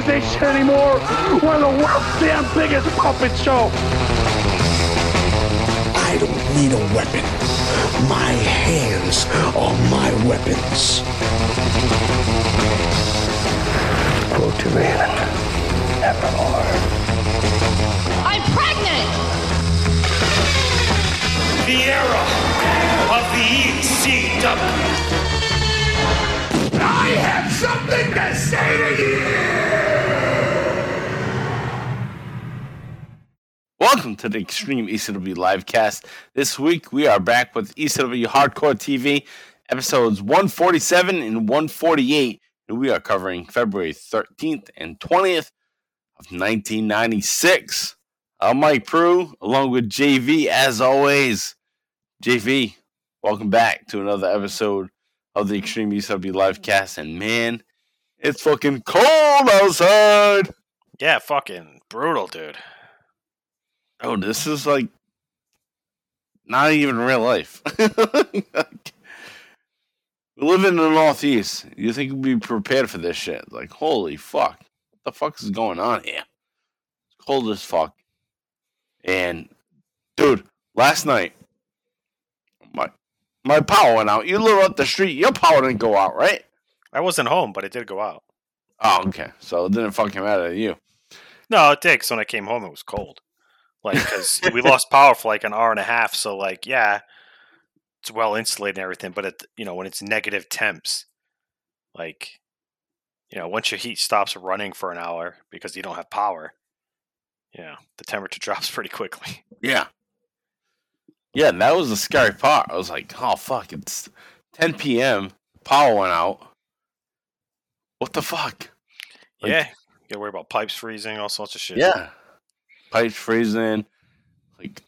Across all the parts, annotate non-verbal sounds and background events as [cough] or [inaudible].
organization anymore. We're the world's damn biggest puppet show. I don't need a weapon. My hands are my weapons. Quote to Raven. Nevermore. I'm pregnant! The era of the ECW. I have something to say to you! Welcome to the Extreme ECW Livecast. This week we are back with ECW Hardcore TV, episodes 147 and 148, and we are covering February 13th and 20th of 1996. I'm Mike Pru, along with JV as always. JV, welcome back to another episode of the Extreme ECW Livecast, and man, it's fucking cold outside. Yeah, fucking brutal, dude. Oh, this is like not even real life. [laughs] we live in the Northeast. You think we'd be prepared for this shit? Like, holy fuck. What the fuck is going on here? It's cold as fuck. And, dude, last night, my my power went out. You live up the street. Your power didn't go out, right? I wasn't home, but it did go out. Oh, okay. So it didn't fucking matter to you. No, it did. 'cause when I came home, it was cold. Like, [laughs] because we lost power for like an hour and a half. So, like, yeah, it's well insulated and everything. But it, you know, when it's negative temps, like, you know, once your heat stops running for an hour because you don't have power, you know, the temperature [laughs] drops pretty quickly. Yeah. Yeah, and that was the scary part. I was like, oh, fuck, it's 10 p.m. Power went out. What the fuck? Like- yeah, you gotta worry about pipes freezing, all sorts of shit. Yeah. Pipes freezing. Like,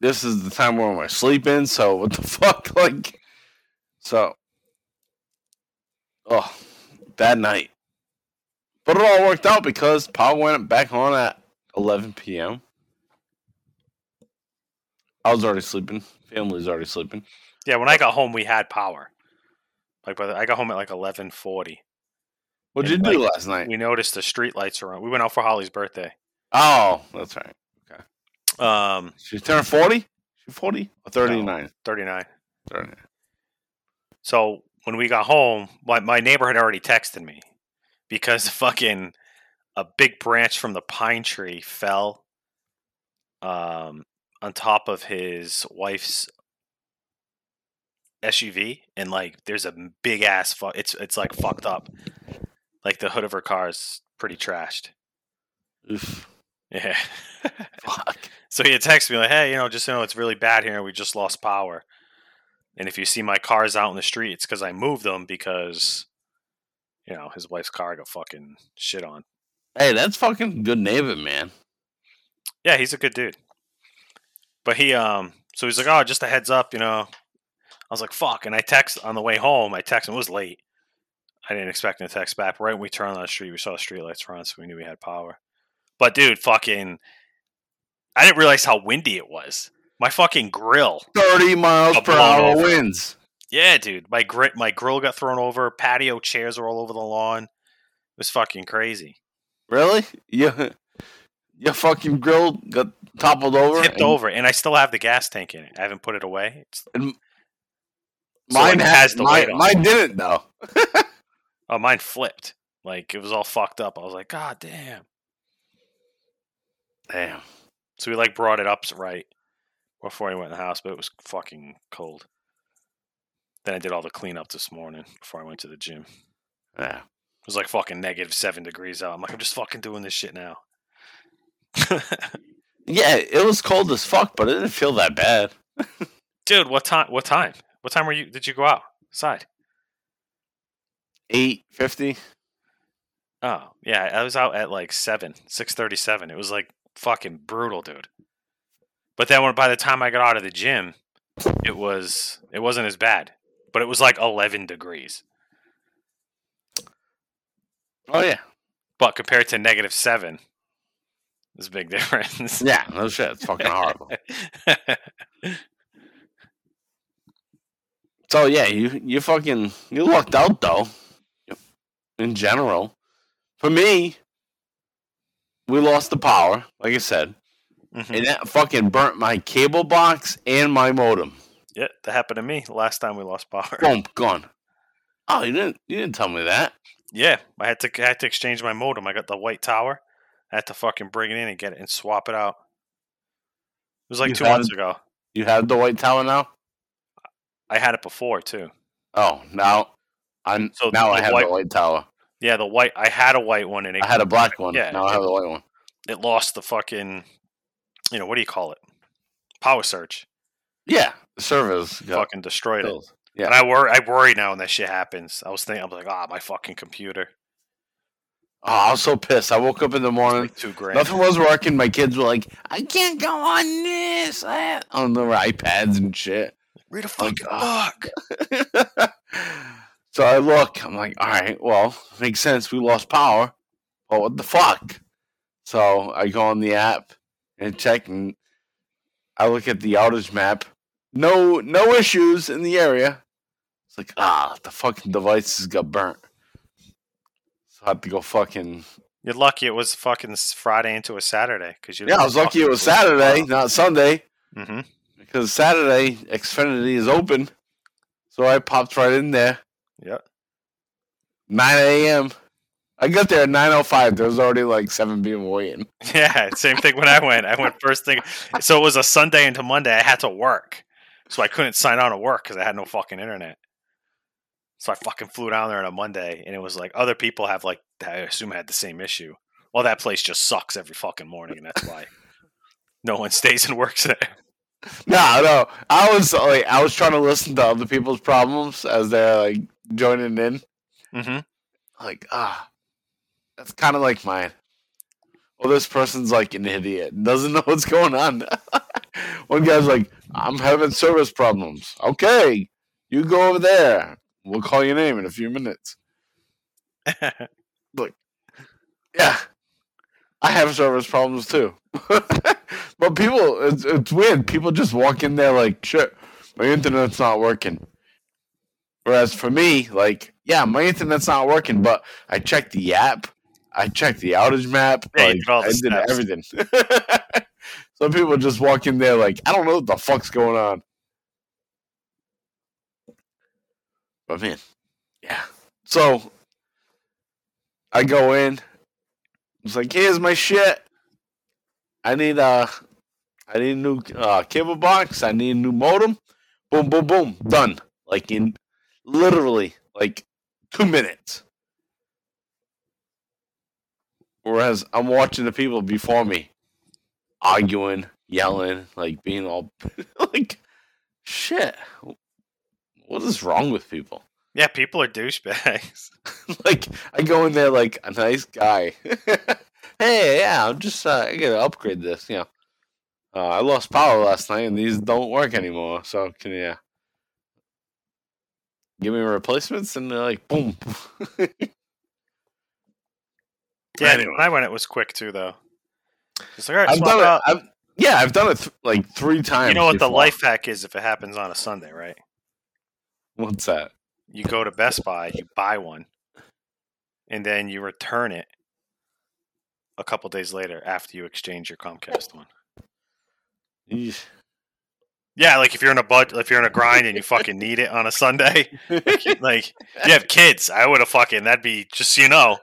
this is the time where I'm sleeping, so what the [laughs] fuck? Like, so, oh, that night. But it all worked out because power went back on at 11 p.m. I was already sleeping. Family's already sleeping. yeah. When I got home, we had power. Like, by the, I got home at like eleven forty. What did you And, do like, last night? We noticed the street lights are on. We went out for Holly's birthday. Oh, that's right. Okay. Um, She turned 40? She 40 or 39? 39. 39. So when we got home, my, my neighbor had already texted me because [laughs] fucking a big branch from the pine tree fell um, on top of his wife's SUV, and like there's a big ass fu- It's it's like fucked up. Like the hood of her car is pretty trashed. Oof. Yeah. [laughs] Fuck. So he had texted me like, "Hey, you know, just so you know, it's really bad here. We just lost power, and if you see my cars out in the street, it's because I moved them because, you know, his wife's car got fucking shit on. Hey, that's fucking good neighbor, man. Yeah, he's a good dude. But he, um, so he's like, "Oh, just a heads up, you know." I was like, "Fuck," and I text on the way home. I text him. It was late. I didn't expect him to text back. Right when we turned on the street, we saw the street lights on, so we knew we had power. But dude, fucking, I didn't realize how windy it was. My fucking grill 30 miles per hour over. winds. Yeah, dude. My grit, my grill got thrown over. Patio chairs were all over the lawn. It was fucking crazy. Really? You, your fucking grill got toppled over? Tipped and- over, and I still have the gas tank in it. I haven't put it away. It's, and So, mine like, has has the mine, weight on mine didn't though. [laughs] oh, mine flipped. Like it was all fucked up. I was like, God damn. Damn. So we like brought it up right before I went in the house, but it was fucking cold. Then I did all the cleanup this morning before I went to the gym. Yeah. It was like fucking negative seven degrees out. I'm like, I'm just fucking doing this shit now. [laughs] Yeah, it was cold as fuck, but it didn't feel that bad. Dude, what time? What time? What time were you? Did you go out? Side. Eight fifty. Oh yeah, I was out at like seven, six thirty-seven. It was like fucking brutal, dude. But then when by the time I got out of the gym, it was it wasn't as bad, but it was like eleven degrees. Oh yeah. But compared to negative seven, there's a big [laughs] difference. Yeah, no shit. It's fucking horrible. [laughs] So yeah, you you fucking you lucked out though. In general, for me, we lost the power, like I said, Mhm. and that fucking burnt my cable box and my modem. Yeah, that happened to me last time we lost power. [laughs] Boom, gone. Oh, you didn't you didn't tell me that. Yeah, I had to I had to exchange my modem. I got the white tower. I had to fucking bring it in and get it and swap it out. It was like You two had- months ago. You have the white tower now. I had it before too. Oh, now I'm So now I have white- the white tower. Yeah, the white. I had a white one and it, I had a black one. Yeah, now I have the white one. it lost the fucking. You know what do you call it? Power surge. Yeah, the servers Fucking destroyed it. Yeah. And I worry. I worry now when that shit happens. I was thinking. I was like, ah, my fucking computer. Oh, I was so pissed. I woke up in the morning. Like two grand. Nothing was working. My kids were like, "I can't go on this on their iPads and shit. Read a fucking book. So I look. I'm like, "All right, well, makes sense. We lost power. Well, what the fuck?" So I go on the app and check, and I look at the outage map. No, no issues in the area. It's like, ah, the fucking devices got burnt. So I have to go fucking You're lucky it was fucking Friday into a Saturday because you. Yeah, I was lucky it was Saturday, not Sunday, Mm-hmm. because Saturday Xfinity is open. So I popped right in there. Yep. 9 a.m. I got there at 9:05. There was already like seven people waiting. [laughs] Yeah, same thing when I went. I went first thing. So it was a Sunday into Monday. I had to work. So I couldn't sign on to work because I had no fucking internet. So I fucking flew down there on a Monday and it was like other people have like I assume had the same issue. Well, that place just sucks every fucking morning and that's why no one stays and works there. No, no. I was like, I was trying to listen to other people's problems as they're like joining in. Mm-hmm. Like, ah, that's kind of like mine. Well, this person's like an idiot, doesn't [laughs] know what's going on. [laughs] One guy's like, I'm having service problems. Okay, you go over there. We'll call your name in a few minutes. [laughs] Like, yeah, I have service problems too. but people, it's, it's weird. People just walk in there like, shit, my internet's not working. Whereas for me, like, yeah, my internet's not working, but I checked the app, I checked the outage map, Yeah, like, I did steps. everything. [laughs] Some people just walk in there like, I don't know what the fuck's going on. But man, yeah. So I go in. It's like, here's my shit. I need uh I need a new uh, cable box. I need a new modem. Boom, boom, boom. Done. Like in literally like two minutes. Whereas I'm watching the people before me arguing, yelling, like being all [laughs] like shit. What is wrong with people? Yeah, people are douchebags. [laughs] like I go in there like a nice guy. [laughs] hey, yeah, I'm just uh, I gotta upgrade this. You know, uh, I lost power last night and these don't work anymore. So can you uh, give me replacements? And they're like, boom. [laughs] Yeah, Anyway. I went, it was quick too, though. Just like, all right, I've swap done it. I've, yeah, I've done it th- like three times. You know what the life hack is if it happens on a Sunday, right? What's that? You go to Best Buy, you buy one, and then you return it a couple days later after you exchange your Comcast one. Yeesh. Yeah, like if you're in a bud, if you're in a grind and you fucking need it on a Sunday, like you have kids, I would have fucking that'd be just so you know.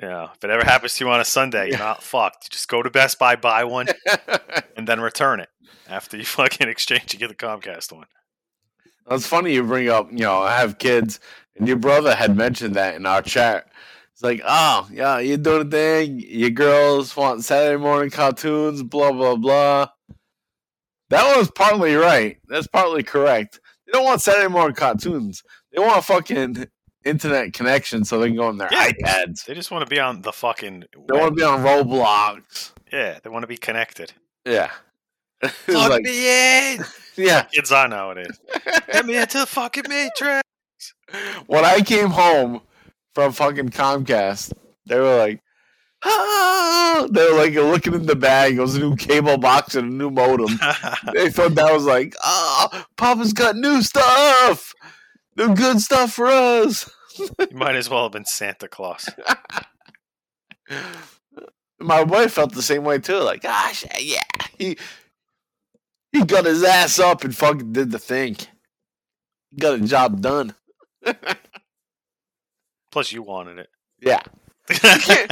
Yeah, if it ever happens to you on a Sunday, you're not fucked. You just go to Best Buy, buy one, [laughs] and then return it after you [laughs] fucking exchange. You get the Comcast one. It's funny you bring up, you know, I have kids, and your brother had mentioned that in our chat. It's like, oh, yeah, you're doing a thing. Your girls want Saturday morning cartoons, blah, blah, blah. That was partly right. That's partly correct. They don't want Saturday morning cartoons. They want a fucking internet connection so they can go on their Yeah. iPads. They just want to be on the fucking. They want to be on Roblox. Yeah, they want to be connected. Yeah. [laughs] It's Plug like, me in. yeah. Kids on nowadays. [laughs] Get me into the fucking matrix. when I came home from fucking Comcast, they were like, ah! [laughs] they were like looking in the bag. It was a new cable box and a new modem. [laughs] they thought that was like, oh, Papa's got new stuff, new good stuff for us. [laughs] You might as well have been Santa Claus. My wife felt the same way too. Like, gosh, yeah, he he got his ass up and fucking did the thing. He got a job done. Plus, you wanted it. Yeah, can't-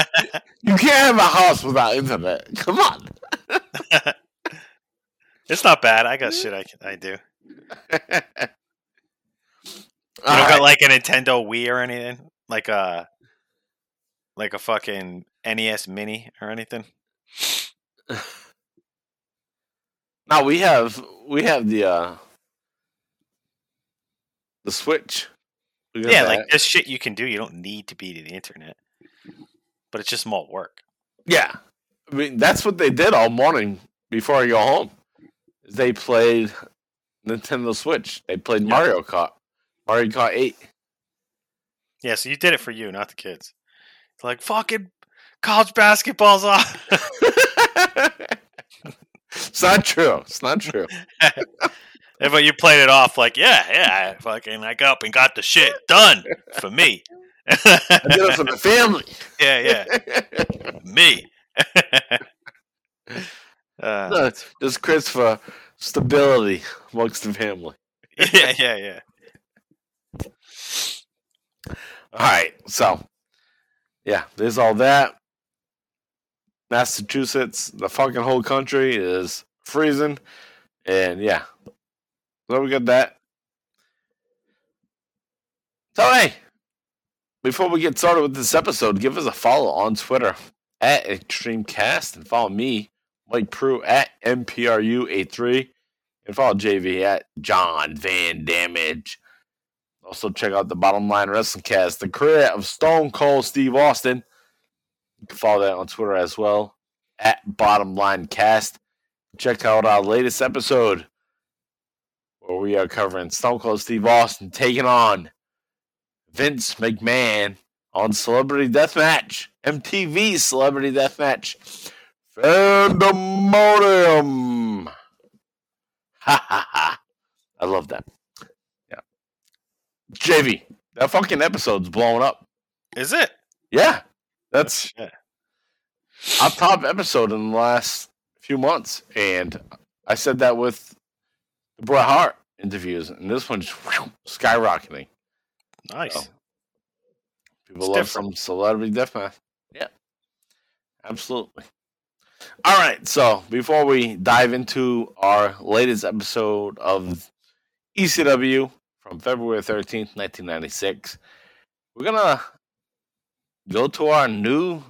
[laughs] you can't have a house without internet. Come on. [laughs] it's not bad. I got shit I can, I do. [laughs] You don't got like a Nintendo Wii or anything, like a like a fucking NES Mini or anything. Now we have we have the uh the Switch. We got Yeah, that. like this shit you can do. You don't need to be to the internet, but it's just more work. yeah. I mean that's what they did all morning before I go home. They played Nintendo Switch. They played Mario Kart. Mario Kart 8. Yeah, so you did it for you, not the kids. Like fucking college basketball's off. [laughs] it's not true. It's not true. [laughs] But you played it off like, yeah, yeah, I fucking I got up and got the shit done for me. I did it for the family. [laughs] yeah, yeah, [laughs] me. [laughs] uh, No, just Chris for stability amongst the family. yeah, yeah, yeah. All right, so yeah, there's all that. Massachusetts, the fucking whole country is freezing, and yeah, so we got that. So hey, before we get started with this episode, give us a follow on Twitter at ExtremeCast and follow me, Mike Pru at MPRU83, and follow JV at John Van Damage. Also, check out the Bottom Line Wrestling Cast, the career of Stone Cold Steve Austin. You can follow that on Twitter as well at Bottom Line Cast. Check out our latest episode where we are covering Stone Cold Steve Austin taking on Vince McMahon on Celebrity Deathmatch, MTV Celebrity Deathmatch. Pandemonium. Ha ha ha. I love that. Yeah. JV, that fucking episode's blowing up. Is it? Yeah. That's our top episode in the last few months. And I said that with the Bret Hart interviews, and this one's whew, skyrocketing. Nice. Oh. People It's love different. some celebrity deathmatch. Yeah, absolutely. All right, so before we dive into our latest episode of ECW from February 13th, 1996, we're going to go to our new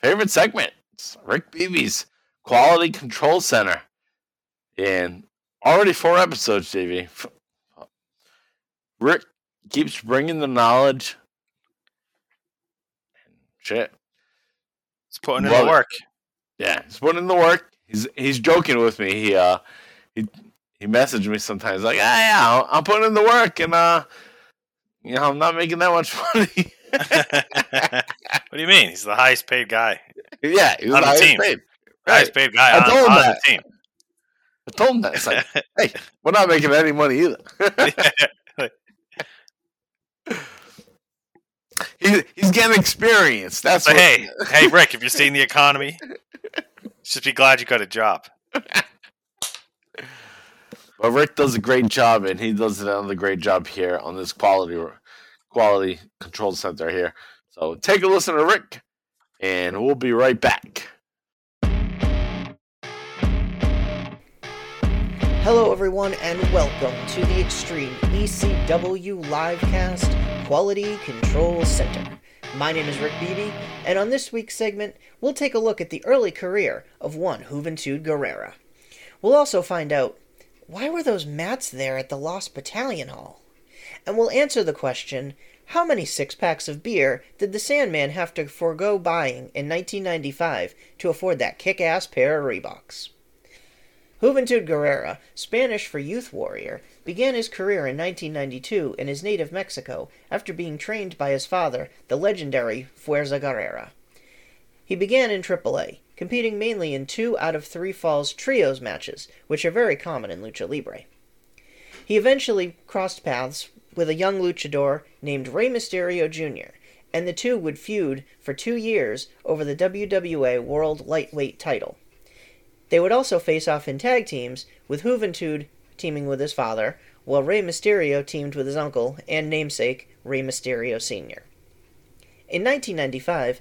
favorite segment. It's Rick Beebe's Quality Control Center. And already four episodes, JV. Uh, Rick keeps bringing the knowledge. Shit. It's putting in Love the it. work. Yeah, he's putting in the work. He's he's joking with me. He uh he he messaged me sometimes like, ah, yeah, I'm- I'm putting in the work and uh you know I'm not making that much [laughs] money. what do you mean? He's the highest paid guy. yeah, he's On the highest team. paid. Highest paid guy I on, told him on that. the team. I told him that. It's like, [laughs] hey, we're not making any money either. [laughs] he, he's getting experience. That's what, hey, [laughs] hey, Rick, have you seen the economy? Just be glad you got a job. But Rick does a great job, and he does another great job here on this quality quality control center here. So take a listen to Rick, and we'll be right back. Hello, everyone, and welcome to the Extreme ECW Livecast Quality Control Center. My name is Rick Beebe, and on this week's segment, we'll take a look at the early career of one Juventud Guerrera. We'll also find out why were those mats there at the Lost Battalion Hall? And we'll answer the question how many six packs of beer did the Sandman have to forego buying in 1995 to afford that kick ass pair of Reeboks? Juventud Guerrera, Spanish for youth warrior, began his career in 1992 in his native Mexico after being trained by his father, the legendary Fuerza Guerrera. He began in AAA, competing mainly in two out of three falls trios matches, which are very common in lucha libre. He eventually crossed paths with a young luchador named Rey Mysterio Jr., and the two would feud for two years over the WWA World Lightweight title. They would also face off in tag teams, with Juventud teaming with his father, while Rey Mysterio teamed with his uncle and namesake, Rey Mysterio Sr. In 1995,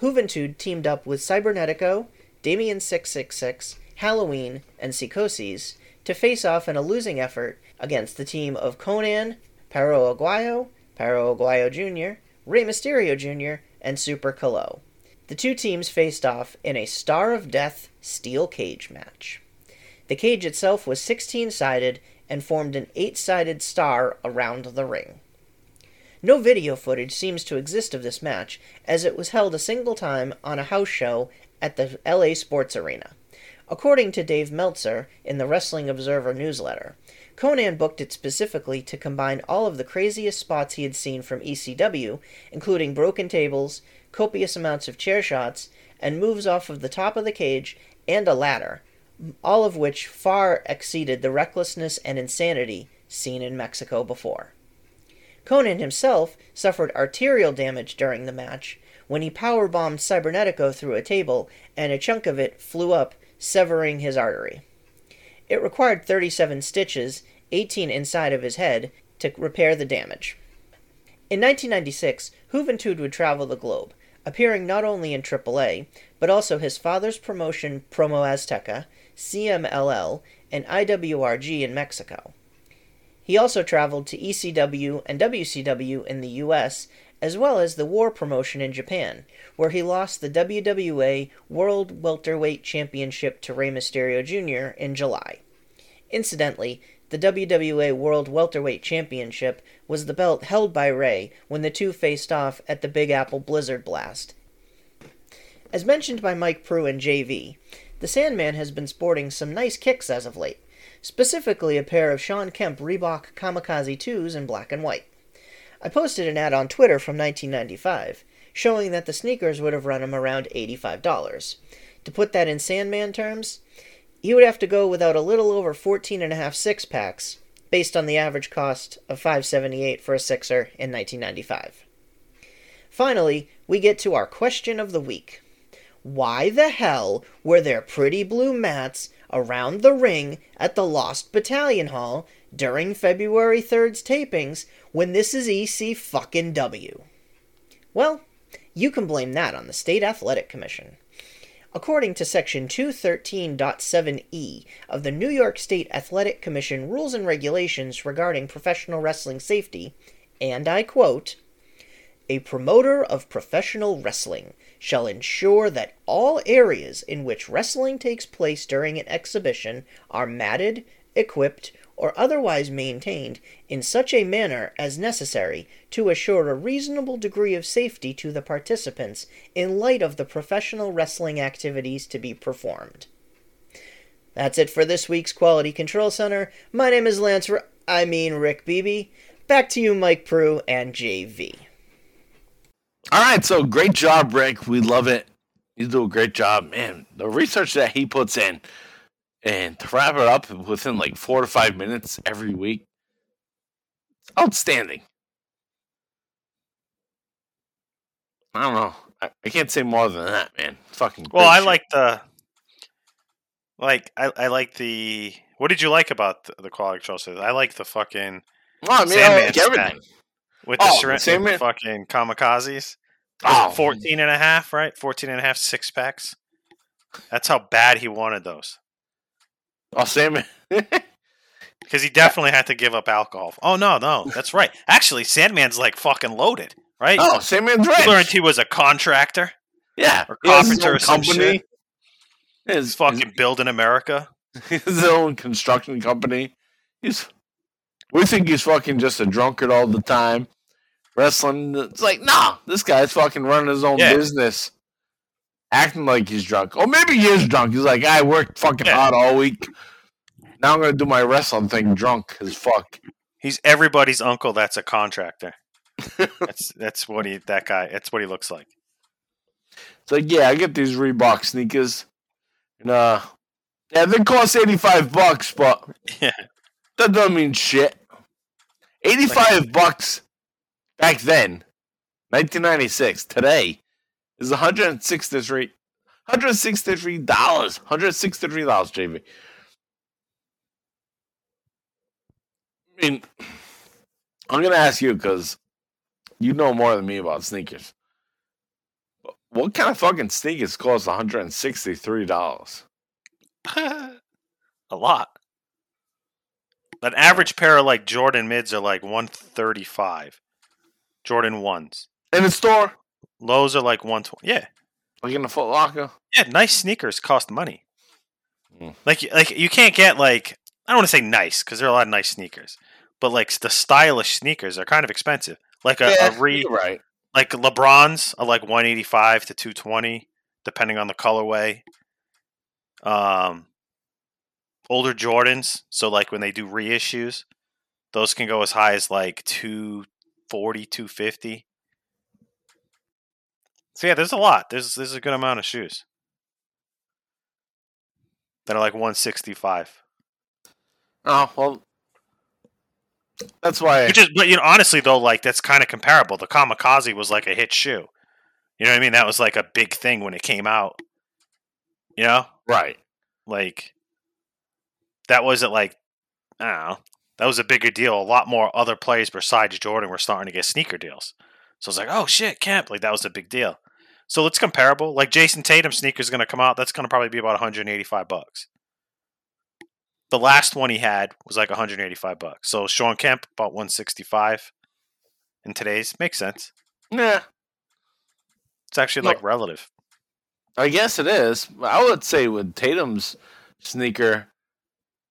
Juventud teamed up with Cybernetico, Damien 666, Halloween, and Psychosis to face off in a losing effort against the team of Konnan, Perro Aguayo, Perro Aguayo Jr., Rey Mysterio Jr., and Super Calo. The two teams faced off in a Star of Death steel cage match. The cage itself was 16 sided and formed an 8 sided star around the ring. No video footage seems to exist of this match, as it was held a single time on a house show at the LA Sports Arena. According to Dave Meltzer in the Wrestling Observer newsletter, Konnan booked it specifically to combine all of the craziest spots he had seen from ECW, including broken tables, copious amounts of chair shots, and moves off of the top of the cage and a ladder, all of which far exceeded the recklessness and insanity seen in Mexico before. Konnan himself suffered arterial damage during the match when he powerbombed Cybernetico through a table and a chunk of it flew up, severing his artery. It required 37 stitches, 18 inside of his head, to repair the damage. In 1996, Juventud would travel the globe, appearing not only in AAA, but also his father's promotion Promo Azteca, CMLL, and IWRG in Mexico. He also traveled to ECW and WCW in the US, as well as the War promotion in Japan, where he lost the WWA World Welterweight Championship to Rey Mysterio Jr. in July. Incidentally, the WWA World Welterweight Championship was the belt held by Rey when the two faced off at the Big Apple Blizzard Blast. As mentioned by Mike Pru and JV, the Sandman has been sporting some nice kicks as of late, specifically a pair of Shawn Kemp Reebok Kamikaze 2s in black and white. I posted an ad on Twitter from 1995 showing that the sneakers would have run him around $85. To put that in Sandman terms, he would have to go without a little over 14 and a half six packs based on the average cost of 578 for a sixer in 1995. Finally, we get to our question of the week. Why the hell were there pretty blue mats around the ring at the Lost Battalion Hall during February 3rd's tapings when this is EC fucking W? Well, you can blame that on the State Athletic Commission. According to Section 213.7e of the New York State Athletic Commission Rules and Regulations regarding professional wrestling safety, and I quote, a promoter of professional wrestling shall ensure that all areas in which wrestling takes place during an exhibition are matted, equipped, or otherwise maintained in such a manner as necessary to assure a reasonable degree of safety to the participants in light of the professional wrestling activities to be performed. That's it for this week's Quality Control Center. My name is Lance, R- I mean Rick Beebe. Back to you, Mike Pru and JV. All right, so great job, Rick. We love it. You do a great job, man. The research that he puts in, and to wrap it up within like four to five minutes every week, outstanding. I don't know. I, I can't say more than that, man. Fucking. Well, I shit. like the like I, I like the what did you like about the, the quality control system? I like the fucking Well, I mean, I Sandman like everything. with the, Oh, syringe, Sandman- with the fucking kamikazes. Oh, 14 and a half, right? 14 and a half six packs. That's how bad he wanted those. Oh, Sandman. [laughs] Because he definitely had to give up alcohol. Oh no, no, that's right. Actually, Sandman's like fucking loaded, right? oh, Sandman's he rich. learned he was a contractor. yeah, or carpenter or some company. shit. His He's fucking building America. [laughs] his own construction company. He's we think he's fucking just a drunkard all the time. Wrestling. It's like, nah, this guy's fucking running his own Yeah. business. Acting like he's drunk. Or maybe he is drunk. He's like, I worked fucking Yeah. hard all week. Now I'm gonna do my wrestling thing drunk as fuck. He's everybody's uncle. That's a contractor. [laughs] that's that's what he that guy. That's what he looks like. It's like, yeah, I get these Reebok sneakers. And uh yeah, they cost eighty five bucks, but Yeah. that doesn't mean shit. 85 bucks back then, 1996. Today is 163 $163. $163, JV. I mean, I'm going to ask you because you know more than me about sneakers. What kind of fucking sneakers cost $163? [laughs] a lot. An average pair of like Jordan mids are like 135. Jordan ones. In the store? Lows are like 120. Yeah. Like in the Foot Locker? Yeah, nice sneakers cost money. Mm. Like like you can't get like I don't want to say nice because there are a lot of nice sneakers, but like the stylish sneakers are kind of expensive. Like a, a re right. like LeBrons are like 185 to 220 depending on the colorway. Um older Jordans, so like when they do reissues, those can go as high as like 240, 250. So yeah, there's a lot. There's there's a good amount of shoes that are like 165. Oh, well, that's why. Which is, but you know, honestly though, like that's kind of comparable. The Kamikaze was like a hit shoe. You know what I mean? That was like a big thing when it came out. You know, right. like that wasn't like I don't know. That was a bigger deal. A lot more other players besides Jordan were starting to get sneaker deals. So it's like, oh shit, camp. like that was a big deal. So it's comparable. Like Jayson Tatum sneakers going to come out. That's going to probably be about 185 bucks. The last one he had was like 185 bucks. So Shawn Kemp about 165. In today's makes sense. Yeah, It's actually No. like relative. I guess it is. I would say with Tatum's sneaker,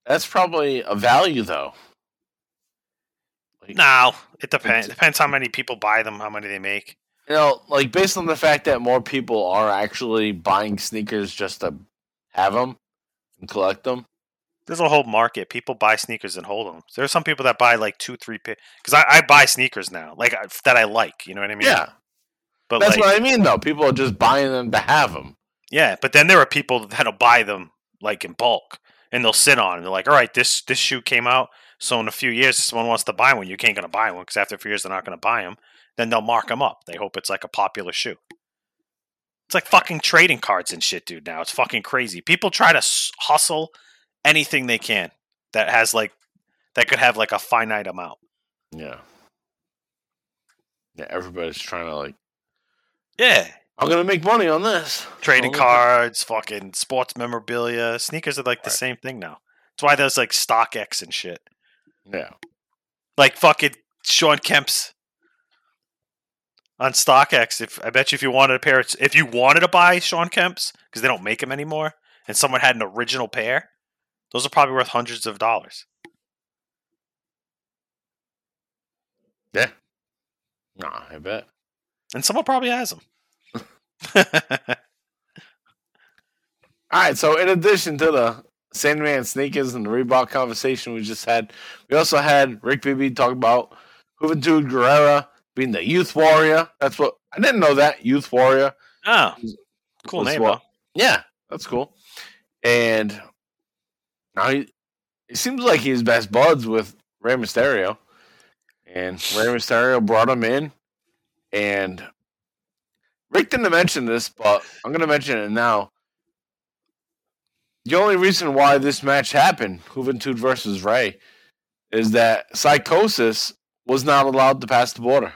that's probably a value though. Like, No, it depends. It's- Depends how many people buy them, how many they make. You know, like based on the fact that more people are actually buying sneakers just to have them and collect them. There's a whole market. People buy sneakers and hold them. There are some people that buy like two, three pairs. Because I, I buy sneakers now, like that I like. You know what I mean? Yeah, But that's like, what I mean though. People are just buying them to have them. yeah. But then there are people that'll buy them like in bulk, and they'll sit on. And they're like, all right, this this shoe came out. So in a few years, if someone wants to buy one, you can't gonna buy one because after a few years, they're not gonna buy them. Then they'll mark them up. They hope it's like a popular shoe. It's like fucking trading cards and shit, dude. Now it's fucking crazy. People try to hustle anything they can that has like that could have like a finite amount. Yeah, yeah. Everybody's trying to like. Yeah, I'm gonna make money on this. trading Oh, cards, fucking sports memorabilia, sneakers are like the Right. same thing now. That's why there's like StockX and shit. Yeah, Like fucking Shawn Kemp's on StockX. If I bet you, if you wanted a pair, if you wanted to buy Shawn Kemp's because they don't make them anymore, and someone had an original pair, those are probably worth hundreds of dollars. yeah. Nah, I bet. And someone probably has them. [laughs] All right, so in addition to the Sandman sneakers and the Reebok conversation we just had, we also had Rick Beebe talk about Juventud Guerrera being the youth warrior. That's what I didn't know that youth warrior. oh, cool name, what- Yeah, that's cool. And now he, it seems like he's best buds with Rey Mysterio, and Rey Mysterio brought him in, and Rick didn't mention this, but I'm going to mention it now. The only reason why this match happened, Juventud versus Rey, is that Psychosis was not allowed to pass the border.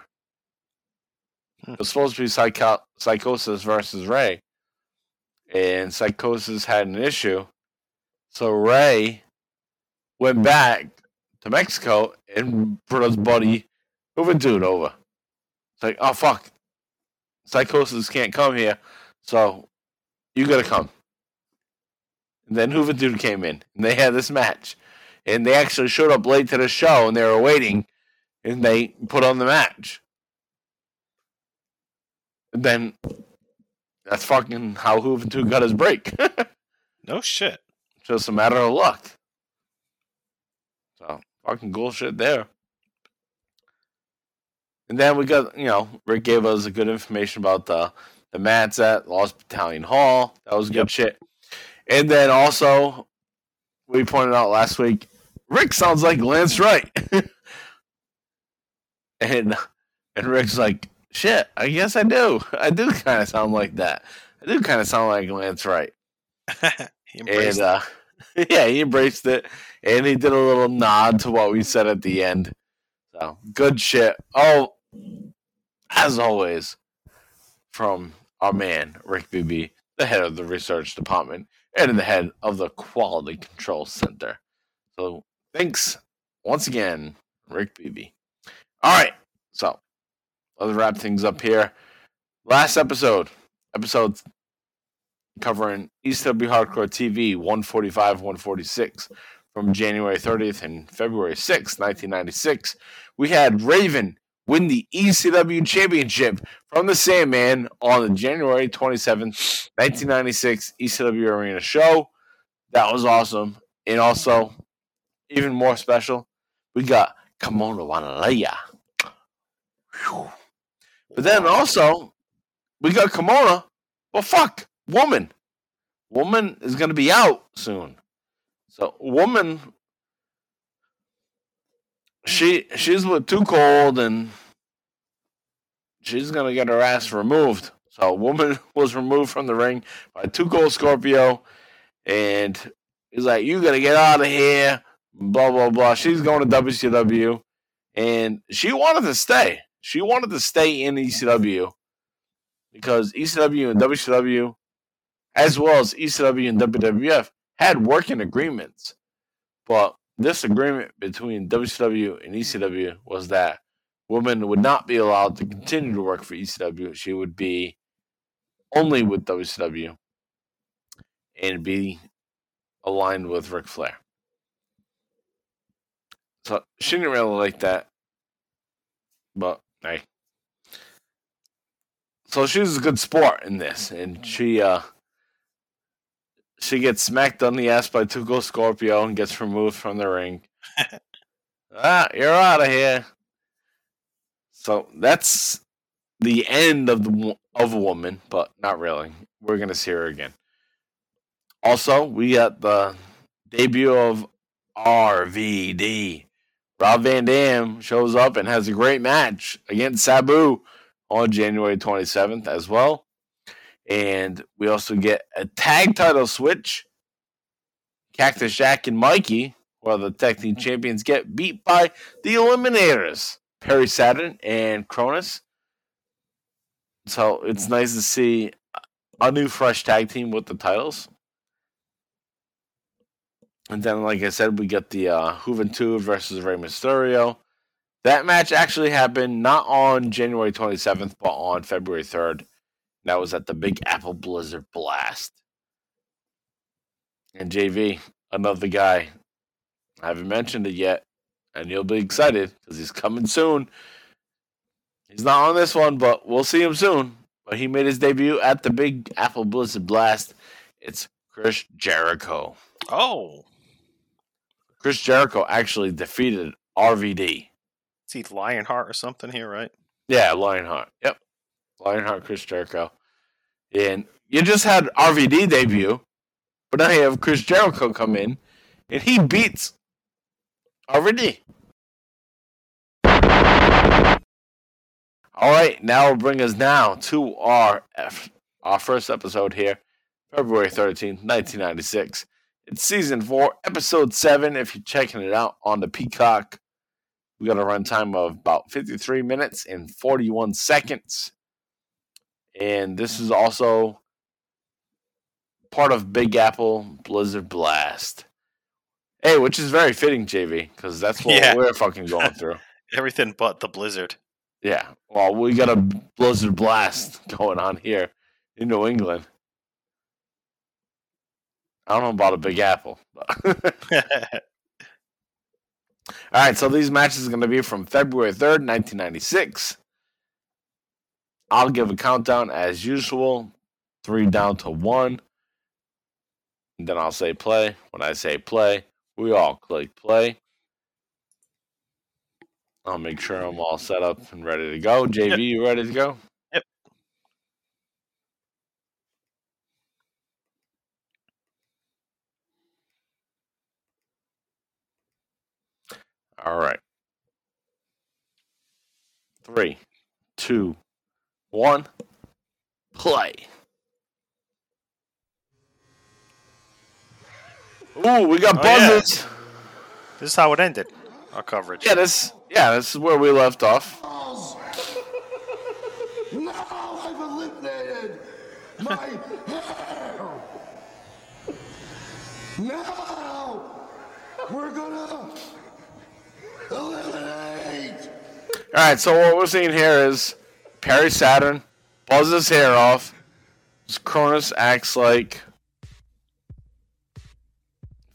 It was supposed to be Psycho- Psychosis versus Rey, and Psychosis had an issue. So Rey went back to Mexico and brought his buddy Juventud over. It's like, oh fuck, Psychosis can't come here, so you gotta come. And then Juventud came in, and they had this match, and they actually showed up late to the show, and they were waiting, and they put on the match. Then that's fucking how Juventud got his break. No shit. Just a matter of luck. So fucking cool shit there. And then we got, you know, Rick gave us a good information about the the mats at Lost Battalion Hall. That was good Yep. shit. And then also, we pointed out last week, Rick sounds like Lance Wright. [laughs] And and Rick's like, shit, I guess I do. [laughs] I do kind of sound like that. I do kind of sound like Lance Wright. [laughs] he embraced And uh, [laughs] yeah, he embraced it, and he did a little nod to what we said at the end. So good shit. Oh, as always, from our man Rick Beebe, the head of the research department and the head of the quality control center. So thanks once again, Rick Beebe. All right, so let's wrap things up here. Last episode, episode covering ECW Hardcore TV 145 146 from January 30th and February 6th, 1996. We had Raven win the ECW Championship from the Sandman on the January 27th, 1996 ECW Arena show. That was awesome. And also, even more special, we got Kimona Wanalaya. Whew. But then also, we got Kimona, but fuck, Woman. Woman is going to be out soon. So, Woman, she she's with Too Cold and she's going to get her ass removed. So, Woman [laughs] was removed from the ring by Too Cold Scorpio and he's like, You got to get out of here. Blah, blah, blah. She's going to WCW and she wanted to stay. She wanted to stay in ECW because ECW and WCW, as well as ECW and WWF, had working agreements. But this agreement between WCW and ECW was that women would not be allowed to continue to work for ECW. She would be only with WCW and be aligned with Ric Flair. So she didn't really like that. But hey. So she was a good sport in this, and she uh she gets smacked on the ass by Too Cold Scorpio and gets removed from the ring. [laughs] ah, you're out of here. So that's the end of the of a woman, but not really. We're gonna see her again. Also, we got the debut of RVD. Rob Van Dam shows up and has a great match against Sabu on January 27th as well. And we also get a tag title switch. Cactus Jack and Mikey, while the tag team champions, get beat by the Eliminators, Perry Saturn and Kronus. So it's nice to see a new fresh tag team with the titles. And then, like I said, we get the uh, Juventud versus Rey Mysterio. That match actually happened not on January 27th, but on February 3rd. That was at the Big Apple Blizzard Blast. And JV, another guy. I haven't mentioned it yet, and you'll be excited because he's coming soon. He's not on this one, but we'll see him soon. But he made his debut at the Big Apple Blizzard Blast. It's Chris Jericho. Oh, Chris Jericho actually defeated RVD. see Lionheart or something here, right? Yeah, Lionheart. Yep. Lionheart, Chris Jericho. And you just had RVD debut, but now you have Chris Jericho come in, and he beats RVD. All right, now will bring us now to our our first episode here, February 13th, 1996. It's season four, episode seven. If you're checking it out on the Peacock, we got a runtime of about 53 minutes and 41 seconds. And this is also part of Big Apple Blizzard Blast. Hey, which is very fitting, JV, because that's what Yeah. we're fucking going [laughs] through. Everything but the Blizzard. Yeah. Well, we got a blizzard blast [laughs] going on here in New England. I don't know about a Big Apple. [laughs] All right, so these matches are going to be from February 3rd, 1996. I'll give a countdown as usual, three down to one. And then I'll say play. When I say play, we all click play. I'll make sure I'm all set up and ready to go. [laughs] JV, you ready to go? All right. three, two, one, play. Ooh, we got Oh, yeah. buzzers. This is how it ended. Our coverage. yeah. this yeah, this is where we left off. Now I've eliminated my hair. Now we're gonna eliminate. All right, so what we're seeing here is Perry Saturn buzzes his hair off. Kronus acts like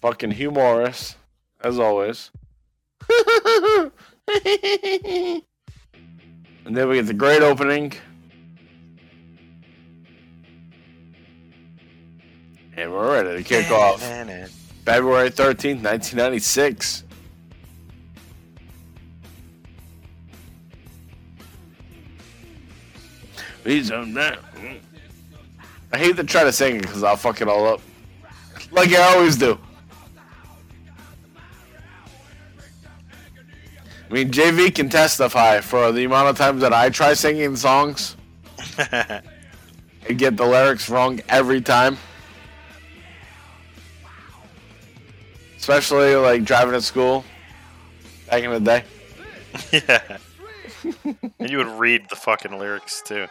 fucking Hugh Morrus, as always. [laughs] and then we get the great opening. And we're ready to kick off February 13th, 1996. He's on that. I hate to try to sing it because I'll fuck it all up. Like I always do. I mean, JV can testify for the amount of times that I try singing songs [laughs] and get the lyrics wrong every time. Especially like driving to school back in the day. [laughs] yeah. and you would read the fucking lyrics too.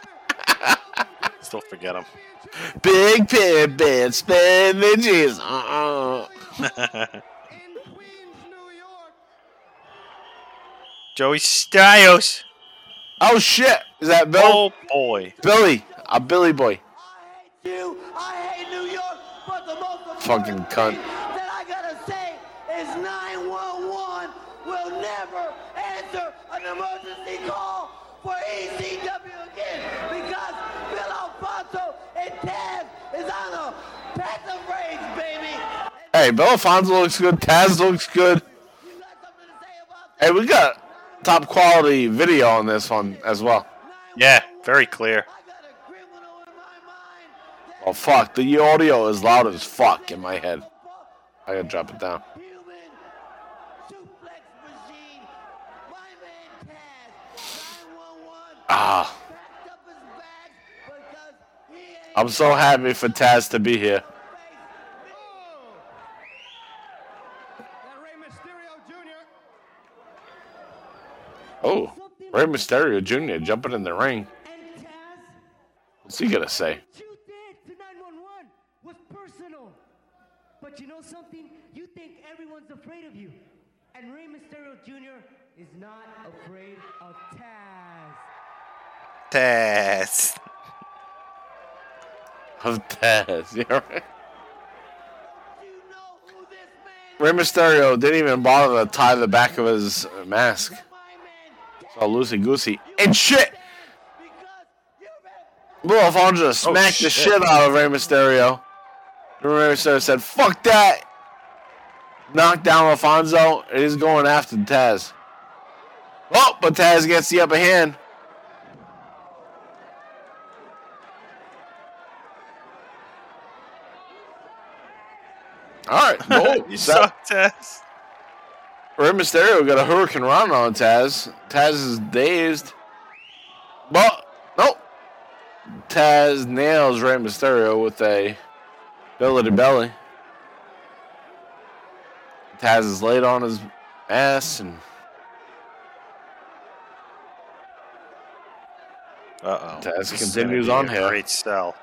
Still forget them. Big pit bit spinaches. Uh-uh. [laughs] Joey Styles. Oh shit! Is that Bill? Oh boy. Billy, a Billy boy. I hate you. I hate New York, but the most important Fucking cunt. that I gotta say is 911 will never answer an emergency call for ECW again because Bill Alfonso and Taz is on a passive rage, baby. Hey, Bill Alfonso looks good. Taz looks good. You got something to say about that? Hey, we got top quality video on this one as well. Yeah, very clear. I got a criminal in my mind. Oh fuck, the audio is loud as fuck in my head. I gotta drop it down. Human suplex machine. My man Taz. 911. Ah, packed up his bags because he ain't I'm so happy for Taz to be here. Oh, Rey Mysterio Jr. jumping in the ring. What's he gonna say? what you did to 911 was personal. But you know something? You think everyone's afraid of you. And Rey Mysterio Jr. is not afraid of Taz. Taz. Of Taz, [laughs] yeah. You know who this man Rey Mysterio didn't even bother to tie the back of his mask. It's all loosey goosey. And shit! because you've been Bill Alfonso oh, smacked the shit. shit out of Rey Mysterio. Rey Mysterio said, fuck that! Knocked down Alfonso, and he's going after Taz. Oh, but Taz gets the upper hand. Alright, [laughs] no, you Sa- suck, Taz. Rey Mysterio got a Hurricane Run on Taz. Taz is dazed. But, nope. Taz nails Rey Mysterio with a belly to belly. Taz is laid on his ass and Uh oh. Taz continues on here. Great sell.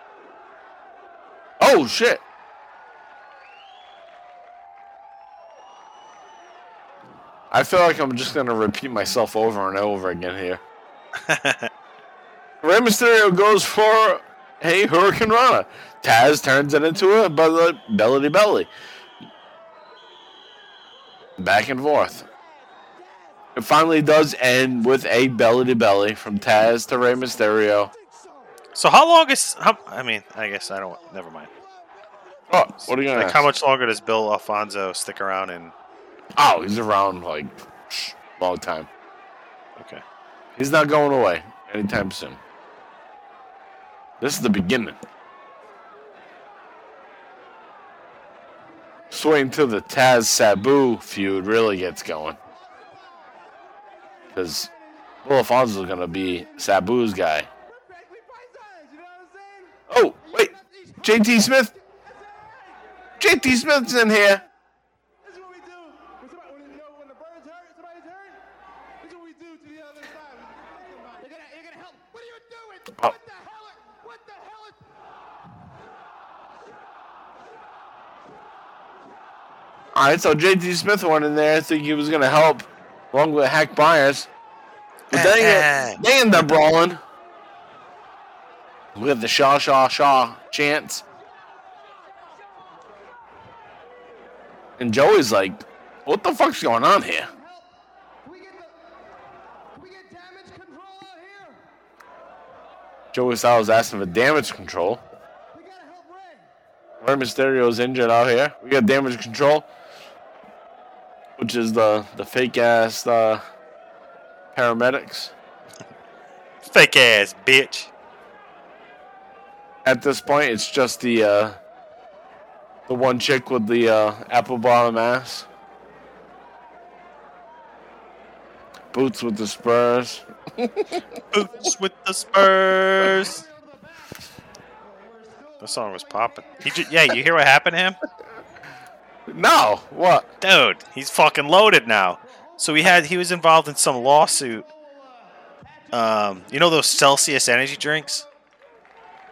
oh shit. I feel like I'm just gonna repeat myself over and over again here. [laughs] Rey Mysterio goes for a Hurricane Rana. Taz turns it into a belly belly to belly. Back and forth. It finally does end with a belly to belly from Taz to Rey Mysterio. So how long is? How, I mean, I guess I don't. Never mind. Oh, what are you gonna Like, ask? how much longer does Bill Alfonso stick around in? Oh, he's around like long time. Okay. He's not going away anytime soon. This is the beginning. Just wait until the Taz Sabu feud really gets going. Because Bill Alfonso is gonna be Sabu's guy. Oh wait, JT Smith. JT Smith's in here. This is what we do. When somebody, when, you know, when the bird's hurt, somebody's hurt. This is what we do to the other side. You're gonna, you're gonna help. What are you doing? Oh. What the hell? Are, what the hell is? All right, so JT Smith went in there, thinking he was gonna help, along with Hack Meyers. But they, [laughs] they end up brawling. With the Shaw Shaw Shaw chants. And Joey's like, what the fuck's going on here? We get the? We damage control out here? Joey Styles asking for damage control. We gotta help Ray. Rey Mysterio's injured out here. We got damage control, which is the the fake ass uh, paramedics. Fake ass bitch. At this point, it's just the uh, the one chick with the uh, apple bottom ass. Boots with the spurs. [laughs] Boots with the Spurs. The song was popping. He ju- yeah, you hear what happened to him? No, what? Dude, he's fucking loaded now. So he had he was involved in some lawsuit. Um, you know those Celsius energy drinks?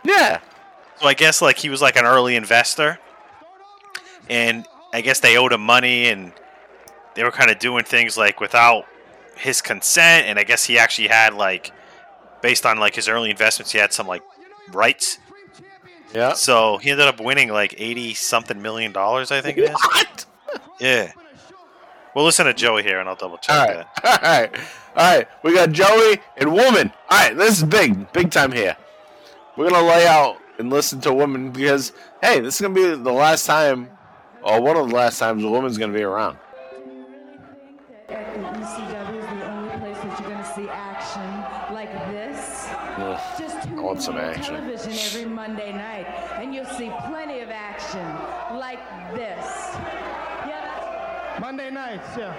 Yeah. So I guess like he was like an early investor, and I guess they owed him money, and they were kind of doing things like without his consent, and I guess he actually had like, based on like his early investments, he had some like rights. Yeah. So he ended up winning like eighty something million dollars, I think it is. What? Yeah. Well, listen to Joey here, and I'll double check All right. that. [laughs] All right. All right. We got Joey and woman. All right. This is big, big time here. We're gonna lay out and listen to woman because hey, this is gonna be the last time, or one of the last times a woman's gonna be around. Just tune want some action. television every Monday night, and you'll see plenty of action like this. Yeah, Monday nights, yeah.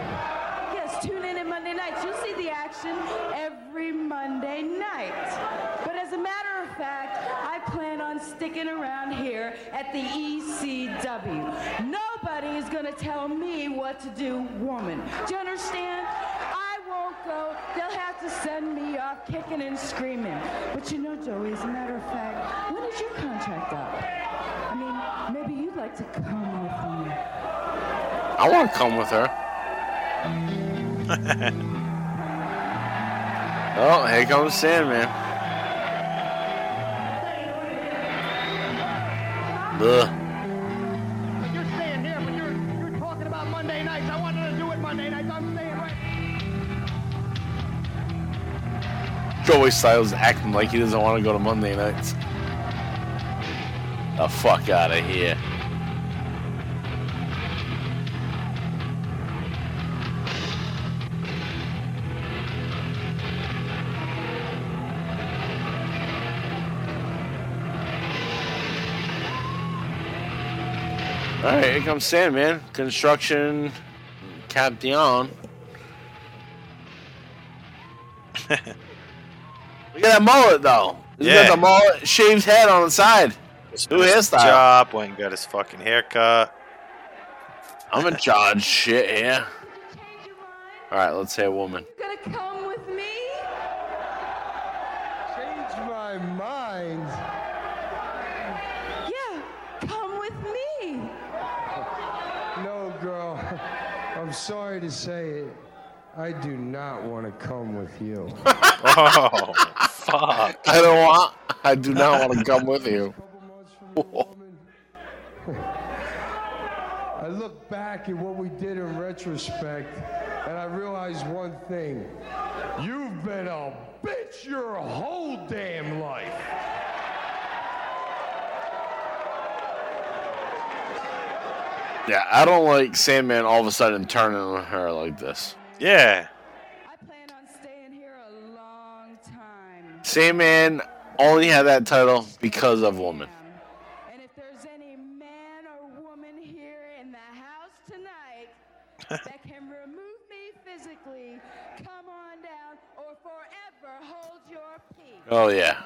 yes, tune in on Monday nights. You'll see the action every Monday night. But as a matter of fact, I plan on sticking around here at the ECW. Nobody is going to tell me what to do, woman. Do you understand? I won't go. They'll have to send me off kicking and screaming. But you know, Joey, as a matter of fact, when is your contract up? I mean, maybe you'd like to come with me. I want to come with her. [laughs] oh, here comes Sandman. Ugh. Joey Styles acting like he doesn't want to go to Monday nights. The fuck out of here. All right, here comes Sandman. Construction, Cap Dion. [laughs] [laughs] Look at that mullet, though. He's Yeah. got the mullet, shaved head on the side. New His hairstyle. job went and got his fucking haircut. I'm in charge. Shit here. All right, let's say a woman. Gonna come with me? Change my mind. Yeah, come with me. No, girl. [laughs] I'm sorry to say it. I do not want to come with you. [laughs] Oh, fuck. I don't want. I do not want to come with you. couple months [laughs] from now, woman. I look back at what we did in retrospect, and I realize one thing. You've been a bitch your whole damn life. Yeah, I don't like Sandman all of a sudden turning on her like this. Yeah. Sandman only had that title because of woman. And if there's any man or woman here in the house tonight [laughs] that can remove me physically, come on down or for Oh yeah.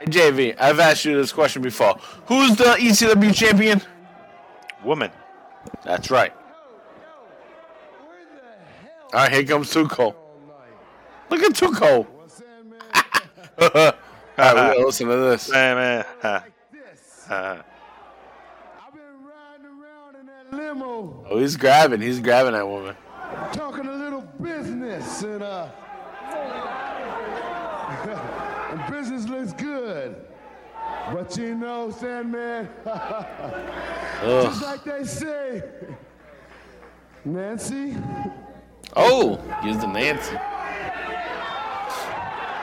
Hey JV, I've asked you this question before. Who's the ECW champion? Woman. That's right. All right, here comes Too Cold. Look at Too Cold. All right, we [laughs] listen to this. Man, man. huh. Uh, Limo, Oh, he's grabbing. He's grabbing that woman. talking a little business, and uh, [laughs] and business looks good. But you know, Sandman, [laughs] just like they say, Nancy. Oh, he's the Nancy.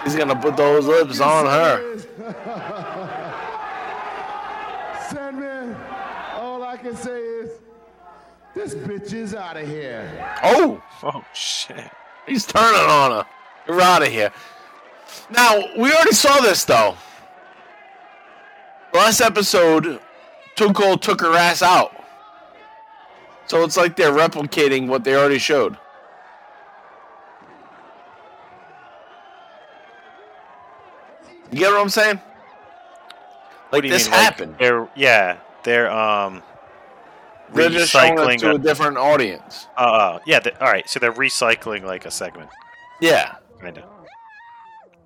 He's gonna put those lips on her. Sandman, [laughs] all I can say is, this bitch is out of here. Oh, oh shit. he's turning on her. You're out of here. Now we already saw this though. Last episode, Too Cold took her ass out. So it's like they're replicating what they already showed. You get what I'm saying? Like this mean, like, happened. they're yeah, they're um They're just showing it recycling. to a different audience. uh, yeah, they, all right. So they're recycling like a segment, Yeah. kind of.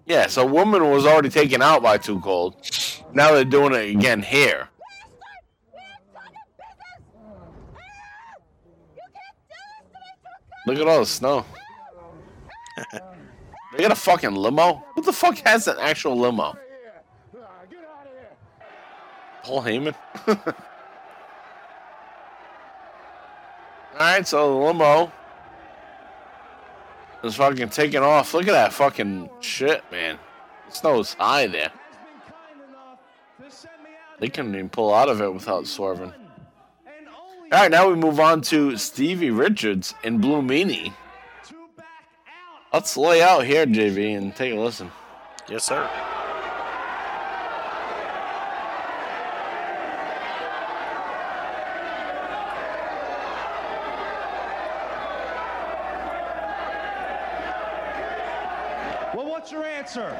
Yeah, so woman was already taken out by Too Cold. Now they're doing it again here. Look at all the snow. [laughs] they got a fucking limo? Who the fuck has an actual limo? Paul Heyman? [laughs] Alright, so the limo is fucking taking off. Look at that fucking shit, man. The snow's high there. They couldn't even pull out of it without swerving. All right, now we move on to Stevie Richards and Blue Meanie. Let's lay out here, JV, and take a listen. Yes, sir. Well, what's your answer?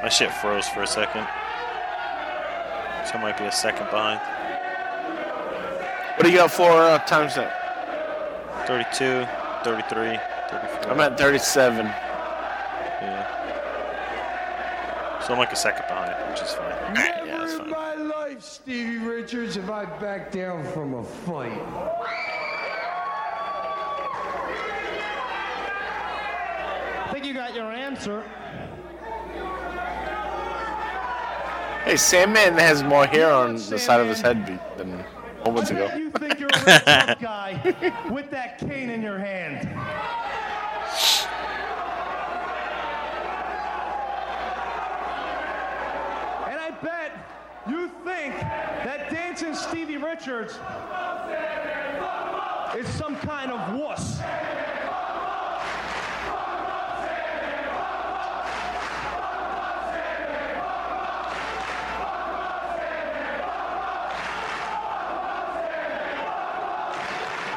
My shit froze for a second. So I might be a second behind. What do you got for uh, time set? 32, 33, 34. I'm at 37. Yeah. So I'm like a second behind, which is fine. Yeah, that's In fine. my life, Stevie Richards, if I back down from a fight. I think you got your answer. Hey, Sandman has more hair on the side of his head be- than moments ago. You think you're [laughs] a real tough guy with that cane in your hand. And I bet you think dancing Stevie Richards is some kind of wuss.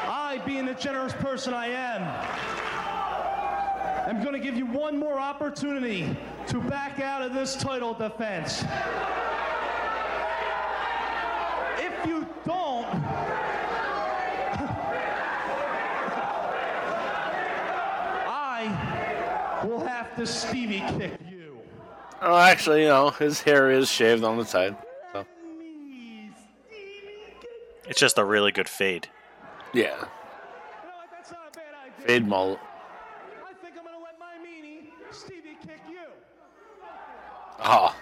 I, being the generous person I am, I'm going to give you one more opportunity to back out of this title defense. If you don't, I will have to Stevie kick you. Oh, actually, you know, his hair is shaved on the side. So, It's just a really good fade. yeah. Fade mullet. I think I'm going to let my meanie Stevie kick you. Oh.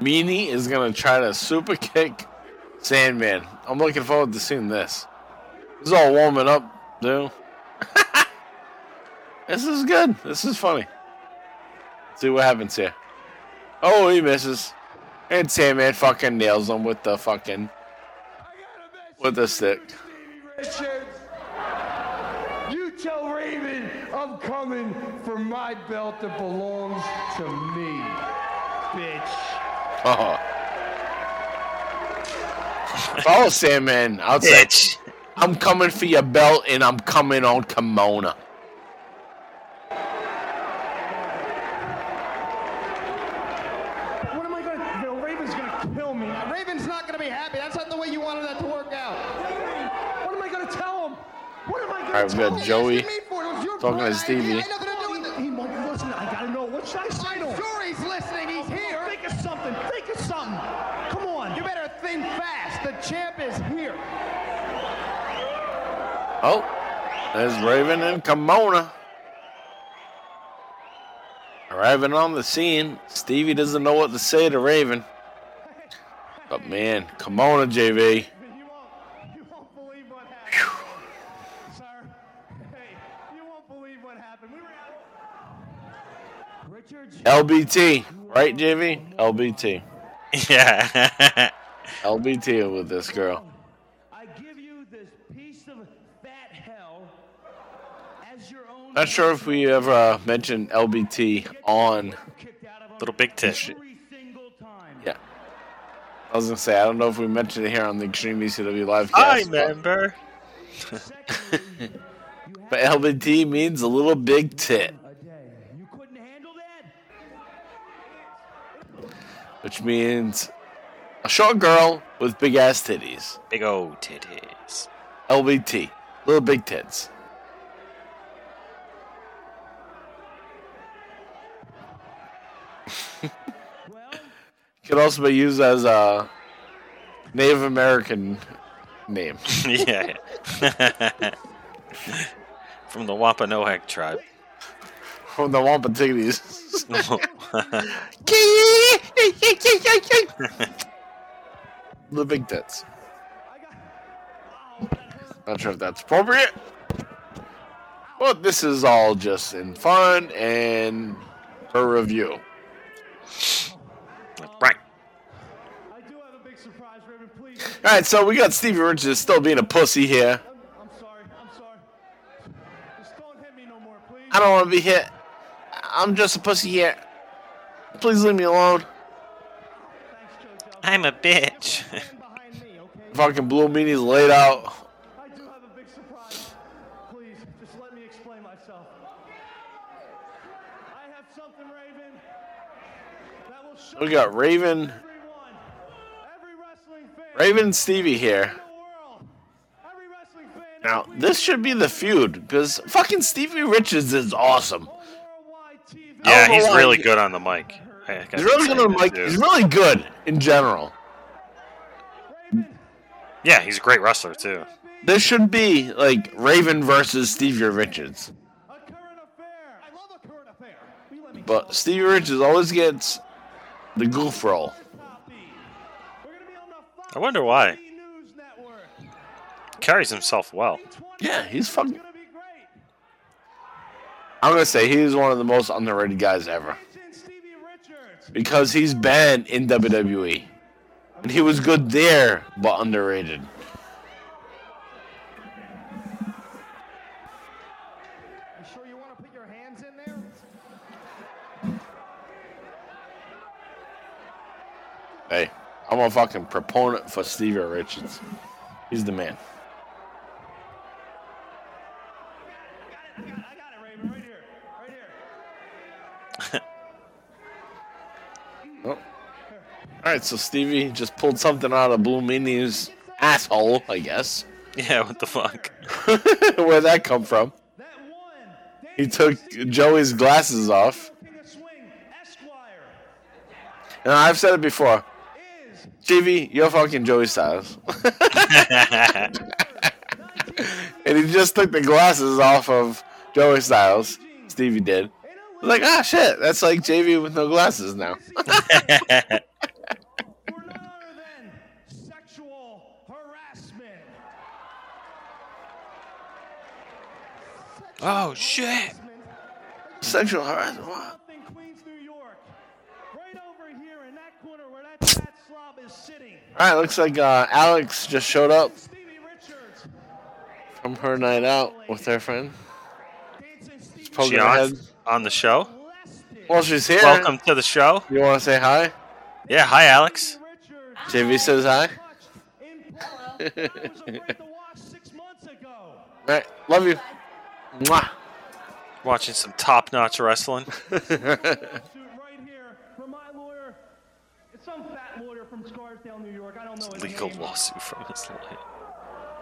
Meanie is going to try to super kick Sandman. I'm looking forward to seeing this. This is all warming up, dude. [laughs] this is good. This is funny. see what happens here. Oh, he misses. And Sandman fucking nails him with the fucking. with the stick. Richards, you tell Raven I'm coming for my belt that belongs to me, bitch. Oh. I'll say, man. I'll say, I'm coming for your belt and I'm coming on Kimona. What am I gonna Raven's gonna kill me. Raven's not gonna be happy. That's not the way you wanted that to work out. What am I gonna tell him? What am I gonna All right, we got Joey talking to Stevie. Is here. Oh, there's Raven and Kimona. Arriving on the scene, Stevie doesn't know what to say to Raven. But man, Kimona, JV. You won't, you won't believe what happened. Sir, hey, you won't believe what happened. We were out. Richard, LBT, right, JV? LBT. [laughs] Yeah. LBT with this girl. I give you this piece of fat hell as your own Not sure if we ever uh, mentioned LBT on. Little big tit. every single time. Yeah. I was gonna say I don't know if we mentioned it here on the Extreme ECW live I cast. but, remember. [laughs] but LBT means a little big tit, A day. You couldn't handle that? which means a short girl with big ass titties. Big old titties. LBT, little big tits. [laughs] Could also be used as a Native American name. [laughs] yeah. [laughs] From the Wampanoag tribe. From the Wampatitis. The big tits. Not sure if that's appropriate. But this is all just in fun and for review. right. I do have a big surprise, Raven. Please. Alright, so we got Stevie Richards still being a pussy here. I'm sorry. I'm sorry. Just don't hit me no more, please. I don't want to be hit. I'm just a pussy here. Please leave me alone. Thanks, JoJo. I'm a bitch. Stand behind me, okay? Fucking Blue Meanie's laid out. I do have a big surprise. Please, just let me explain myself. I have something, Raven, that will show We got Raven, everyone, every wrestling fan Raven Stevie here. in the world, every wrestling fan Now, this should be the feud because fucking Stevie Richards is awesome. on worldwide TV. I Yeah, he's really good on the mic. I- I He's really good on too. He's really good in general. Yeah, he's a great wrestler too. This should be like Raven versus Stevie Richards. A current affair. I love a current affair. Will you let me But Stevie Richards always gets the goof roll. copy? We're gonna be on the Fox I wonder why. Carries himself well. Yeah, he's fucking. Gonna be great. I'm gonna say he's one of the most underrated guys ever Agent Stevie Richards. Because he's been in WWE and he was good there, but underrated. You sure you want to put your hands in there? Hey, I'm a fucking proponent for Stevie Richards. He's the man. I got it, Raven, right here, right here. Oh. All right, so Stevie just pulled something out of Blue Meanie's asshole, I guess. [laughs] Yeah, what the fuck? [laughs] Where'd that come from? He took Joey's glasses off. King of Swing, Esquire, And I've said it before. Stevie, you're fucking Joey Styles. [laughs] and he just took the glasses off of Joey Styles. Stevie did. Like, ah, shit, that's like JV with no glasses now. for none other than sexual harassment. Oh shit! Sexual harassment. What? Up in Queens, New York, right over here in that corner where that fat slob is sitting. All right, looks like uh, Alex just showed up from her night out with her friend. dancing She on, on the show. molested. Well, she's here. Welcome to the show. You want to say hi? Yeah, hi Alex. JV says hi. [laughs] in public. I was afraid to watch six months ago. All right, love you. Mwah. Watching some top-notch wrestling. Right here from my lawyer. It's some fat lawyer from Scarsdale. New York. I don't know his Legal name. lawsuit from [laughs] his lawyer.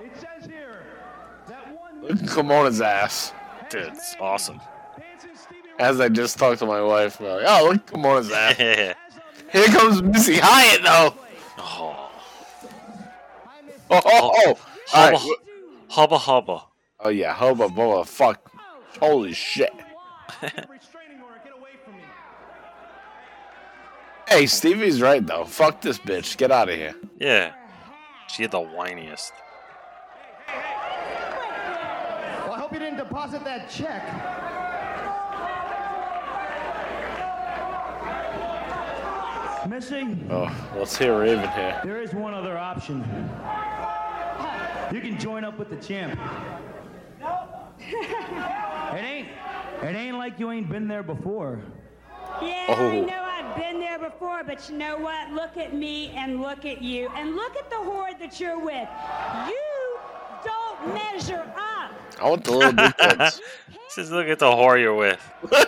It says here that one Look at Kimona's ass. Dude, it's awesome. As I just talked to my wife, I'm like, oh, look at Kimona's [laughs] ass. Yeah. Here comes Missy Hyatt, though. Oh. Oh, oh, oh. oh. All Hubba, right. hubba hubba. Oh, yeah. Hubba bubba. Fuck. Holy shit. [laughs] Hey, Stevie's right, though. Fuck this bitch. Get out of here. Yeah. She had the whiniest. Well, I hope you didn't deposit that check. Missy, Oh, let's hear Raven here. there is one other option. You can join up with the champ. [laughs] It ain't. It ain't like you ain't been there before. Yeah, Oh. I know I've been there before, but you know what? Look at me and look at you, and look at the horde that you're with. You don't measure up. I want the little [laughs] big kids. Just look at the whore you're with. [laughs]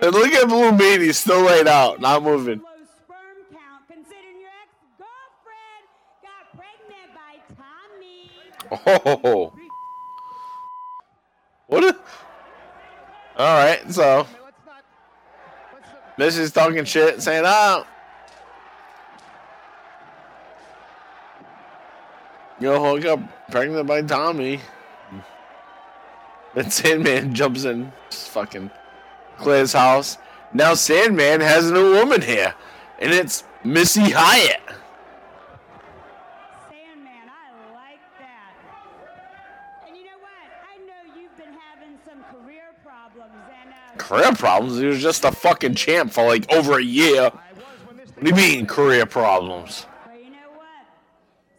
And look at Blue Meat. He's still laid out, not moving. Low sperm count, considering your ex-girlfriend got pregnant by Tommy. Oh. What? All right, so Missy's talking shit, saying, "Oh, yo, hook up, pregnant by Tommy." Then Sandman jumps in, fucking clears house. Now Sandman has a new woman here, and it's Missy Hyatt. Sandman, I like that. And you know what? I know you've been having some career problems, and uh, Career problems? He was just a fucking champ for like over a year. What do you mean career problems? well, you know what?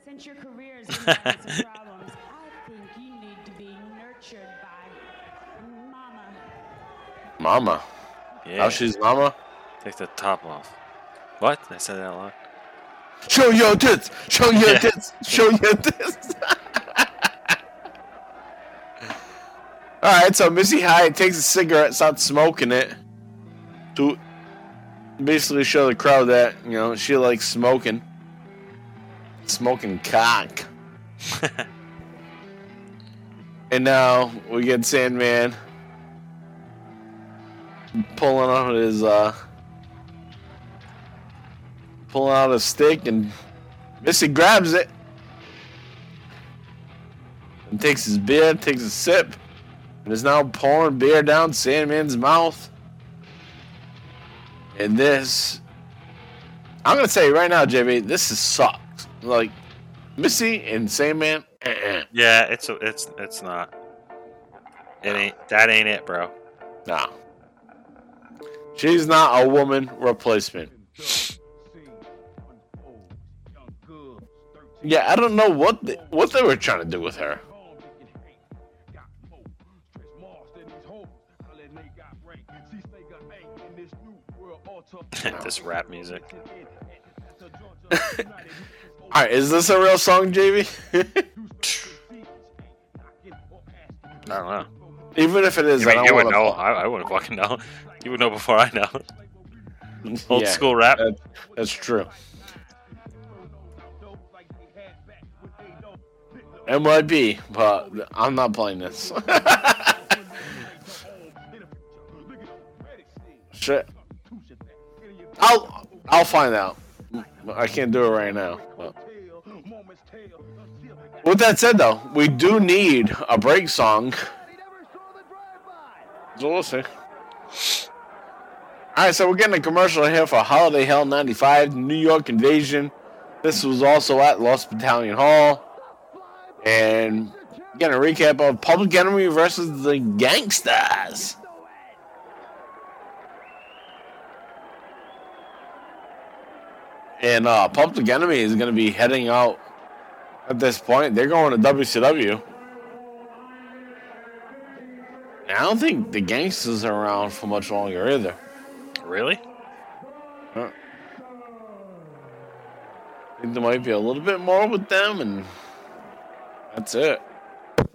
Since your career is in some problems, I think you need to be nurtured by Mama. Mama. Yeah. How she's mama? Take the top off. What? I said that loud. Show your tits. Show your Yeah. tits. Show your tits. [laughs] All right, so Missy Hyatt takes a cigarette, starts smoking it to basically show the crowd that you know she likes smoking, smoking cock. [laughs] and now we get Sandman pulling out his uh pulling out a stick and Missy grabs it and takes his beer, takes a sip, and is now pouring beer down Sandman's mouth. And this, I'm gonna say right now, JV, this is sucks. Like Missy and Sandman, eh-eh. Yeah, it's it's it's not. It ain't that ain't it, bro. nah. She's not a woman replacement. Yeah, I don't know what they, what they were trying to do with her. [laughs] this rap music. [laughs] All right, is this a real song, JV? [laughs] I don't know. Even if it is, You, I mean, don't you would know. I, I wouldn't fucking know. You would know before I know. Old Yeah, school rap. that- that's true. It might be, but I'm not playing this. Shit. I'll I'll find out. I can't do it right now. but- With that said, though, we do need a break song. So we'll see. All right, so we're getting a commercial here for Holiday Hell 95, New York Invasion. This was also at Lost Battalion Hall. And getting a recap of Public Enemy versus the Gangsters. And uh, Public Enemy is going to be heading out at this point. They're going to WCW. And I don't think the Gangsters are around for much longer either. Really? Huh. I think there might be a little bit more with them, and that's it. All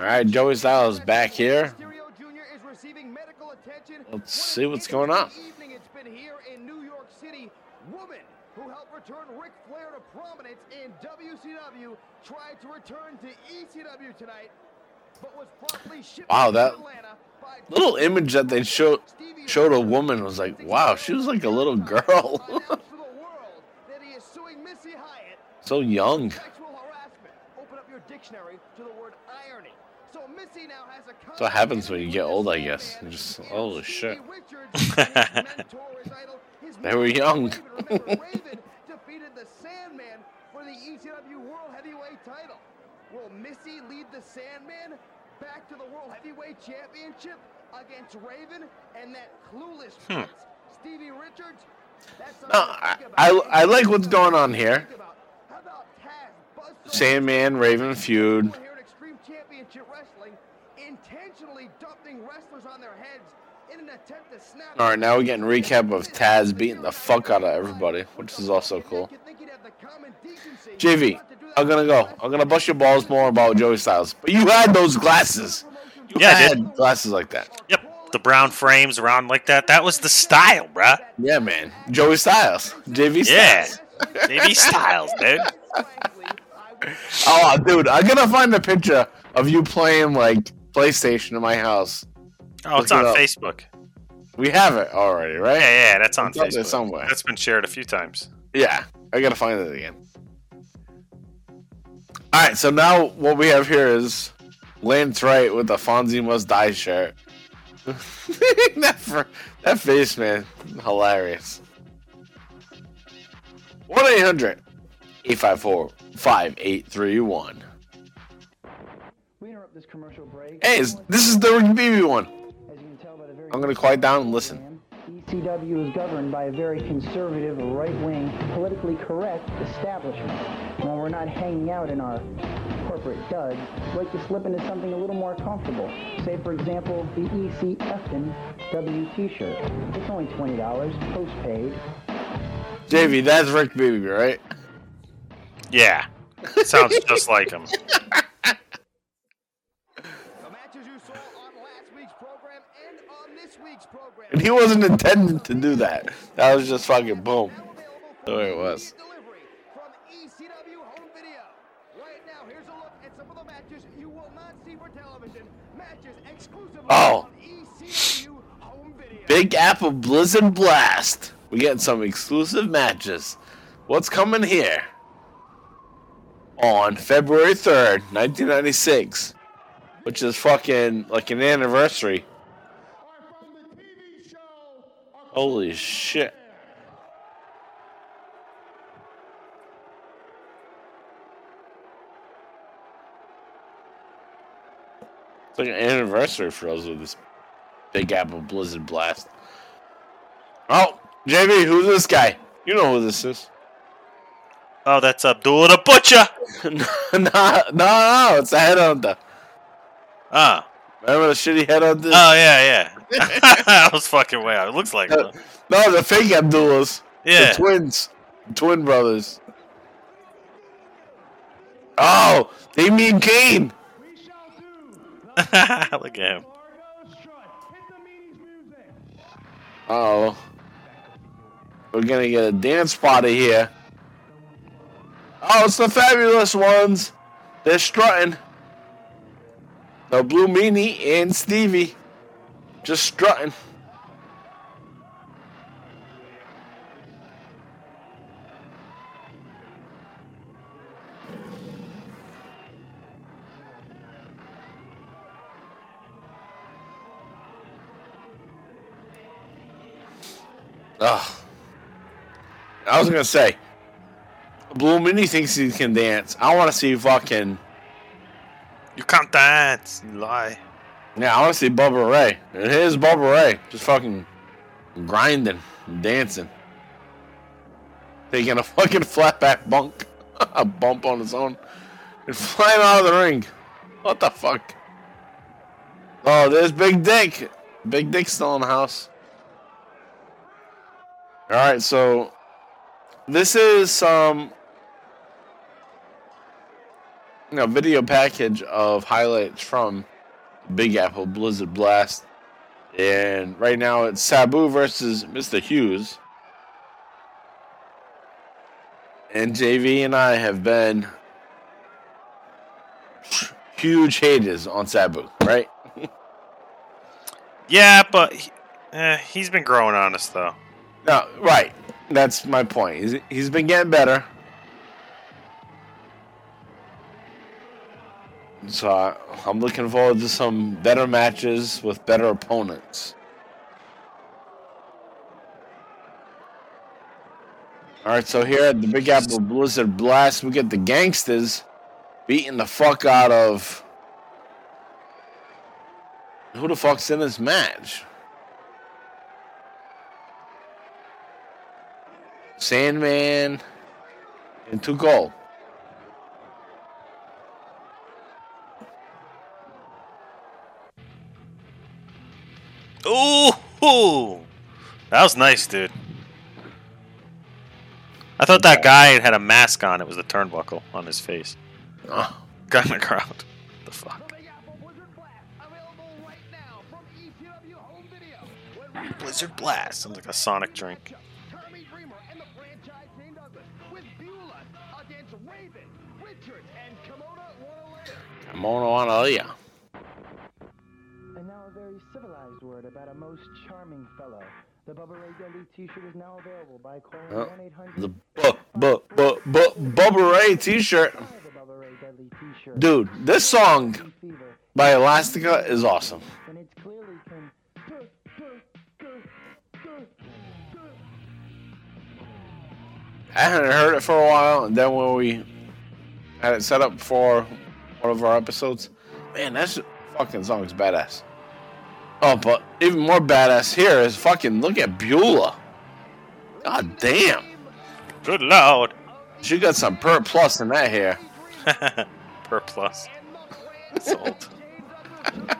right, Joey Styles back here. Let's see what's going on. Evening, it's been here in New York woman who helped return Ric Flair to prominence in WCW, tried to return to ECW tonight, but was promptly shipped Wow, to that little image that they showed showed a woman was like, wow, she was like a little girl, that he is suing Missy Hyatt [laughs] so young. sexual harassment. Open up your dictionary to the word irony. So Missy now has a That's what happens when you get old, I guess. You just holy shit. [laughs] they were young. defeated the Sandman for the ECW World Heavyweight title. Will Missy lead the Sandman back to the World Heavyweight Championship against Raven and that clueless Hmm. Stevie Richards? No, I, I, I like what's going on here. Sandman, Raven feud. here at Extreme Championship Wrestling intentionally dumping wrestlers on their heads in an attempt to snap All right, now we're getting recap of Taz beating the fuck out of everybody, which is also cool. JV, I'm gonna go. I'm gonna bust your balls more about Joey Styles, but you had those glasses. You Yeah, I had did. glasses like that. Yep, the brown frames around like that. That was the style, bruh. Yeah, man. Joey Styles, JV Styles. Yeah. JV Styles, dude. [laughs] Oh, dude, I'm gonna find a picture of you playing like PlayStation in my house. Oh, it's on it. Facebook. We have it already, right? Yeah, yeah, that's on It's Facebook. somewhere. That's been shared a few times. Yeah, I gotta find it again. All right, so now what we have here is Lance Wright with the Fonzie Must Die shirt. [laughs] that, fr- that face, man, hilarious. 1 800 854 5831. We interrupt this commercial break. Hey, this is the Beebe one. I'm gonna quiet down and listen. ECW is governed by a very conservative, right-wing, politically correct establishment. When we're not hanging out in our corporate duds, we like to slip into something a little more comfortable. Say, for example, the ECFN W t-shirt. It's only $20, post-paid. JV, that's Rick Beebe, right? Yeah, sounds just like him. [laughs] And he wasn't intending to do that. That was just fucking boom. The way it was. Oh. Big Apple Blizzard Blast. We getting some exclusive matches. What's coming here? On February 3rd, 1996. Which is fucking like an anniversary. Holy shit. It's like an anniversary for us with this Big Apple Blizzard Blast. Oh, JV, who's this guy? You know who this is. Oh, that's Abdullah the Butcher. [laughs] no, no, no, it's a headhunter. Ah. Remember the shitty headhunter? Oh yeah, yeah. [laughs] I was fucking way out. It looks like him. No, the fake Abdullahs. Yeah. The twins. Twin brothers. Oh, they mean Kane. [laughs] Look at him. Oh. We're gonna get a dance party here. Oh, it's the fabulous ones. They're strutting. The Blue Meanie and Stevie. Just strutting. Ugh. I was gonna say, Blue Meanie thinks he can dance. I want to see fucking. You can't dance. You lie. Yeah, I want to see Bubba Ray. And here's Bubba Ray, just fucking grinding, dancing, taking a [laughs] fucking flatback bunk, [laughs] a bump on his own, and flying out of the ring. What the fuck? Oh, there's Big Dick. Big Dick's still in the house. All right, so this is some you know, video package of highlights from Big Apple Blizzard Blast. And right now it's Sabu versus Mr. Hughes. and JV and I have been huge haters on Sabu, right? [laughs] Yeah, but he, eh, he's been growing on us though. No, right. That's my point. He's, he's been getting better. So I, I'm looking forward to some better matches with better opponents. All right, so here at the Big Apple Blizzard Blast, we get the gangsters beating the fuck out of who the fuck's in this match? Sandman and Too Cold. Ooh, that was nice, dude. I thought that guy had a mask on. It was the turnbuckle on his face. Oh. Got in the crowd. The fuck. Blizzard Blast sounds like a Sonic drink. Kimona Wanalaya. Word about a most charming fellow. The Bubba Ray Dudley t-shirt is now available by calling Oh, 1-800 the bu- bu- bu- bu- Bubba Ray t-shirt. Dude, this song by Elastica is awesome. and it's clearly I hadn't heard it for a while, and then when we had it set up for one of our episodes, man, that's fucking song is badass. Oh, but even more badass here is fucking look at Beulah. God damn. Good lord. She got some per plus in that hair. [laughs] per plus. It's old. [laughs]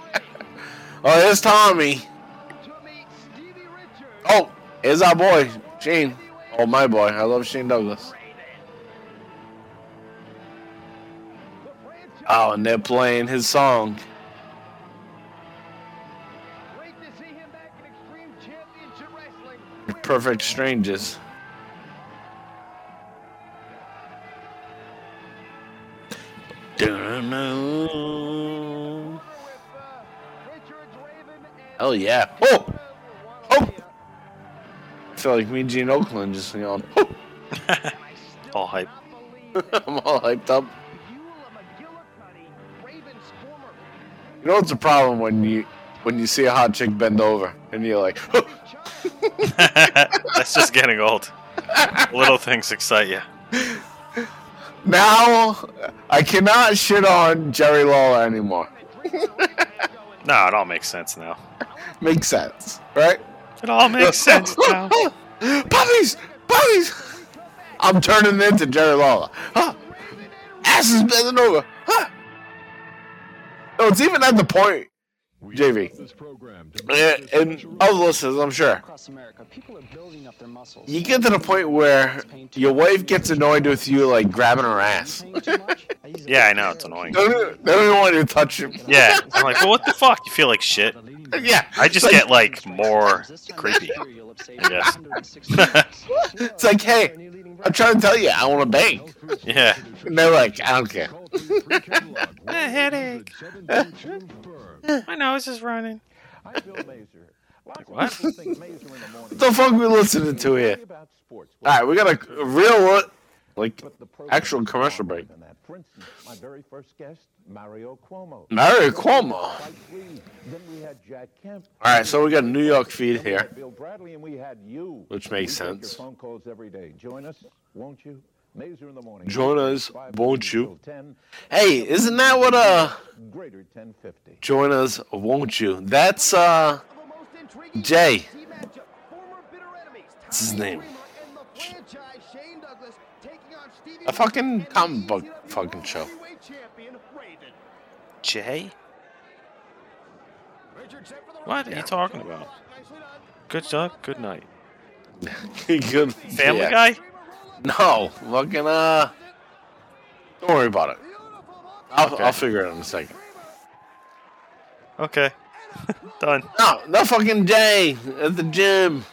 Oh, here's Tommy. Oh, here's our boy, Shane. Oh, my boy. I love Shane Douglas. Oh, and they're playing his song. Perfect Strangers. Hell yeah. Oh! Oh! I feel like me and Gene Okerlund just yelling, oh! [laughs] All hype. [laughs] I'm all hyped up. You know what's the problem when you when you see a hot chick bend over and you're like, [laughs] oh! [laughs] That's just getting old. Little things excite you. now I cannot shit on Jerry Lawler anymore. [laughs] No, it all makes sense now. Makes sense, right? It all makes sense now. [laughs] Puppies! Puppies! I'm turning into Jerry Lawler. Huh? Ass is bending over. Huh? No, it's even at the point, JV. And, and other listeners, I'm sure. Across America, people are building up their muscles. You get to the point where your wife gets annoyed with you, like grabbing her ass. Yeah, I know it's annoying. They don't, they don't even want you to touch him. Yeah, I'm like, well, what the fuck? You feel like shit. Yeah, I just like- get like more creepy. I guess. [laughs] It's like, hey, I'm trying to tell you, I want to bang. yeah. And they're like, I don't care. A headache. [laughs] My nose is running. Like, [laughs] what? What the fuck we listening to here? All right, we got a, real, like, actual commercial break. My very first guest, Mario Cuomo. Mario Cuomo. Then we had Jack Kemp. All right, so we got a New York feed here, Bill Bradley, and we had you. which makes sense. Your phone calls every day. Join us, won't you? Mazer in the morning. Join us, won't you? Hey, isn't that what uh? greater 1050. Join us, won't you? That's uh, Jay. What's his name? A fucking comic book fucking show. Jay? What are you talking about? Good luck. Good night. [laughs] Good Family yeah. Guy? No, fucking uh. Don't worry about it. I'll, Okay. I'll figure it out in a second. Okay. [laughs] Done. No, no fucking Jay at the gym.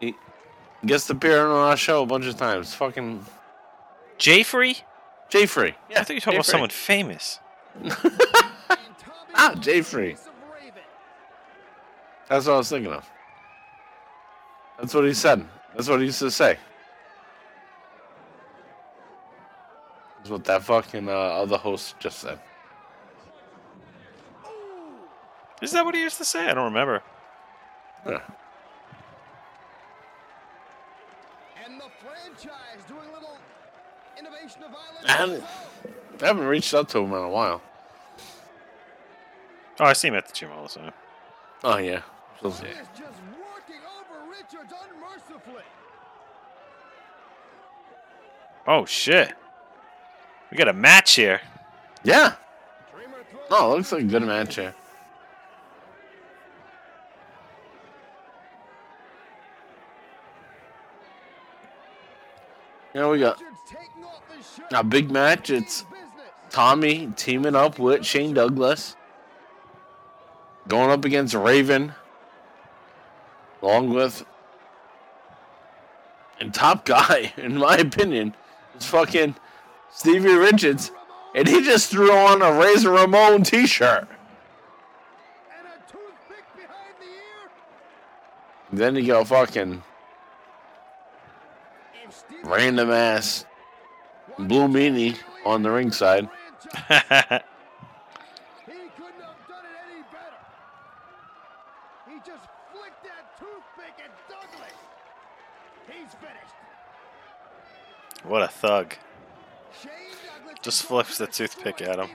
He, Guest appearing on our show a bunch of times. Fucking Jay Free? Jay Free. I thought you were talking about someone famous. Ah, Jay Free. That's what I was thinking of. That's what he said. That's what he used to say. That's what that fucking uh, other host just said. Is that what he used to say? I don't remember. Yeah. And the franchise doing a little innovation of violence. I haven't, I haven't reached out to him in a while. Oh, I see him at the gym all the time. Oh yeah. So- Is just working over unmercifully. Oh shit. We got a match here. Yeah. Oh, it looks like a good match here. Yeah, we got a big match. It's Tommy teaming up with Shane Douglas, going up against Raven, along with and top guy, [laughs] in my opinion, is fucking Stevie Richards, and he just threw on a Razor Ramon T-shirt. Then you go fucking random ass blue meanie on the ringside. [laughs] He just flicked that toothpick at Douglas. He's finished. What a thug. Just flips the toothpick at him.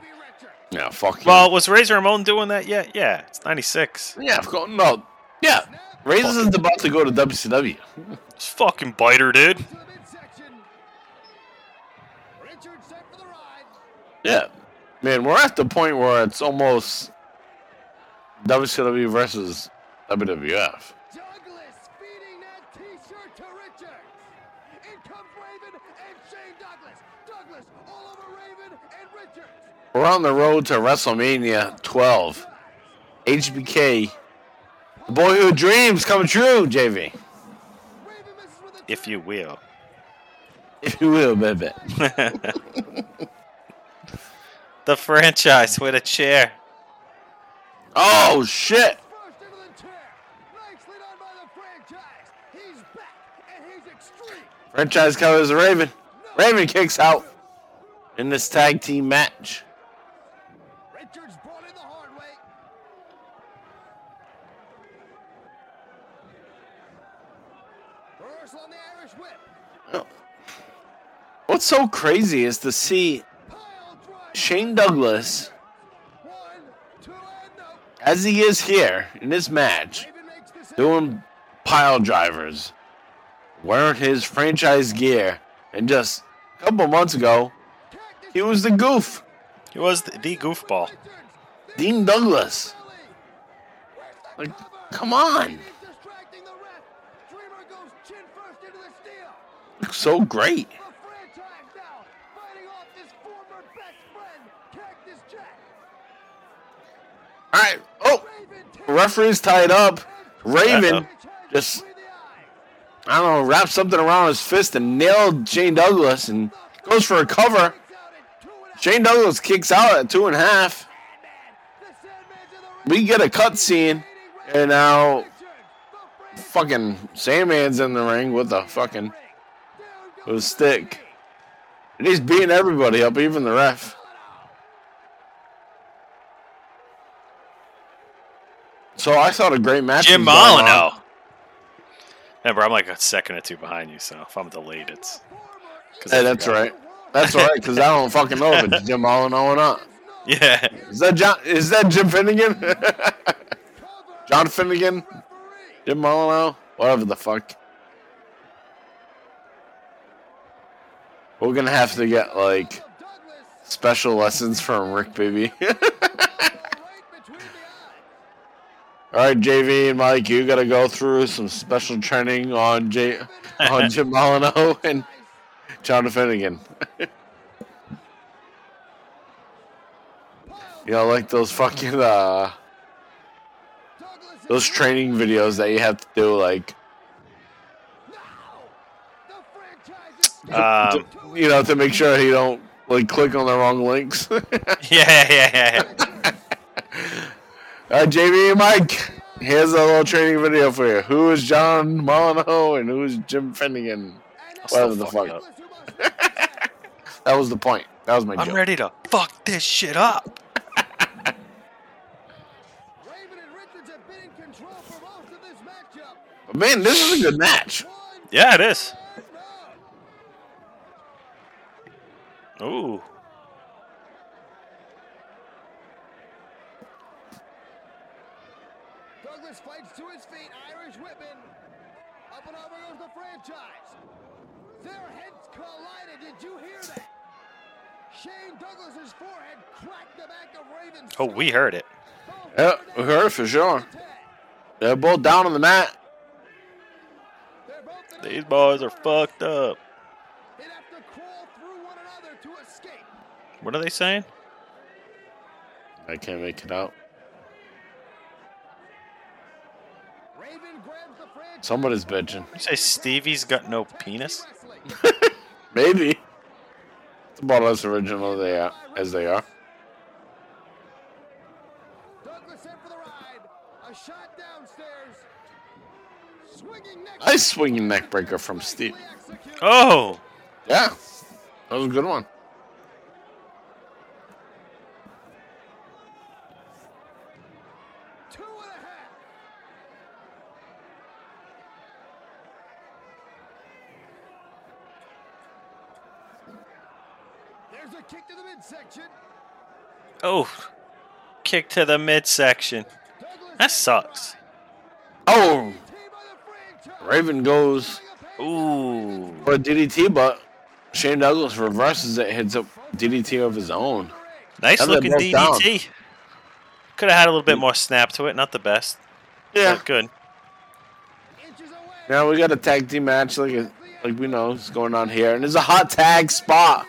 Yeah, fuck you. Well, was Razor Ramon doing that yet? Yeah, it's 96. Yeah, of course. No. Yeah. Razor's about to go to WCW. It's fucking biter, dude. Yeah. Man, we're at the point where it's almost WCW versus WWF. We're on the road to WrestleMania 12. HBK, the boyhood dreams come true, JV. If you will. If you will, baby. [laughs] the franchise with a chair. Oh shit! Franchise covers the Raven. Raven kicks out in this tag team match. What's so crazy is to see Shane Douglas as he is here in this match doing pile drivers, wearing his franchise gear, and just a couple months ago, he was the goof. He was the, the goofball. Dean Douglas. Like, come on. Looks so great. All right. Oh, referee's tied up. Raven just, I don't know, wrapped something around his fist and nailed Shane Douglas and goes for a cover. Shane Douglas kicks out at two and a half. We get a cut scene, and now fucking Sandman's in the ring with a fucking with a stick. And he's beating everybody up, even the ref. So I thought a great match. Jim. Molyneux. Remember, I'm like a second or two behind you, so if I'm delayed, it's. Hey, that's right. That's right, because I don't fucking know if it's Jim Molyneux or not. [laughs] Yeah. Is that John? Is that Jim Finnegan? [laughs] John Finnegan? Jim Molyneux? Whatever the fuck. We're gonna have to get like special lessons from Rick Beebe. [laughs] All right, JV and Mike, you got to go through some special training on J on [laughs] Jim Molyneux and John Finnegan. [laughs] you know, like those fucking uh, those training videos that you have to do, like Um, [laughs] you know, to make sure he don't like click on the wrong links. Yeah, yeah, yeah, yeah. Uh, right, JV and Mike. Here's a little training video for you. Who is John Molyneux and who is Jim Finnegan? Whatever the fuck. [laughs] that was the point. That was my I'm joke. ready to fuck this shit up. [laughs] But man, this is a good match. Yeah, it is. Ooh. Douglas fights to his feet, Irish whipping. Up and over goes the franchise. Their heads collided. Did you hear that? Shane Douglas's forehead cracked the back of Raven's. Oh, we heard it. Yeah, we heard it for sure. They're both down on the mat. These boys are fucked up. What are they saying? I can't make it out. Somebody's bitching. You say Stevie's got no penis? [laughs] Maybe. It's about as original they are, as they are. A shot downstairs. Swinging neck. Nice swinging neck breaker from Steve. Oh! Yeah. That was a good one. Two and a half. There's a kick to the midsection. Oh. Kick to the midsection. That sucks. Oh! Raven goes Ooh. for a DDT, but Shane Douglas reverses it, hits a DDT of his own. Nice looking both down. DDT. Could have had a little bit more snap to it. Not the best. Yeah. Good. Now we got a tag team match like like we know is going on here, and it's a hot tag spot.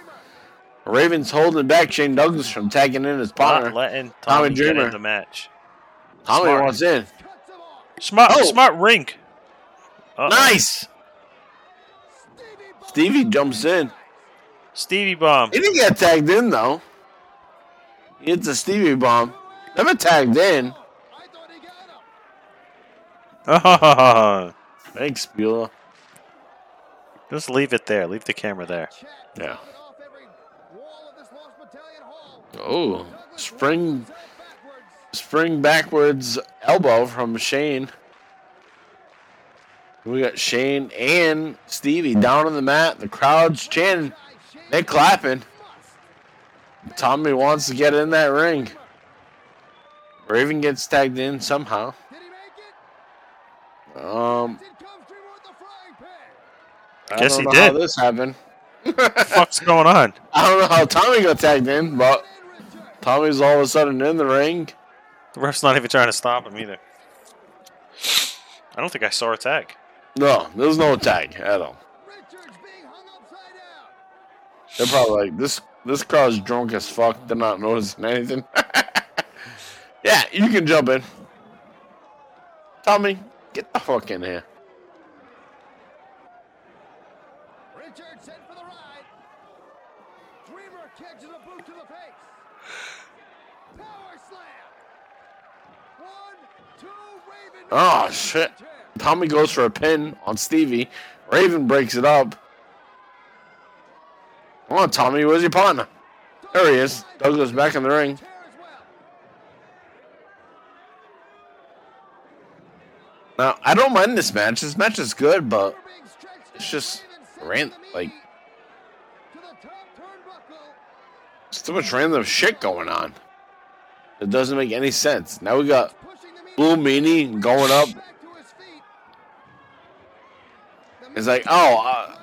Raven's holding back Shane Douglas from tagging in his partner. Not letting Tommy Tommy, Dreamer. in the match. Tommy Smart. wants in. Smart, Oh. smart ring. Uh-oh. Nice. Stevie jumps in. Stevie bomb. He didn't get tagged in though. He hits a Stevie bomb. Never tagged in. [laughs] Thanks, Beulah. Just leave it there. Leave the camera there. Yeah. Oh, spring, spring backwards elbow from Shane. We got Shane and Stevie down on the mat. The crowd's chanting. They're clapping. Tommy wants to get in that ring. Raven gets tagged in somehow. Um, I Guess don't he did. how this happened. What's going on? [laughs] I don't know how Tommy got tagged in, but Tommy's all of a sudden in the ring. The ref's not even trying to stop him either. I don't think I saw a tag. No, there's no tag at all. They're probably like this. This crowd's drunk as fuck. They're not noticing anything. [laughs] yeah, you can jump in. Tommy, get the fuck in here. Richard sent for the ride. Dreamer catches a boot to the face. Power slam. One, two, Raven. Oh shit! Tommy goes for a pin on Stevie. Raven breaks it up. Come on, Tommy. Where's your partner? There he is. Douglas back in the ring. Now I don't mind this match. This match is good, but it's just ran like it's too much random shit going on. It doesn't make any sense. Now we got Blue Meanie going up. It's like, oh, uh,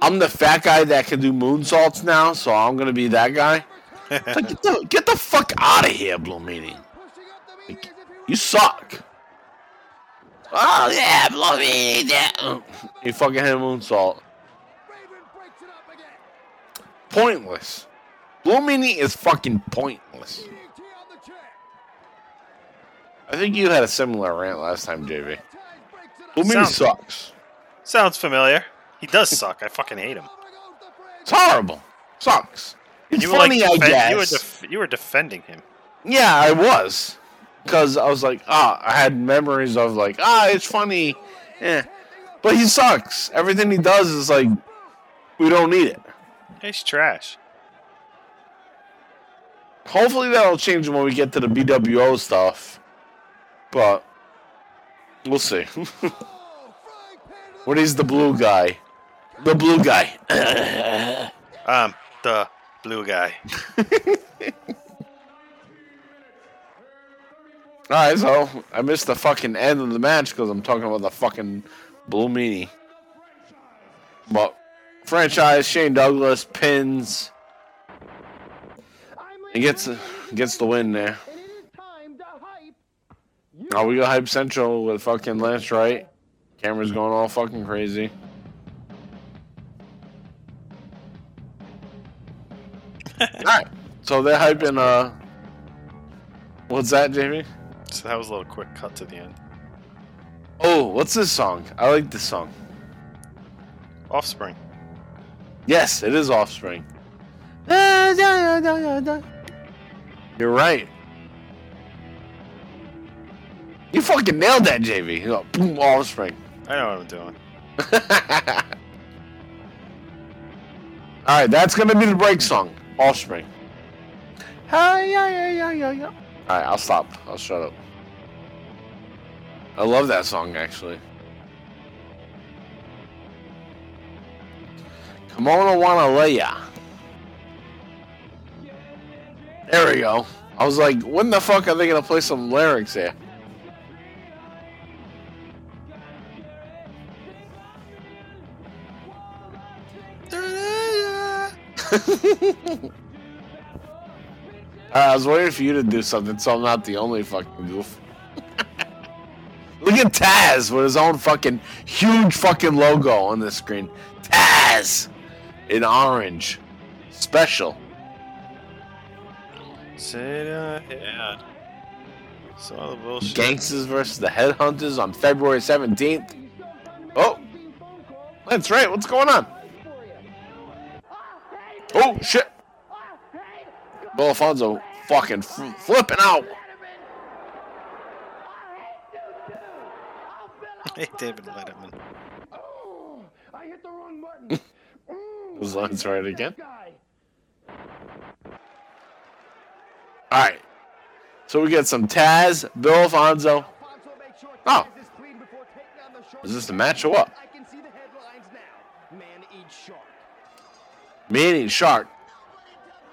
I'm the fat guy that can do moonsaults now, so I'm gonna be that guy. Like, get, the, get the fuck out of here, Blue Meanie. Like, you suck. Oh yeah, Blue Meanie. You fucking hit a moonsault. Pointless. Blue Meanie is fucking pointless. I think you had a similar rant last time, JV. Blue Meanie Sounds- sucks. Sounds familiar. He does suck. I fucking hate him. It's horrible. Sucks. It's you were funny, like, I guess. You were, def- you were defending him. Yeah, I was. Because I was like, ah, I had memories of like, ah, it's funny. Yeah. But he sucks. Everything he does is like, we don't need it. He's trash. Hopefully that'll change when we get to the BWO stuff. But we'll see. what is the blue guy. The blue guy. [laughs] Um, the blue guy. [laughs] Alright, so I missed the fucking end of the match because I'm talking about the fucking Blue Meanie. But franchise, Shane Douglas pins and gets gets the win there. Oh, we got Hype Central with fucking Lance Wright. Camera's going all fucking crazy. [laughs] Alright, so they're hyping, uh. What's that, Jamie? So that was a little quick cut to the end. Oh, what's this song? I like this song. Offspring. Yes, it is Offspring. [laughs] You're right. You fucking nailed that, JV. You go, boom, Offspring. I know what I'm doing. [laughs] All right, that's gonna be the break song, Offspring. Hi, yeah, yeah, yeah, yeah, yeah. All right, I'll stop. I'll shut up. I love that song actually. Come on, I wanna lay ya. There we go. I was like, when the fuck are they gonna play some lyrics here? [laughs] I was waiting for you to do something, so I'm not the only fucking goof. [laughs] Look at Taz with his own fucking huge fucking logo on the screen. Taz in orange, special. Sit ahead. Saw the bullshit. Gangsters versus the Headhunters on February 17th. Oh, that's right. What's going on? Oh shit! Bill Alfonso fucking f- flipping out. [laughs] Hey, David Letterman. I hit the wrong button. His line's right again. All right. So we get some Taz, Bill Alfonso. Oh. Is this the match or what? Man eat shark.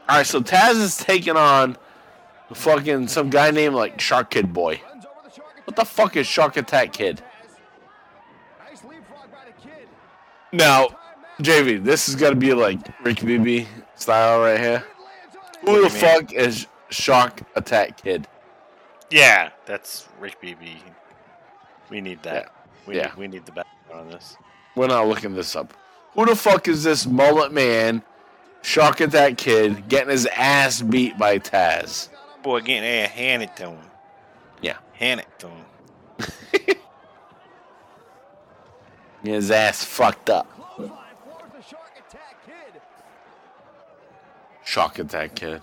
All right, so Taz is taking on fucking some guy named like Shark Kid Boy. What the fuck is Shark Attack Kid? Now, JV, this is gonna be like Rick Beebe style right here. Who the mean? fuck is Shark Attack Kid? Yeah, that's Rick Beebe. We need that. We, Yeah. need, we need the background on this. We're not looking this up. Who the fuck is this mullet man, Shark that Kid, getting his ass beat by Taz? Boy, getting air handed to him. Yeah. Hand it to him. [laughs] His ass fucked up. Shark Attack Kid.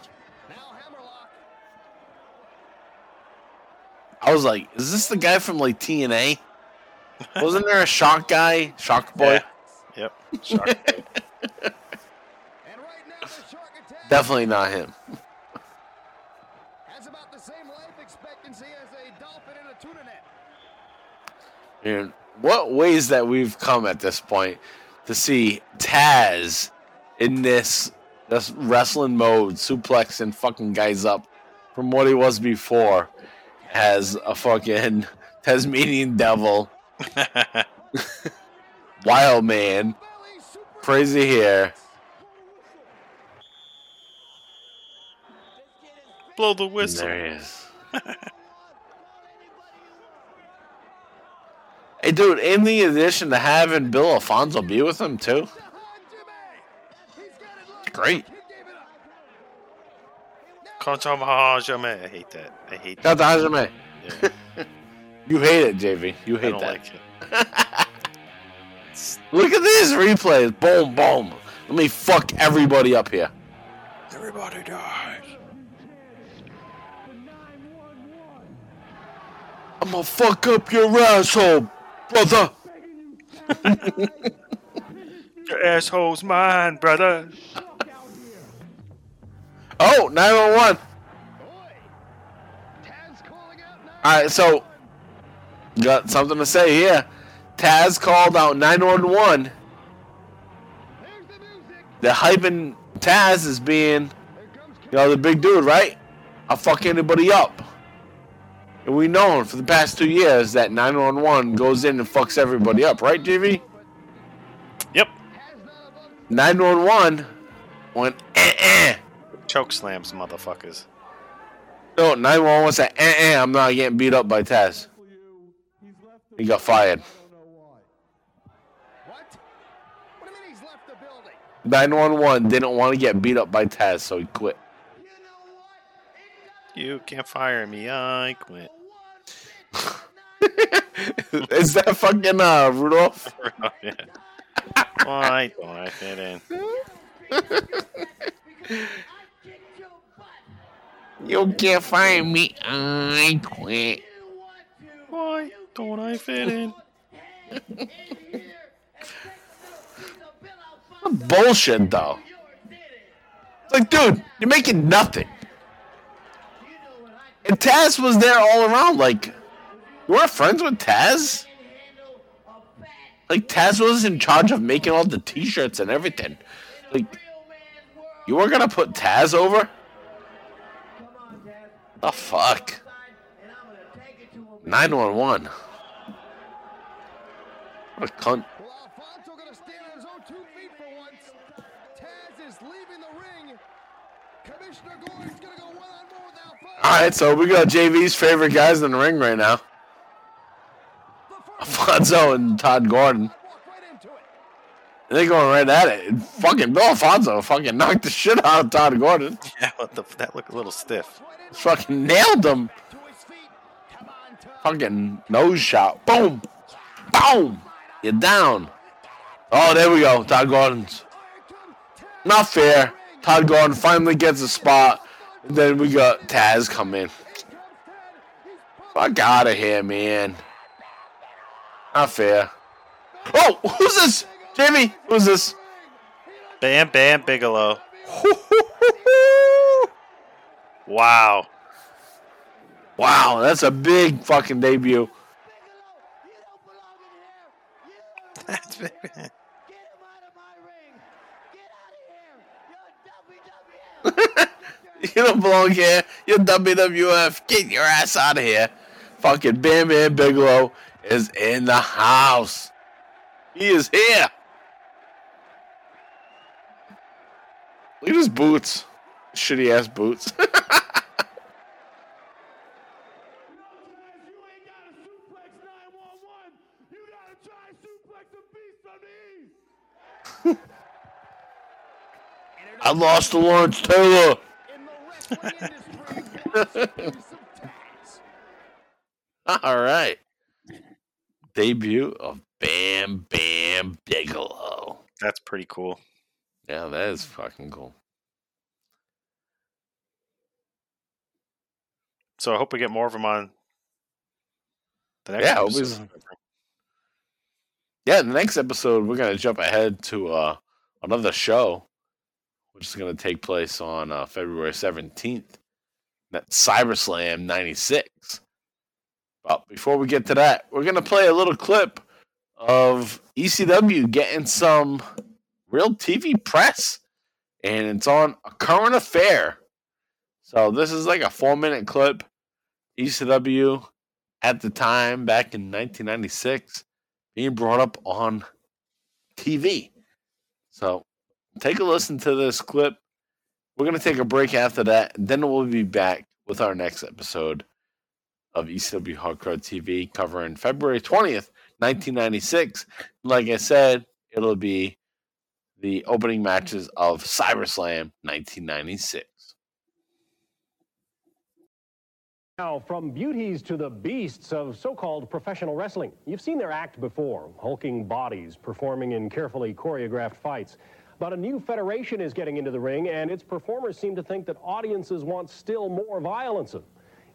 I was like, is this the guy from like TNA? [laughs] Wasn't there a shock guy? Shock Boy? Yeah. Yep. Shark. [laughs] Definitely not him. Has about the same life expectancy as a dolphin in a tuna net. And what ways that we've come at this point to see Taz in this this wrestling mode, suplexing fucking guys up from what he was before as a fucking [laughs] Tasmanian devil, [laughs] wild man, crazy hair. Blow the whistle. There he is. Hey, dude, in the addition to having Bill Alfonso be with him, too. Great. Contra Mahajame. I hate that. I hate that. the Hajime. [laughs] you hate it, JV. You hate that. like it. [laughs] Look at these replays. Boom, boom. Let me fuck everybody up here. Everybody dies. I'm gonna fuck up your asshole, brother. [laughs] Your asshole's mine, brother. Oh, 911. All right, so got something to say here. Taz called out 911. They're hyping Taz is being, you know, the big dude, right? I'll fuck anybody up. And we know for the past two years that 911 goes in and fucks everybody up, right, JV? Yep. 911 went eh eh. Choke slams, motherfuckers. No, 911 said eh eh. I'm not getting beat up by Taz. He got fired. 911 didn't want to get beat up by Taz, so he quit. You can't fire me. I quit. [laughs] Is that fucking uh, Rudolph? yeah. Why don't I fit in? [laughs] You can't find me. I quit. Why don't I fit in? [laughs] Bullshit, though. It's like, dude, you're making nothing. And Taz was there all around. Like, you weren't friends with Taz? Like, Taz was in charge of making all the t shirts and everything. Like, you weren't gonna put Taz over? The fuck? 911. What a cunt. All right, so we got JV's favorite guys in the ring right now. Alfonso and Todd Gordon. And they're going right at it. And fucking Bill Alfonso fucking knocked the shit out of Todd Gordon. [laughs] Yeah, what the, that looked a little stiff. Fucking nailed him. Fucking nose shot. Boom. Boom. You're down. Oh, there we go. Todd Gordon's. Not fair. Todd Gordon finally gets a spot. And then we got Taz come in. Fuck out of here, man. Not fair. Oh, who's this? Jamie, who's this? Bam Bam Bigelow. [laughs] wow. Wow, that's a big fucking debut. [laughs] That's big. [laughs] You don't belong here. You're WWF. Get your ass out of here. Fucking Bam Bam Bigelow is in the house. He is here. Look at his boots. Shitty ass boots. [laughs] [laughs] I lost to Lawrence Taylor. [laughs] All right. Debut of Bam Bam Bigelow. That's pretty cool. Yeah, that is fucking cool. So I hope we get more of them on the next Yeah, episode. Yeah, the next episode we're gonna jump ahead to uh, another show, which is gonna take place on uh, February seventeenth. That's CyberSlam '96. But before we get to that, we're gonna play a little clip of ECW getting some real TV press, and it's on a current affair. So this is like a four-minute clip. ECW at the time back in 1996 being brought up on TV. So take a listen to this clip. We're going to take a break after that, then we'll be back with our next episode of ECW Hardcore TV covering February 20th, 1996. Like I said, it'll be the opening matches of CyberSlam 1996. Now, from beauties to the beasts of so-called professional wrestling. You've seen their act before, hulking bodies performing in carefully choreographed fights. But a new federation is getting into the ring, and its performers seem to think that audiences want still more violence.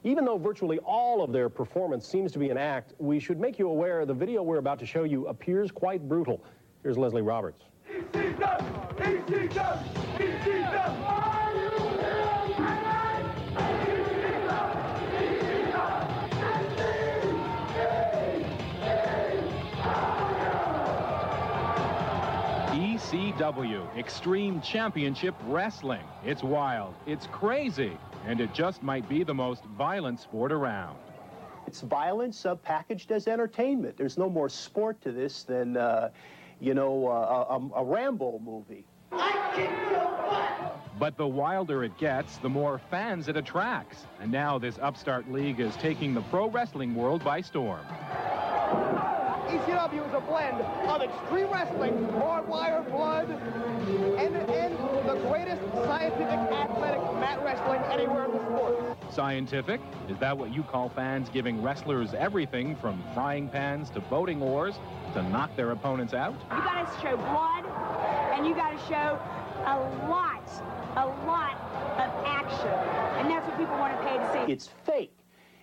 Even though virtually all of their performance seems to be an act, we should make you aware the video we're about to show you appears quite brutal. Here's Leslie Roberts. ECW, Extreme Championship Wrestling. It's wild, it's crazy, and it just might be the most violent sport around. It's violence uh, packaged as entertainment. There's no more sport to this than, uh, you know, uh, a, a Rambo movie. But the wilder it gets, the more fans it attracts. And now this upstart league is taking the pro wrestling world by storm. ECW is a blend of extreme wrestling, barbed wire, blood, and, and the greatest scientific athletic mat wrestling anywhere in the sport. Scientific? Is that what you call fans giving wrestlers everything from frying pans to boating oars to knock their opponents out? You got to show blood, and you got to show a lot, a lot of action. And that's what people want to pay to see. It's fake,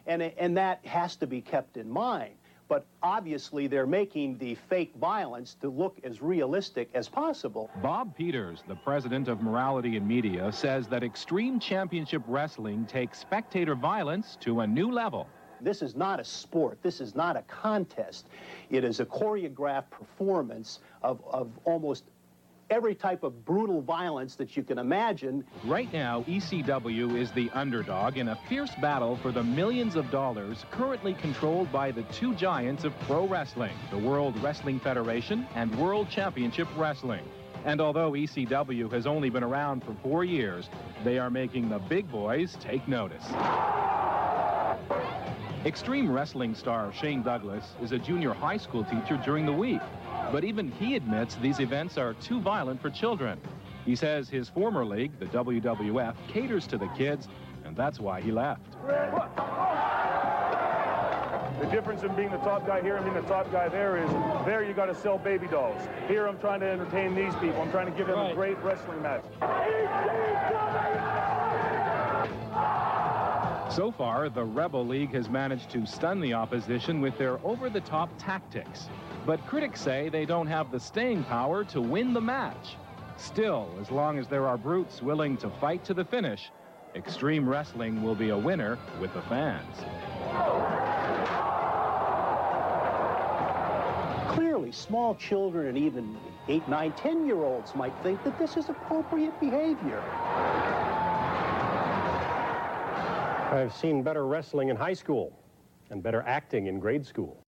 and, and that has to be kept in mind. But obviously, they're making the fake violence to look as realistic as possible. Bob Peters, the president of Morality in Media, says that Extreme Championship Wrestling takes spectator violence to a new level. This is not a sport. This is not a contest. It is a choreographed performance of, of almost every type of brutal violence that you can imagine. Right now, ECW is the underdog in a fierce battle for the millions of dollars currently controlled by the two giants of pro wrestling, the World Wrestling Federation and World Championship Wrestling. And although ECW has only been around for four years, they are making the big boys take notice. Extreme wrestling star Shane Douglas is a junior high school teacher during the week. But even he admits these events are too violent for children. He says his former league, the WWF, caters to the kids, and that's why he left. The difference in being the top guy here and being the top guy there is there you got to sell baby dolls. Here I'm trying to entertain these people. I'm trying to give them a great wrestling match. So far, the Rebel League has managed to stun the opposition with their over-the-top tactics. But critics say they don't have the staying power to win the match. Still, as long as there are brutes willing to fight to the finish, Extreme Wrestling will be a winner with the fans. Clearly, small children and even 8, 9, 10 year olds might think that this is appropriate behavior. I've seen better wrestling in high school and better acting in grade school.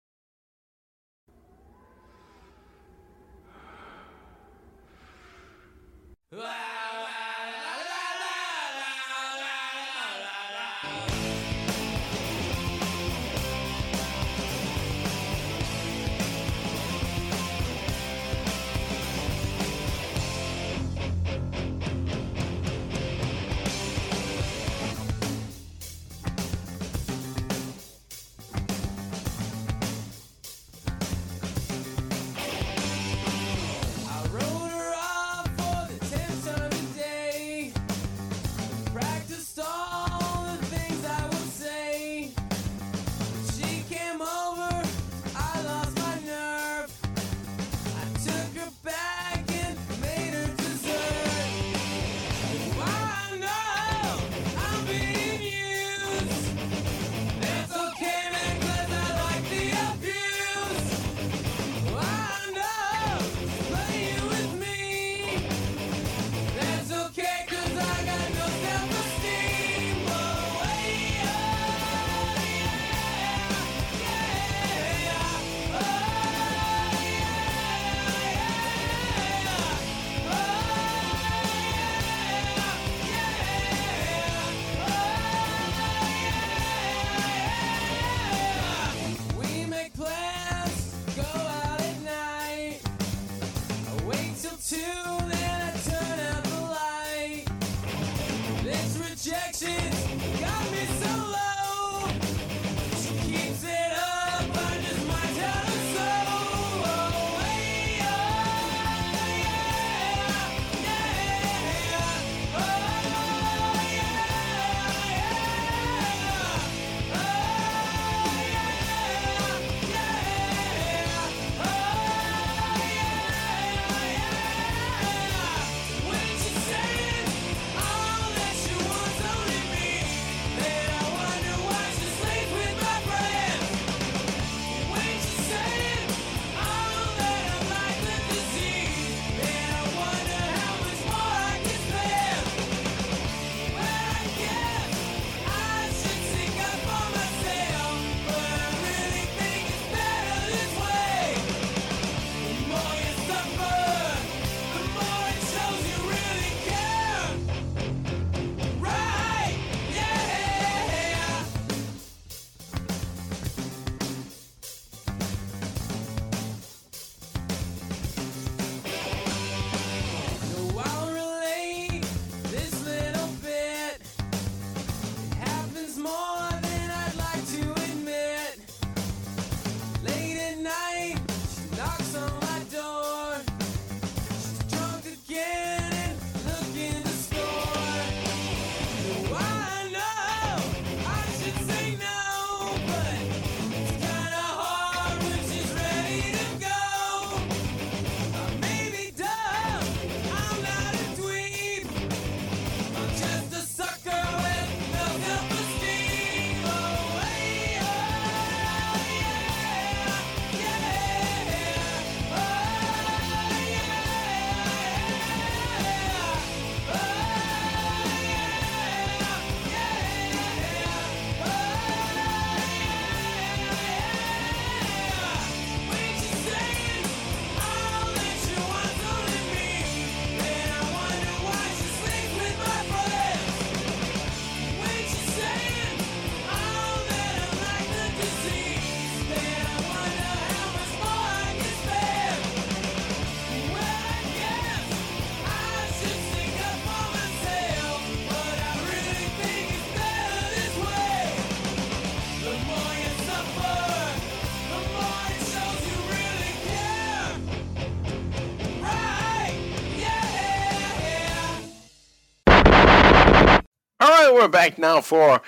We're back now for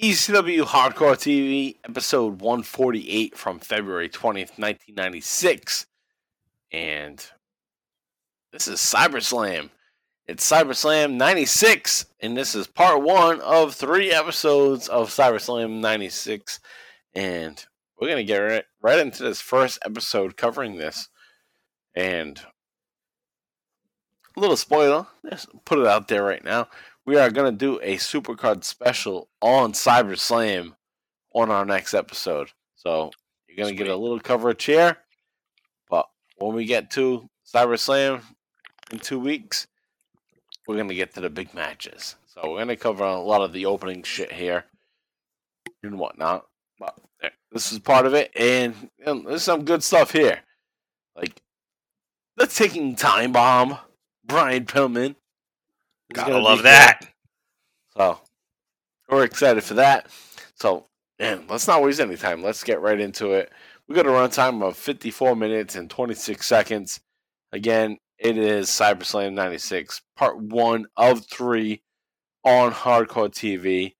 ECW Hardcore TV episode 148 from February 20th, 1996. And this is CyberSlam. It's CyberSlam 96, and this is part one of three episodes of CyberSlam 96. And we're going to get right, right into this first episode covering this. And a little spoiler, just put it out there right now we are going to do a supercard special on CyberSlam on our next episode. So you're going to get a little coverage here. But when we get to CyberSlam in two weeks, we're going to get to the big matches. So we're going to cover a lot of the opening shit here and whatnot. But this is part of it. And you know, there's some good stuff here. Like the ticking time bomb, Brian Pillman. Gotta love that. So we're excited for that. So man, let's not waste any time. Let's get right into it. We got a runtime of 54 minutes and 26 seconds. Again, it is CyberSlam 96, part one of three on Hardcore TV.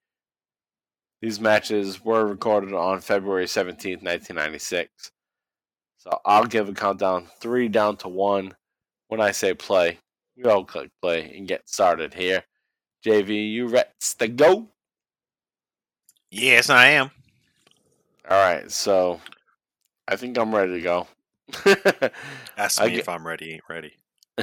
These matches were recorded on February 17th, 1996. So I'll give a countdown three down to one when I say play we all click play and get started here. JV, you ready to go? Yes, I am. All right, so I think I'm ready to go. [laughs] Ask me get... if I'm ready. Ain't ready. [laughs]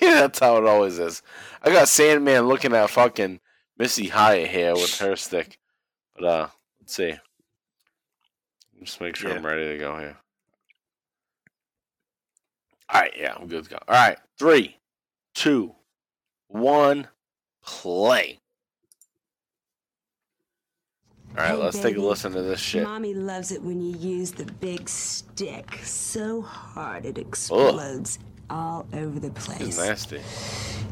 That's how it always is. I got Sandman looking at fucking Missy Hyatt here with her stick, but uh, let's see. Just make sure yeah. I'm ready to go here. All right, yeah, I'm good to go. All right, three, two, one, play. All right, hey, let's baby. take a listen to this shit. Mommy loves it when you use the big stick so hard it explodes Ugh. all over the place. It's nasty.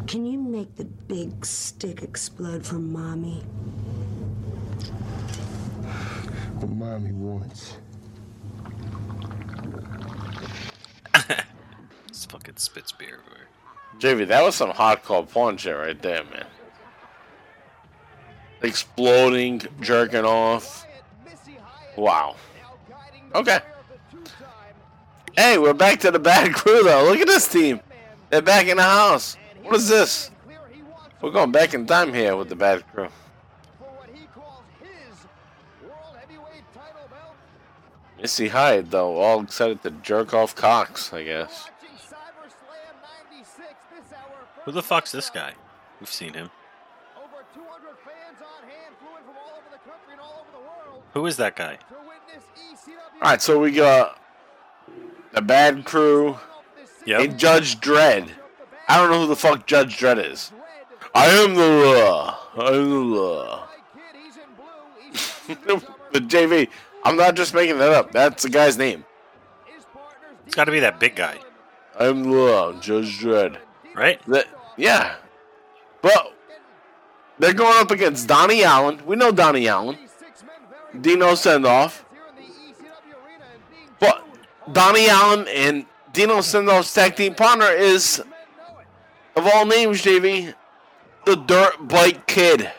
Can you make the big stick explode for mommy? What mommy wants. [laughs] this fucking spits beer everywhere. JV, that was some hardcore porn shit right there, man. Exploding, jerking off. Wow. Okay. Hey, we're back to the bad crew, though. Look at this team. They're back in the house. What is this? We're going back in time here with the bad crew. Missy Hyatt, though, all excited to jerk off cocks, I guess. Who the fuck's this guy? We've seen him. Who is that guy? All right, so we got the Bad Crew yep. and Judge Dredd. I don't know who the fuck Judge Dredd is. I am the law. I am the law. [laughs] but JV, I'm not just making that up. That's the guy's name. It's got to be that big guy. I am the law, Judge Dredd. Right? That, yeah. But they're going up against Donnie Allen. We know Donnie Allen. Dino Sendoff. But Donnie Allen and Dino Sendoff's tag team partner is, of all names, JV, the Dirt Bike Kid.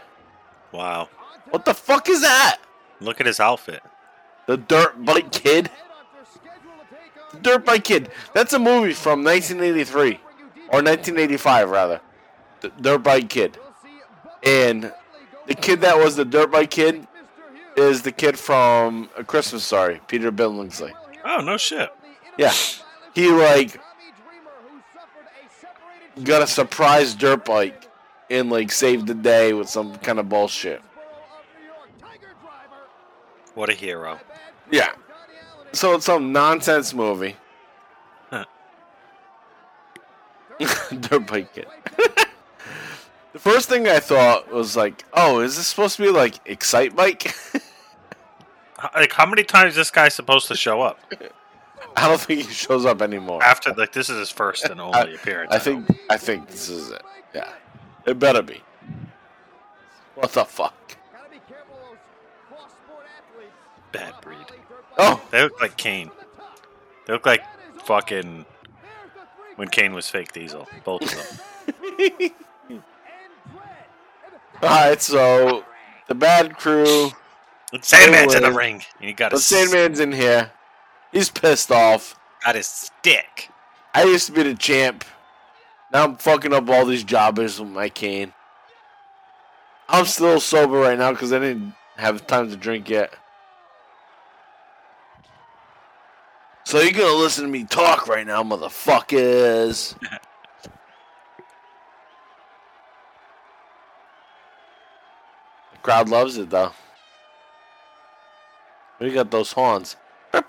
Wow. What the fuck is that? Look at his outfit. The Dirt Bike Kid? The Dirt Bike Kid. That's a movie from 1983. Or 1985, rather. The Dirt Bike Kid. And the kid that was the Dirt Bike Kid is the kid from A Christmas Story, Peter Billingsley. Oh, no shit. Yeah. He, like, got a surprise dirt bike and, like, saved the day with some kind of bullshit. What a hero. Yeah. So it's some nonsense movie. Huh. [laughs] dirt bike kid. [laughs] The first thing I thought was like, oh, is this supposed to be like Excitebike? like, how many times is this guy supposed to show up? [laughs] I don't think he shows up anymore. After like this is his first and only I, appearance. I, I think I think this is it. Yeah, it better be. What the fuck? Bad breed. Oh, they look like Kane. They look like fucking when Kane was fake Diesel. Both of them. [laughs] All right, so the bad crew. Sandman's in the ring. And he got The Sandman's in here. He's pissed off. got his stick. I used to be the champ. Now I'm fucking up all these jobbers with my cane. I'm still sober right now because I didn't have time to drink yet. So you're gonna listen to me talk right now, motherfuckers. [laughs] the crowd loves it though. We got those horns. A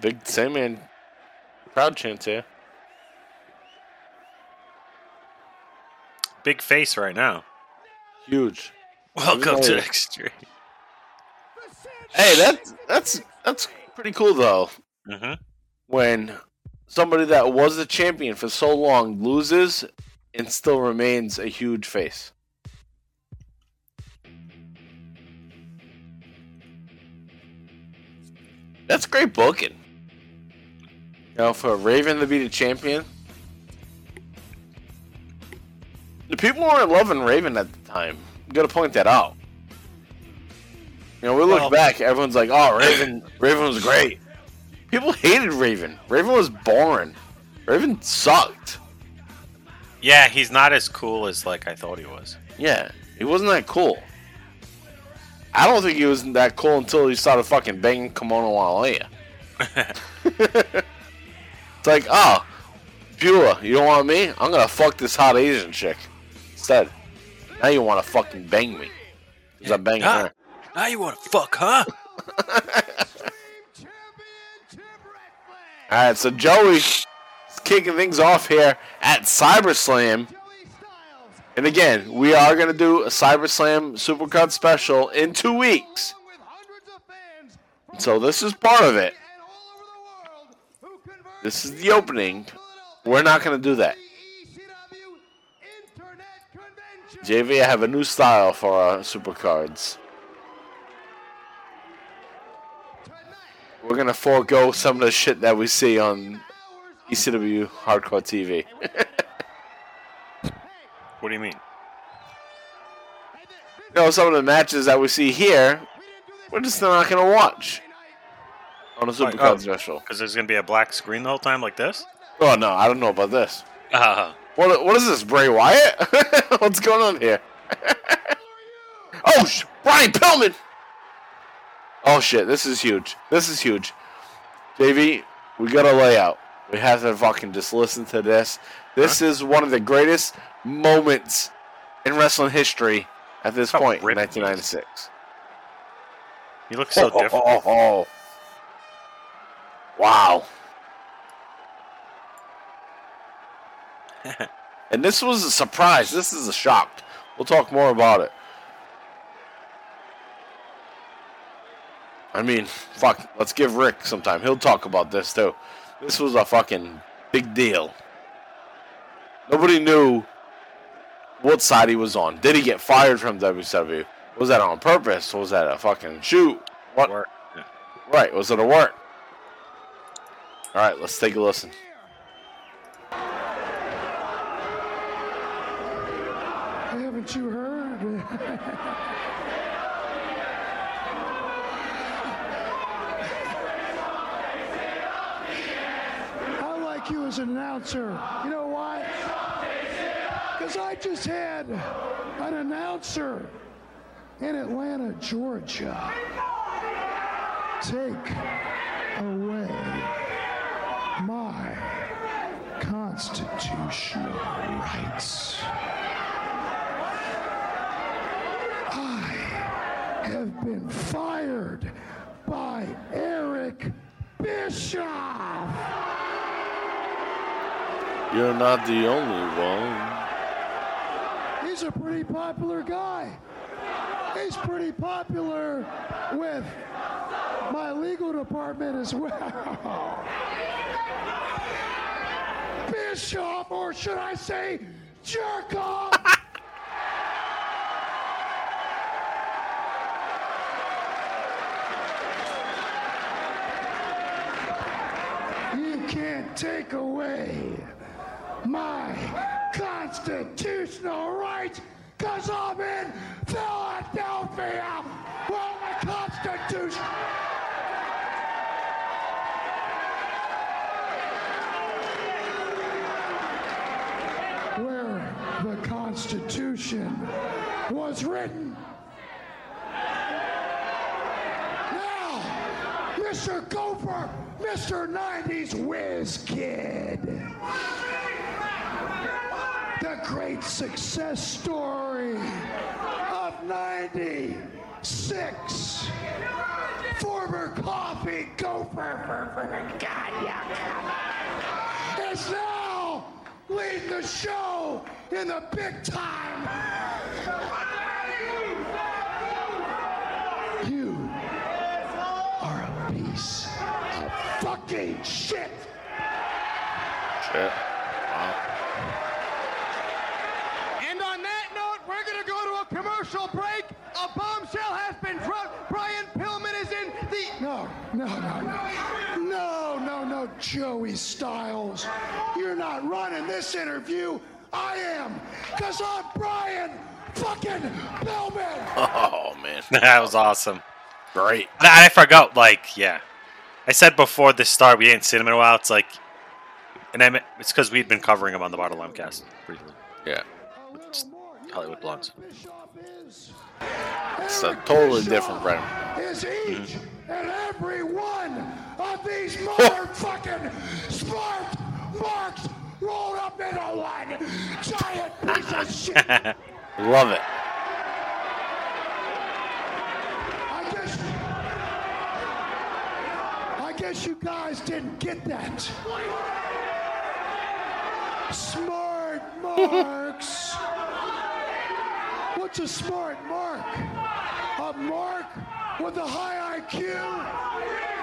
big Sandman crowd chant here. Big face right now. Huge. Welcome to Yeah. Extreme. Hey, that's that's that's pretty cool though. hmm When somebody that was a champion for so long loses and still remains a huge face. That's great booking. You know, for Raven to be the champion. People weren't loving Raven at the time. You gotta point that out. You know, we look Well- back, everyone's like, oh, Raven, Raven was great. People hated Raven. Raven was boring. Raven sucked. Yeah, he's not as cool as like I thought he was. Yeah, he wasn't that cool. I don't think he was that cool until he started fucking banging Kimona Wanalaya. [laughs] [laughs] it's like, oh, Beulah, you don't want me? I'm gonna fuck this hot Asian chick instead. Now you want to fucking bang me? Cause I'm banging Ah. her. Now you want to fuck, huh? [laughs] All right, so Joey's kicking things off here at CyberSlam. And again, we are going to do a CyberSlam Supercard special in two weeks. So this is part of it. This is the opening. We're not going to do that. JV, I have a new style for our Supercards. We're going to forego some of the shit that we see on ECW Hardcore TV. [laughs] What do you mean? you know, some of the matches that we see here, we're just not going to watch on a Supercard special. Because there's gonna be a black screen the whole time like this. Oh, no, I don't know about this. [laughs] Uh, What, what is this, Bray Wyatt? [laughs] What's going on here? [laughs] oh, sh- Brian Pillman! Oh, shit, this is huge. This is huge. JV, we got a layout. We have to fucking just listen to this. This is one of the greatest moments in wrestling history at this point in 1996. he looks so Oh, oh different. oh, oh, oh. Wow. [laughs] and this was a surprise. This is a shock. We'll talk more about it. I mean, fuck, let's give Rick some time. He'll talk about this too. This was a fucking big deal. Nobody knew what side he was on. Did he get fired from WCW? Was that on purpose? Was that a fucking shoot? What? Right, was it a work? All right, let's take a listen. Haven't you heard? I like you as an announcer. You know why? Because I just had an announcer in Atlanta, Georgia, take away my constitutional rights. I have been fired by Eric Bischoff. You're not the only one. He's a pretty popular guy. He's pretty popular with my legal department as well. Bischoff, or should I say, jerk off. Take away my constitutional rights because I'm in Philadelphia. Well, the Constitution. Where the Constitution was written. Now, Mr. Gopher, Mr. 90s whiz kid. The great success story of 96. Former coffee gopher. God, yeah. Is now leading the show in the big time. You are a piece of fucking shit. Shit. And on that note, we're going to go to a commercial break. A bombshell has been dropped. Brian Pillman is in the. No, no, no, no. No, no, no, Joey Styles. You're not running this interview. I am. Because I'm Brian fucking Pillman. [laughs] Oh man, [laughs] that was awesome. Great. And I forgot, like, yeah. I said before this start, we hadn't seen him in a while. It's like, and I meant, it's because we'd been covering him on the Bottom Line Cast briefly. Yeah. It's Hollywood Blondes. It's a totally different brand. Is each mm-hmm. and every one of these [laughs] motherfucking smart marks rolled up into one giant piece of shit. [laughs] Love it. I guess. I guess you guys didn't get that. Smart marks. What's a smart mark? A mark with a high IQ?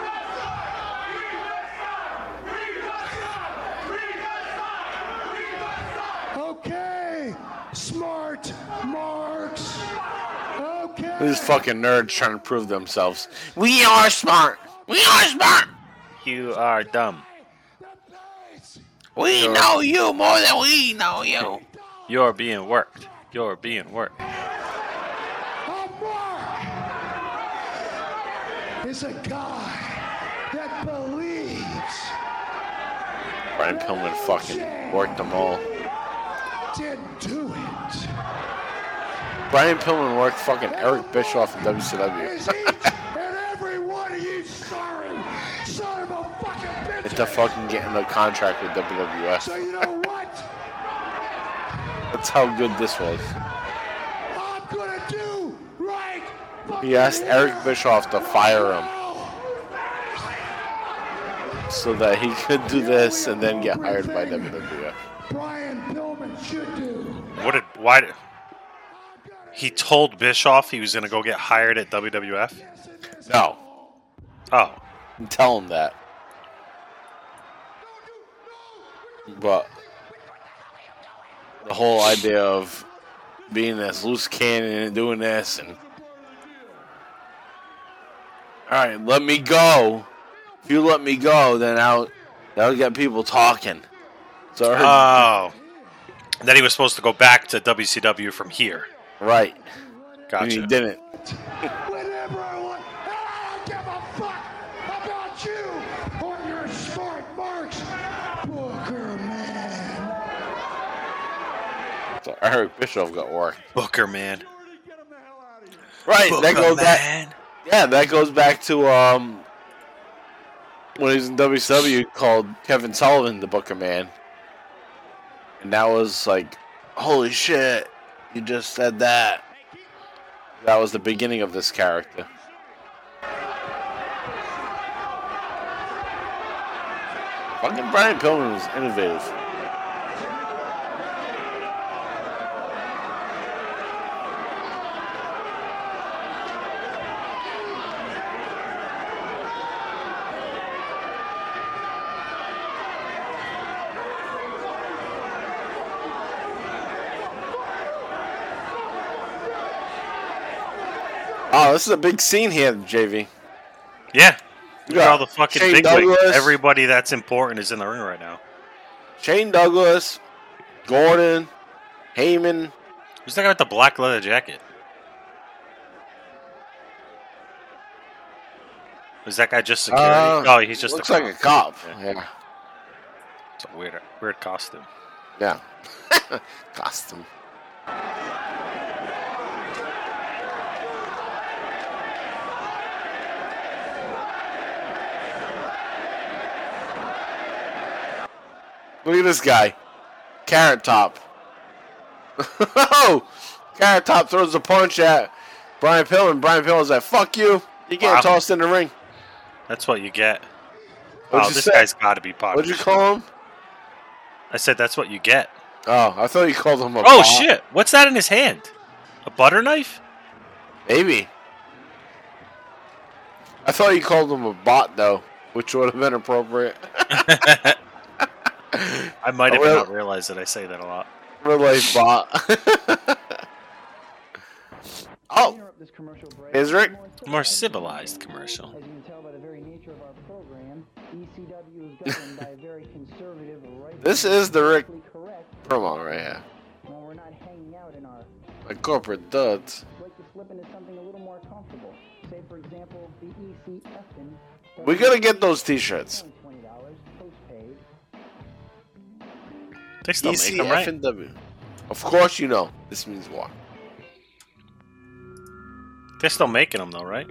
Smart marks. Okay. These fucking nerds trying to prove themselves. We are smart. We are smart. You are dumb. We Sure. know you more than we know you. You're being worked. You're being worked. is a guy that believes Brian Pillman fucking worked them all. didn't do it. Brian Pillman worked fucking Eric Bischoff in WCW. Is each and every one of you sorry son of a fucking bitch? Into fucking getting a contract with WWF. So you know what? That's how good this was. I'm gonna do right. He asked Eric Bischoff to fire him so that he could do this and then get hired by WWF. Brian Pillman should do. What did, why did, he told Bischoff he was going to go get hired at WWF? No. Oh. Tell him that. But the whole idea of being this loose cannon and doing this and all right, let me go. If you let me go, then I'll that'll get people talking. So Oh. That he was supposed to go back to WCW from here. Right, Gotcha. and he didn't. Whenever I want. I don't give a fuck about you or your smart marks, Booker man. So Eric Bischoff got worked. Booker, man. Right, that goes man. back. Yeah, that goes back to um when he was in WCW called Kevin Sullivan the Booker Man, and that was like, holy shit, you just said that. That was the beginning of this character. Fucking Brian Pillman was innovative. Oh, this is a big scene here, JV. Yeah. Look at all the fucking Shane big Douglas. Everybody that's important is in the ring right now. Shane Douglas, Gordon, Heyman. Who's that guy with the black leather jacket? Is that guy just security? Uh, oh, he's just looks a like a cop. Yeah. It's a weird, weird costume. Yeah. [laughs] Costume. Look at this guy. Carrot Top. [laughs] oh! Carrot Top throws a punch at Brian Pillman. Brian Pillman's like, fuck you. You're getting Wow. tossed in the ring. That's what you get. What'd oh, you this say? guy's got to be popular. What'd you call him? I said that's what you get. Oh, I thought you called him a Oh shit! What's that in his hand? A butter knife? Maybe. I thought you called him a bot, though, which would have been appropriate. [laughs] I might have real- not realized that I say that a lot. Real life bot. [laughs] oh, is Rick? More civilized commercial. As you can tell by the very nature of our program, ECW is governed by a very conservative, right This is the Rick correct. promo right here. When we're not hanging out in our Like corporate duds. like to slip into something a little more comfortable. Say, for example, the ECFN. We gotta get those T-shirts. They still make them, right? ECFNW. Of course you know. This means what? They're still making them though, right?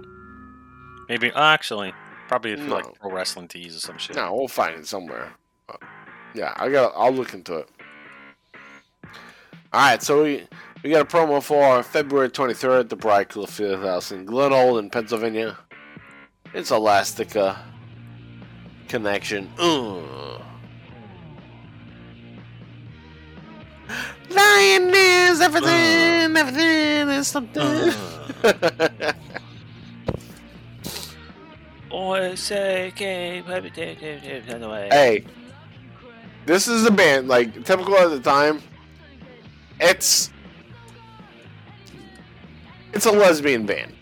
Maybe uh, actually, probably if No. like pro wrestling tees or some shit. No, we'll find it somewhere. But, yeah, I got. I'll look into it. All right, so we we got a promo for February 23rd at the Briarcliff Field House in Glenolden, Pennsylvania. It's Elastica connection. Ugh. Lion is everything, uh. everything is something. Oh, say, okay, hey, this is a band like typical at the time. It's it's a lesbian band,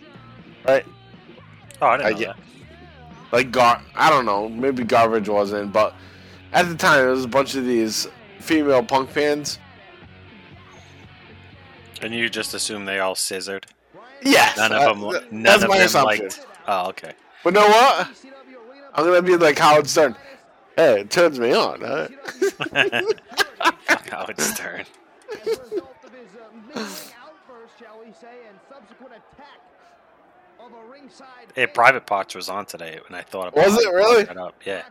right? Oh, I didn't I know get- that. Like gar, I don't know, maybe garbage wasn't, but at the time there was a bunch of these female punk bands. And you just assume they all scissored. Yes, None uh, of them. th- None that's of my them assumption. liked. Oh, okay. But know what? I'm gonna be like Howard Stern. Hey, it turns me on. Huh? [laughs] Howard Stern. [laughs] As a result of his uh, menacing outburst, shall we say, and subsequent attack of a ringside Hey, Private Parts was on today, and I thought about it. Was it really? Up. Yeah,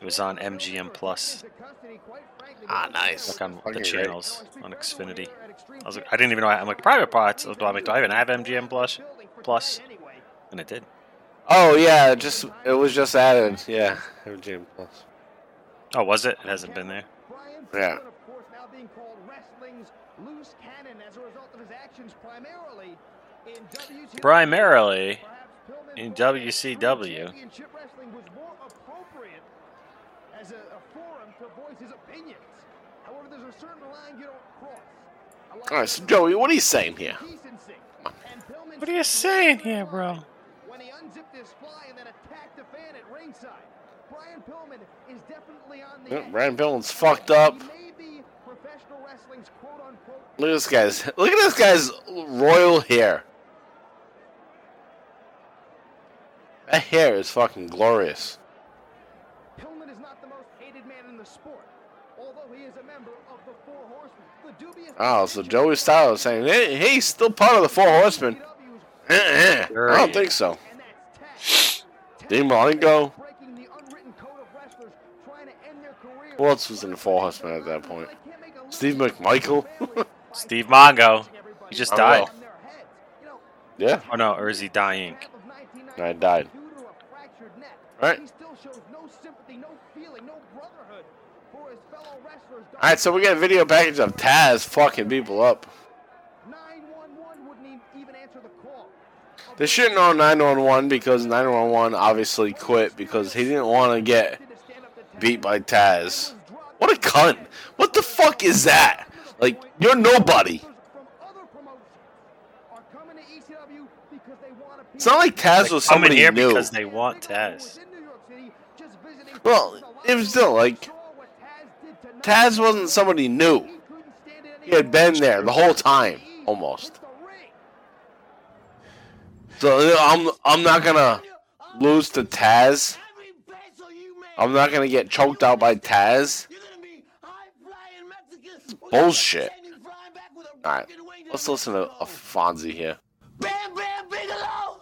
it was on MGM Plus. Ah, nice. Look on Fucking the great. channels on Xfinity. I was like, I didn't even know. I, I'm like Private Parts. Do I, do I even have MGM Plus? Plus, and it did. Oh yeah, it just it was just added. Yeah, MGM Plus. Oh, was it? It hasn't been there. Yeah. Primarily in WCW. Primarily in WCW. Championship wrestling was more appropriate as a, a forum to voice his opinions. However, there's a certain line you don't cross. All right, so Joey, what are you saying here? What are you saying here, bro? When he unzipped his fly and then attacked the fan at ringside. Brian Pillman is definitely on the Yeah, Brian Pillman's fucked up. maybe professional wrestling's quote unquote Look at this guy's. Look at this guy's royal hair. That hair is fucking glorious. Pillman is not the most hated man in the sport, although he is a member of the Four Horsemen. The dubious Oh, so Joey Styles is saying, hey, he's still part of the Four Horsemen. [laughs] I don't think so. Dean Malenko. Who else was in the Four Horsemen at that point? Steve McMichael. [laughs] Steve Mongo. He just died. Yeah, Oh no, or is he dying? I died. Right. All right, so we got a video package of Taz fucking people up. They shouldn't on 911 because 911 obviously quit because he didn't want to get beat by Taz. What a cunt! What the fuck is that? Like you're nobody. It's not like Taz was Coming somebody here new. because they want Taz. Well, it was still like Taz wasn't somebody new. He had been there the whole time, almost. So I'm I'm not gonna lose to Taz. I'm not gonna get choked out by Taz. Bullshit. All right, let's listen to a Fonzie here. Bam Bam Bigelow!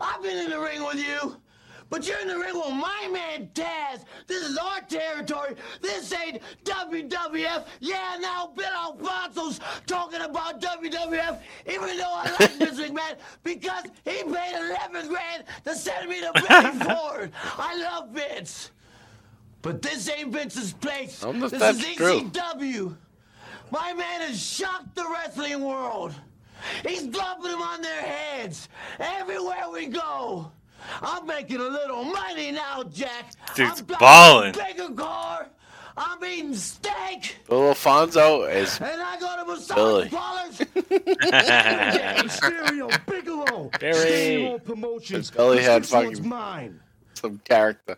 I've been in the ring with you, but you're in the ring with my man Taz. This is our territory. This ain't WWF. Yeah, now Bill Alfonso's talking about WWF, even though I like [laughs] Vince McMahon because he paid 11 grand to send me to [laughs] Betty Ford. I love Vince. But this ain't Vince's place. I don't know if this is true. ECW. My man has shocked the wrestling world. He's dropping them on their heads everywhere we go. I'm making a little money now, Jack. Dude's I'm driving ballin'. a bigger car. I'm eating steak. Bill Alfonso is And I go to massage Billy. parlors. [laughs] Stereo Bigelow. Barry. Stereo Promotions. Billy had This one's fucking- mine. some character.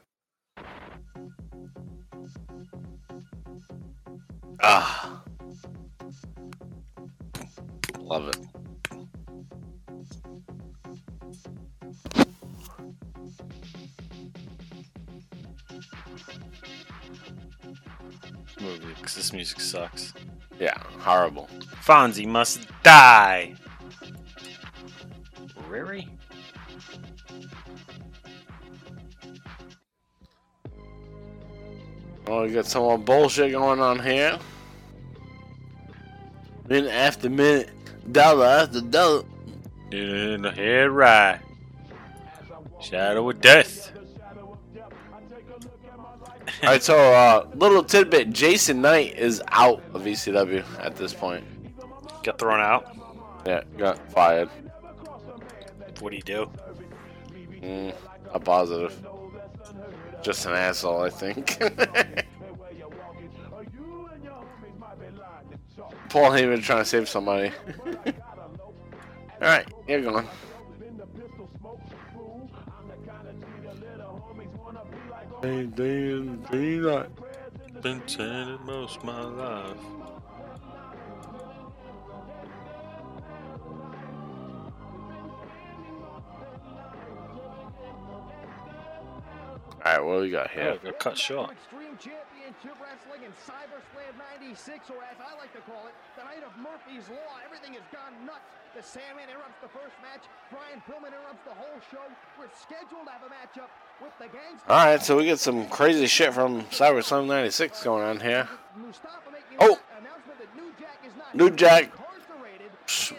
Ah. Love it. Movie, because this music sucks. Yeah, horrible. Fonzie must die. Really? Oh, we got some more bullshit going on here. Minute after minute, dollar after dollar. In the head right. Shadow of death. All right, so uh, little tidbit: Jason Knight is out of ECW at this point. Got thrown out. Yeah, got fired. What do you do? Mm, a positive. Just an asshole, I think. [laughs] Paul Heyman trying to save somebody. [laughs] All right, you're going. Hey, Dan, Peanut. Been saying it most of my life. All right, what do we got here? Oh, got cut short. Extreme Championship Wrestling and CyberSlam 96, or as I like to call it, the night of Murphy's Law. Everything has gone nuts. The Sandman interrupts the first match. Brian Pillman interrupts the whole show. We're scheduled to have a matchup with the Gangsta. All right, so we get some crazy shit from CyberSlam 96 going on here. Oh, New Jack.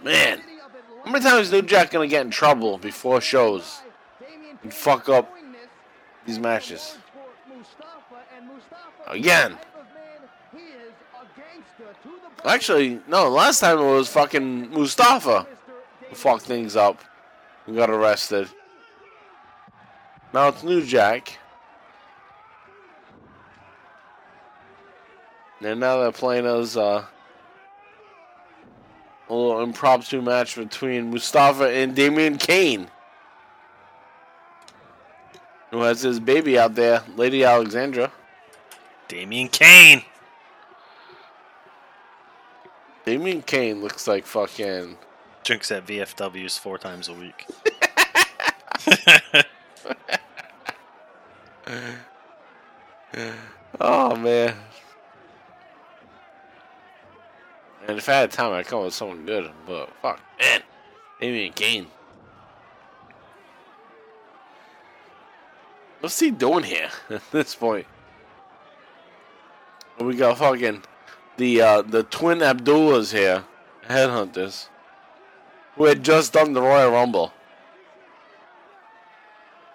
Man, how many times is New Jack gonna get in trouble before shows and fuck up these matches? Again. Actually, no. Last time it was fucking Mustafa who fucked things up and got arrested. Now it's New Jack. And now they're playing us uh, a little impromptu match between Mustafa and Damien Kane. Who has his baby out there, Lady Alexandra. Damien Kane. Damien Kane looks like fucking. Drinks at VFWs four times a week. [laughs] [laughs] Oh man. And if I had time, I'd come up with someone good. But fuck, man, Damien Kane. What's he doing here [laughs] at this point? We got fucking the uh, the twin Abdullahs here, headhunters, who had just done the Royal Rumble.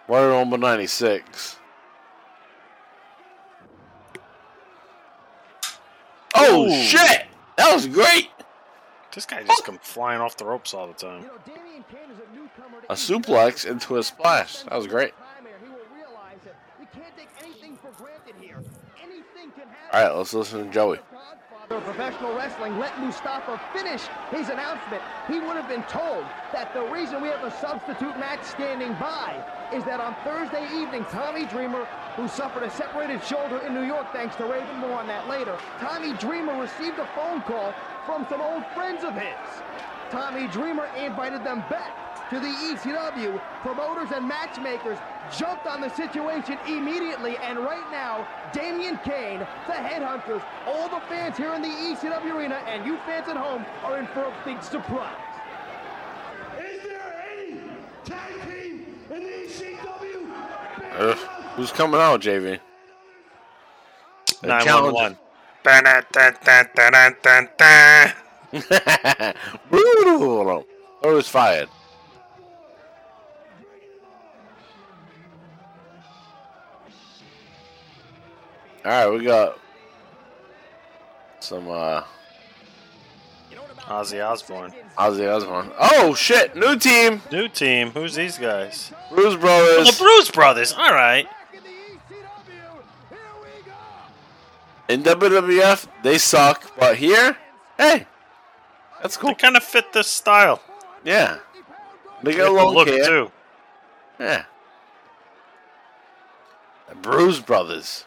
Royal Rumble '96. Oh shit! That was great. This guy just come flying off the ropes all the time. A suplex into a splash. That was great. We can't take anything for granted here. Anything can happen. All right, let's listen to Joey. For professional wrestling, let Mustafa finish his announcement. He would have been told that the reason we have a substitute match standing by is that on Thursday evening, Tommy Dreamer, who suffered a separated shoulder in New York thanks to Raven, more on that later, Tommy Dreamer received a phone call from some old friends of his. Tommy Dreamer invited them back to the ECW. Promoters and matchmakers jumped on the situation immediately, and right now, Damien Kane, the headhunters, all the fans here in the ECW arena, and you fans at home are in for a big surprise. Is there any tag team in the ECW? Ugh. Who's coming out, JV? The 911. Brutal. Or was fired. All right, we got some uh Ozzy Osbourne. Ozzy Osbourne. Oh shit! New team. New team. Who's these guys? Bruise Oh, Brothers. the Bruise Brothers. All right. In WWF, they suck, but here, hey, that's cool. They kind of fit this style. Yeah, they got a the long look hair. too. Yeah. The Bruise Brothers.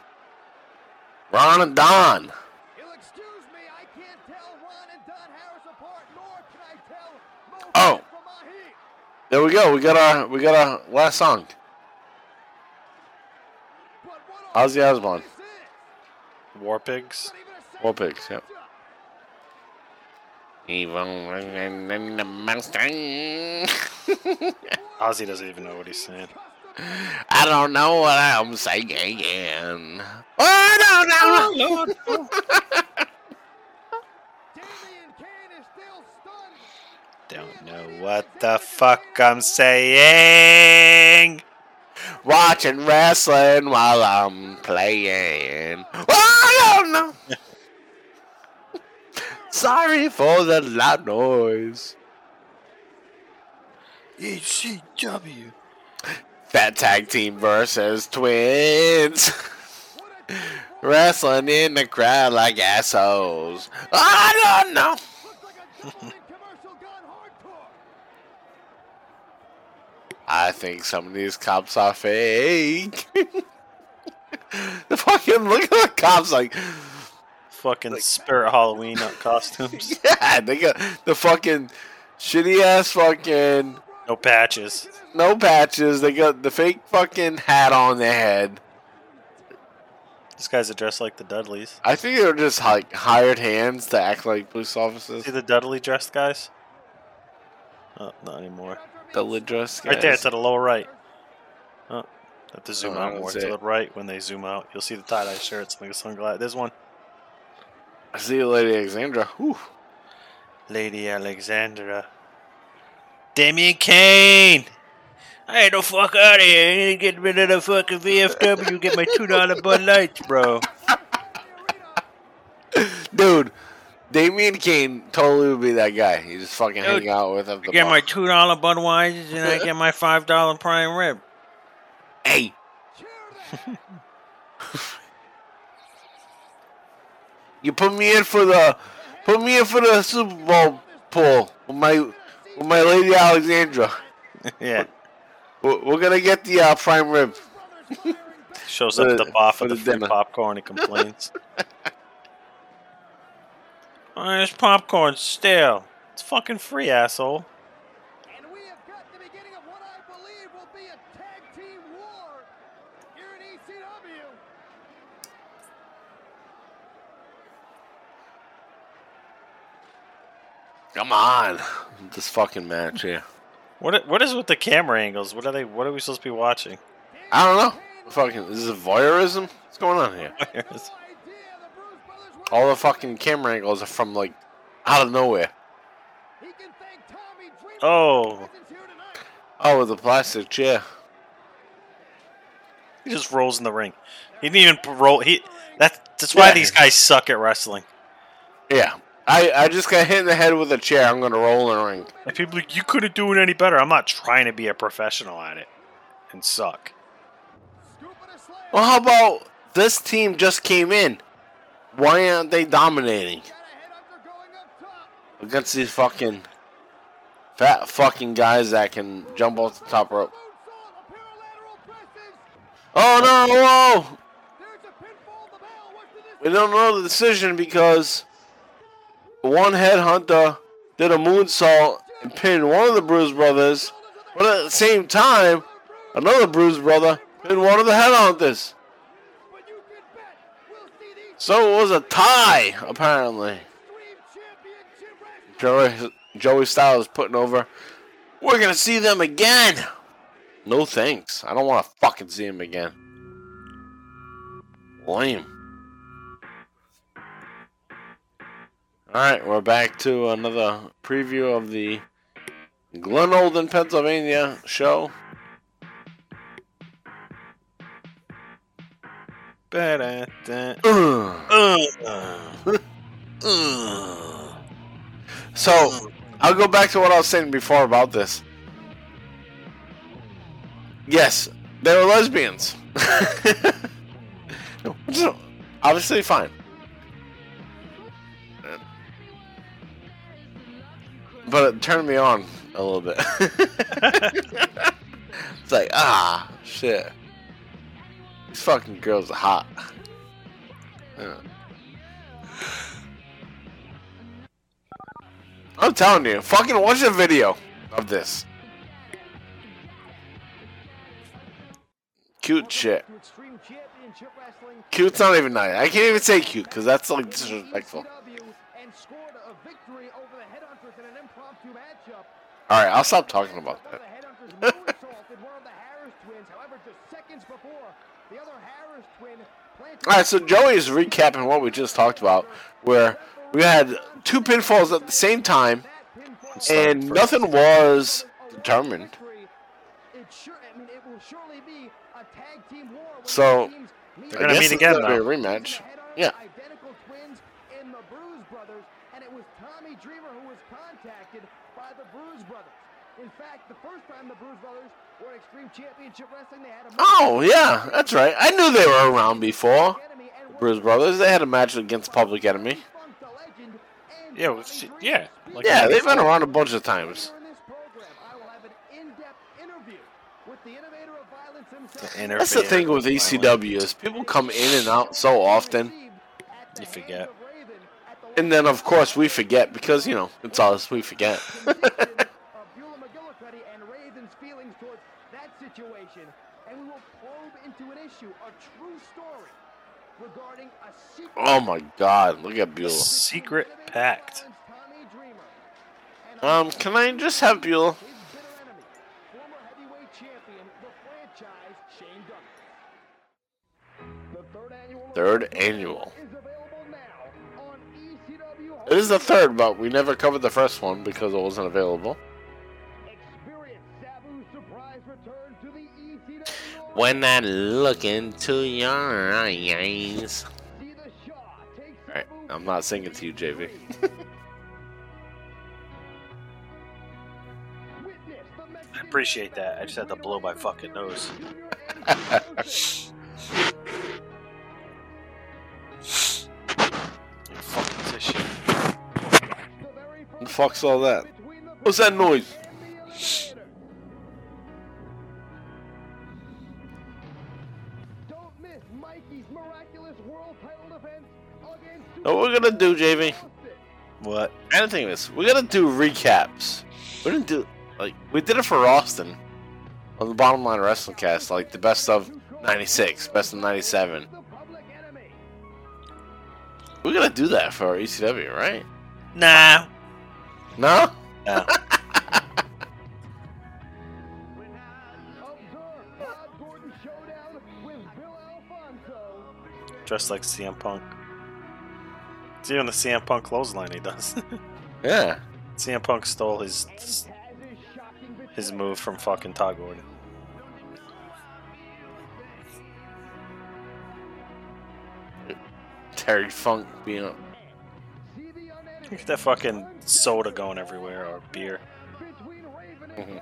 Ron and Don. Oh. There we go. We got our we got our last song. Ozzy Osbourne. War Pigs. War Pigs, yep. Evil and the monster. Ozzy doesn't even know what he's saying. I don't know what I'm saying. Oh, no, no. no! Don't know what the fuck I'm saying. Watching wrestling while I'm playing. Oh, no, no. Sorry for the loud noise. ECW. Fat tag team versus twins. [laughs] Wrestling in the crowd like assholes. I don't know. [laughs] I think some of these cops are fake. [laughs] the fucking look at the cops like Fucking Spirit Halloween costumes. [laughs] yeah, they got the fucking shitty ass fucking No patches. no patches. They got the fake fucking hat on their head. These guys are dressed like the Dudleys. I think they're just like hired hands to act like police officers. See the Dudley dressed guys? Oh, not anymore. The lid dress Right there, guys. to the lower right. Oh, have to zoom Oh, out more to it. the right when they zoom out. You'll see the tie dye shirts, like a sunglasses. There's one. I see you, Lady Alexandra. Whew. Lady Alexandra. Damien Kane! Hey, the fuck out of here. You need to get rid of the fucking VFW. Get my $2 Bud Lights, bro. [laughs] Dude, Damien Kane totally would be that guy. You just fucking Dude, hang out with him. I get my $2 Budweiser and I [laughs] get my $5 prime rib. Hey. [laughs] you put me in for the put me in for the Super Bowl pool with my with my lady Alexandra. [laughs] yeah. We're, we're gonna get the uh, prime rib. Shows up the- at the bar for for the, the free dinner. popcorn and complains. Oh, this popcorn's stale. It's fucking free, asshole. Come on, this fucking match here. What what is with the camera angles? What are they? What are we supposed to be watching? I don't know. Fucking, is this voyeurism? What's going on here? [laughs] All the fucking camera angles are from like out of nowhere. Oh, Oh, with the plastic chair. he just rolls in the ring. He didn't even roll. He that's that's why Yeah. these guys suck at wrestling. Yeah, I I just got hit in the head with a chair. I'm gonna roll in the ring. And people are like you couldn't do it any better. I'm not trying to be a professional at it and suck. Well, how about this team just came in? Why aren't they dominating? against these fucking fat fucking guys that can jump off the top rope. Oh no! Whoa! We don't know the decision because one headhunter did a moonsault and pinned one of the Bruise Brothers, but at the same time, another Bruise Brother pinned one of the headhunters. So it was a tie, apparently. Joey, Joey Styles putting over. We're gonna see them again. No thanks. I don't want to fucking see them again. Lame. Alright, we're back to another preview of the Glenolden, Pennsylvania show. So, I'll go back to what I was saying before about this. Yes, they were lesbians. [laughs] Obviously fine. But it turned me on a little bit. [laughs] it's like, ah, shit. These fucking girls are hot. Yeah. I'm telling you, fucking watch a video of this. Cute shit. Cute's not even nice. I can't even say cute because that's like disrespectful. All right, I'll stop talking about that. [laughs] All right, so Joey's recapping what we just talked about, where we had two pinfalls at the same time, and nothing was determined. So They're gonna meet again, Be a though. rematch. Yeah. in the Bruise Brothers, and it was Tommy Dreamer who was contacted by the Bruise Brothers. In fact, the first time the Bruise Brothers were in Extreme Championship Wrestling, they had a Oh yeah, that's right. I knew they were around before. Bruise Brothers. They had a match against Public Enemy. Yeah, well, she- yeah. Like yeah, they've been around a bunch of times. That's the thing with ECW is people come in and out so often, You forget. and then of course we forget because you know it's us. We forget. [laughs] and Raven's feelings towards that situation, and we will probe into an issue, a true story regarding a secret oh my God! Look at Beulah. Secret pact. Um, can I just have Beulah? heavyweight champion, the franchise, Shane Douglas. The third annual Third annual. is available now on ECW It is the third, but we never covered the first one because it wasn't available. When I look into your eyes. Alright, I'm not singing to you, JV. [laughs] I appreciate that. I just had to blow my fucking nose. piece of shit. Fuck's all that? What's that noise? Against What we're gonna do, JV? What? I don't think this. We're gonna do recaps. We didn't do like we did it for Austin on the Bottom Line Wrestling Cast, like the best of '96, best of '97. We're gonna do that for ECW, right? Nah. No. No. [laughs] Dressed like CM Punk. It's even the CM Punk clothesline he does. [laughs] Yeah. CM Punk stole his his move from fucking Tod Gordon. Terry Funk being up. Look at that fucking soda going everywhere or beer. Mhm.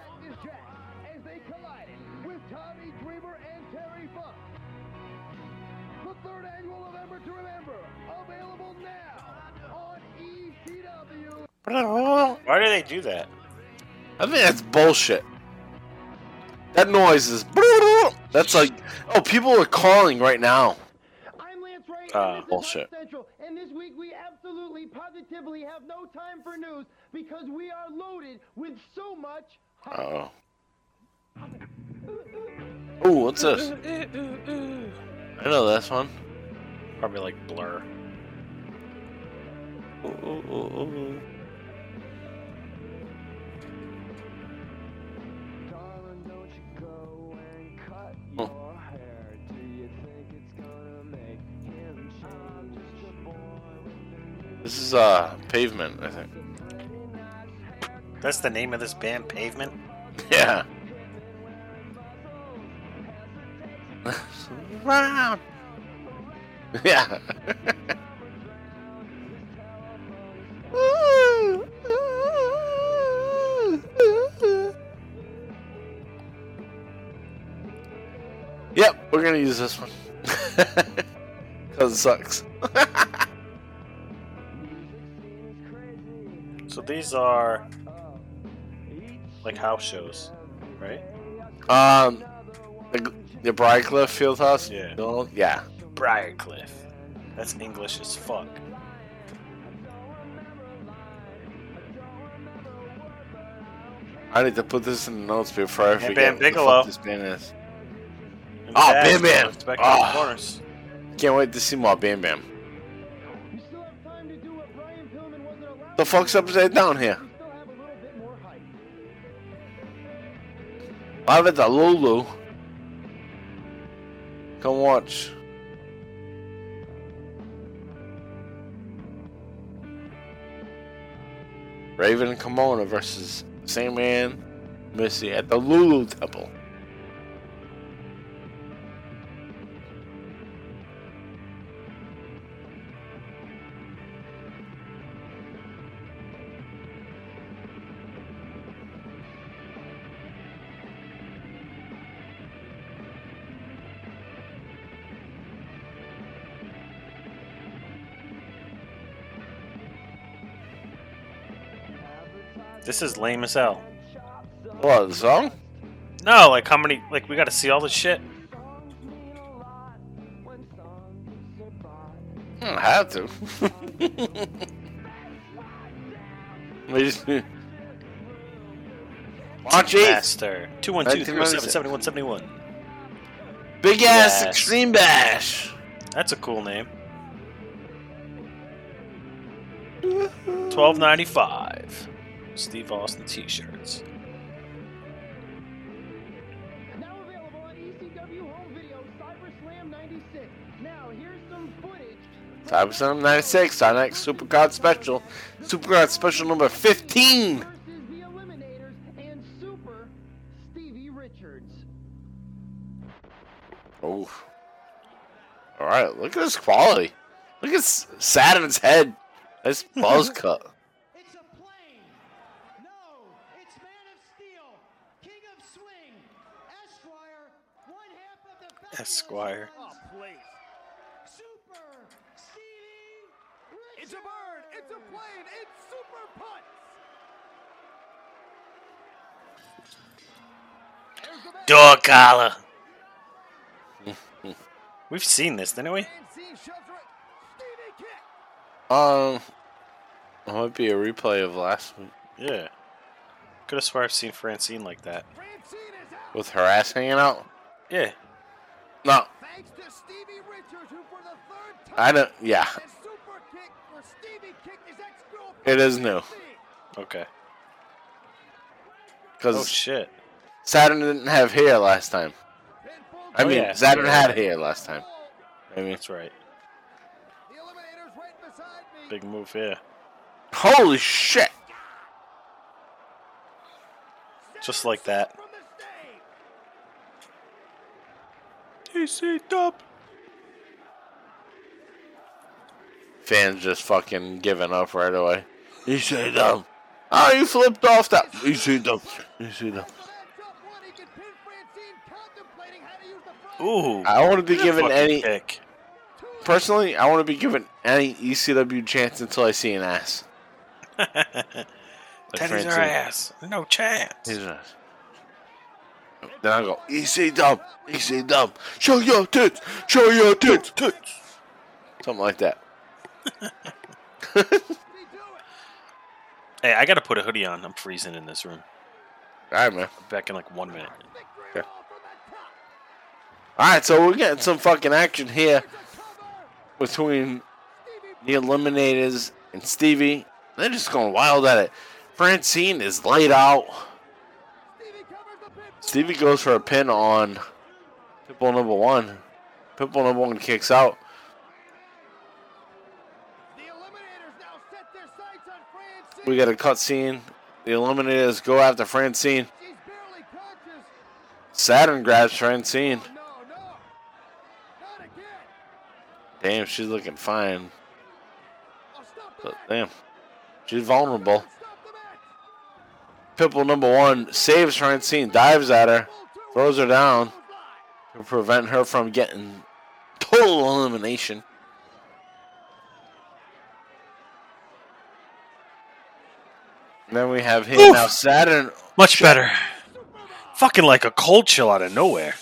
[laughs] Why do they do that? I think that's bullshit. That noise is. [laughs] That's like. Oh, people are calling right now. Uh, bullshit. Central, and this week we absolutely, positively have no time for news because we are loaded with so much. Oh. Oh, what's this? I know this one. Probably like Blur. Ooh, ooh, ooh, This is uh pavement, I think. That's the name of this band, Pavement. [laughs] Yeah. Round. [laughs] Yeah. [laughs] yep, we're gonna use this one. Cause it sucks. These are like house shows, right? Um, the, the Briarcliff Fieldhouse. Yeah. No, yeah. Briarcliff. That's English as fuck. I need to put this in the notes before I And forget Bam what the fuck Bigelow. this band is. Oh, Bam Bam! Back in the Oh. corners. Can't wait to see more Bam Bam. The fuck's upside down here? Live at the Lulu. Come watch. Raven Kimona versus Sandman Missy at the Lulu Temple. This is lame as hell. What, the song? No, like how many? Like we got to see all this shit. I don't have to. [laughs] We just- Watch it. Master. 212 Big ass Yes. extreme bash. That's a cool name. Twelve ninety five. Steve Austin T-shirts. Now available on ECW home video, CyberSlam 96. Now here's some footage. Cyber 796, our next Supercard special. Supercard special number 15. versus the Eliminators and Super Stevie Richards. Oh. Alright, look at this quality. Look at S- Saturn's head. Nice buzz [laughs] cut. Esquire. It's a bird, it's a plane, it's Super Putz. Door collar. [laughs] We've seen this, didn't we? Um, it might be a replay of last week Yeah. Could have sworn I've seen Francine like that. with her ass hanging out. Yeah. No, Thanks to Stevie Richards, who for the third time I don't. Yeah, super kick for Stevie kicked his it is new Okay. because Oh shit. Saturn didn't have hair last time. I Oh, mean, yeah. Saturn Yeah. had hair last time. I mean, That's right. Big move here. holy shit! Just like that. TC dub. Fans just fucking giving up right away. You say dumb. Oh, ah, you flipped off that. You see dumb. You see dumb. Ooh. I want to be given any. pick. Personally, I want to be given any ECW chance until I see an ass. [laughs] Teddy's her ass. No chance. His ass. Then I go, easy dub, easy dub, show your tits, show your tits, tits. Something like that. Hey, I gotta put a hoodie on. I'm freezing in this room. All right, man. Back in like one minute. Okay. All right, so we're getting some fucking action here between the Eliminators and Stevie. They're just going wild at it. Francine is laid out. Stevie goes for a pin on Pitbull number one. Pitbull number one kicks out. We got a cutscene. The Eliminators go after Francine. Saturn grabs Francine. Damn, she's looking fine. But damn, she's vulnerable. Pitbull number one saves Francine, dives at her, throws her down to prevent her from getting total elimination. And then we have him Oof. now. Saturn Much better. Fucking like a cold chill out of nowhere.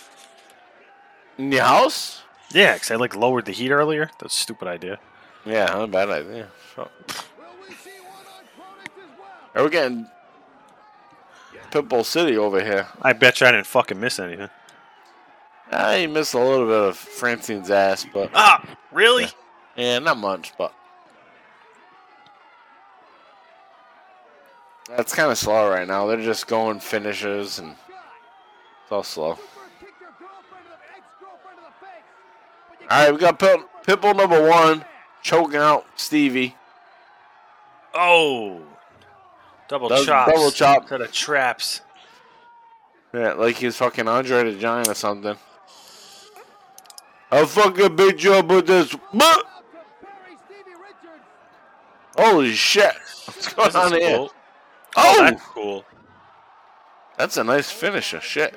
in your house. Yeah, because I like lowered the heat earlier. That's a stupid idea. Yeah, not a bad idea. Are we getting Pitbull City over here? I bet you I didn't fucking miss anything. I missed a little bit of Francine's ass, but Ah, really? yeah, not much, but that's kind of slow right now. They're just going finishes and it's all slow. All right, we got Pit- Pitbull number one choking out Stevie. Oh, double Does chops. double chop. to the traps. Yeah, like he's fucking Andre the Giant or something. I'll fucking beat you up with this. Holy shit. What's going This on here? cool. Oh! oh! that's cool. That's a nice finisher. Shit.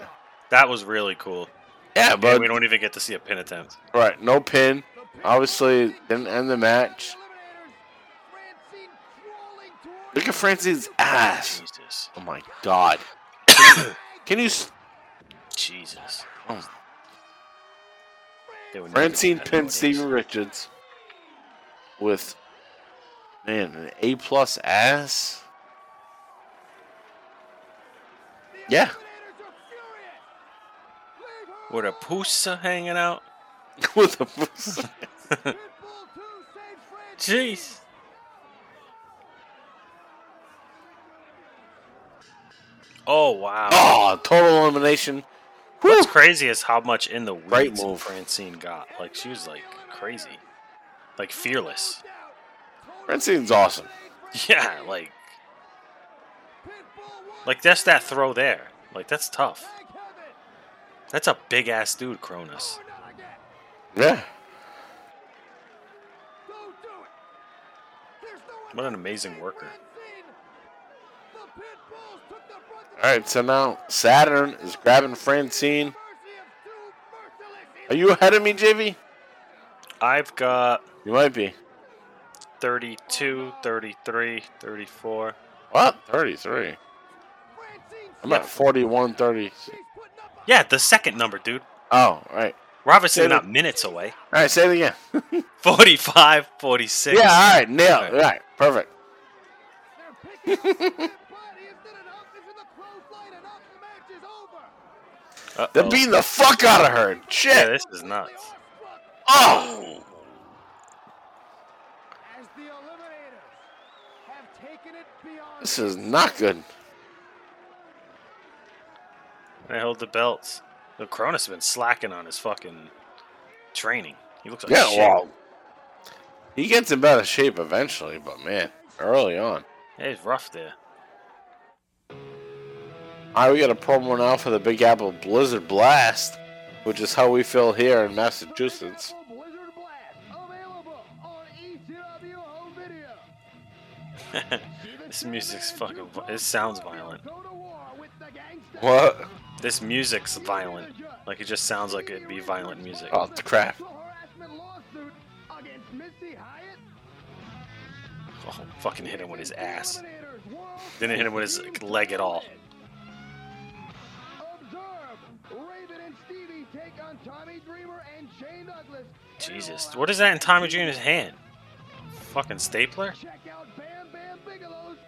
That was really cool. Yeah, And but we don't even get to see a pin attempt. right, no pin. Obviously, didn't end the match. Look at Francine's ass. Jesus. Oh my god. [coughs] Can you? s- Jesus. Oh. Francine pinned. Steven Richards with man an A plus ass. Yeah, With a pusa hanging out. [laughs] with a Pusa. [laughs] Jeez. Oh wow. oh total elimination. What's crazy is how much in the Great weeds move. Francine got. Like she was like crazy, like fearless. Francine's awesome. [laughs] Yeah, like, like that's that throw there. Like that's tough. That's a big ass dude, Kronus. Yeah, What an amazing worker. All right, so now Saturn is grabbing Francine. Are you ahead of me, JV? I've got You might be. 32, 33, 34. What? 33. I'm at 41, 30. Yeah, the second number, dude. Oh, all right. We're obviously Say not it- minutes away. All right, say it again. [laughs] 45, 46. yeah, all right, nailed it. All right, perfect. [laughs] Uh-oh. They're beating the fuck out of her. Shit. Yeah, this is nuts. Oh! This is not good. They hold the belts. The Kronus has been slacking on his fucking training. He looks like Yeah, shit. well, he gets in better shape eventually, but man, early on. Yeah, he's rough there. Right, we got a promo now for the Big Apple Blizzard Blast, which is how we feel here in Massachusetts. [laughs] this music's fucking. It sounds violent. What? This music's violent. Like it just sounds like it'd be violent music. Oh, crap. Oh, fucking hit him with his ass. Didn't hit him with his leg at all. Jesus. What is that in Tommy Jr.'s hand? Fucking stapler?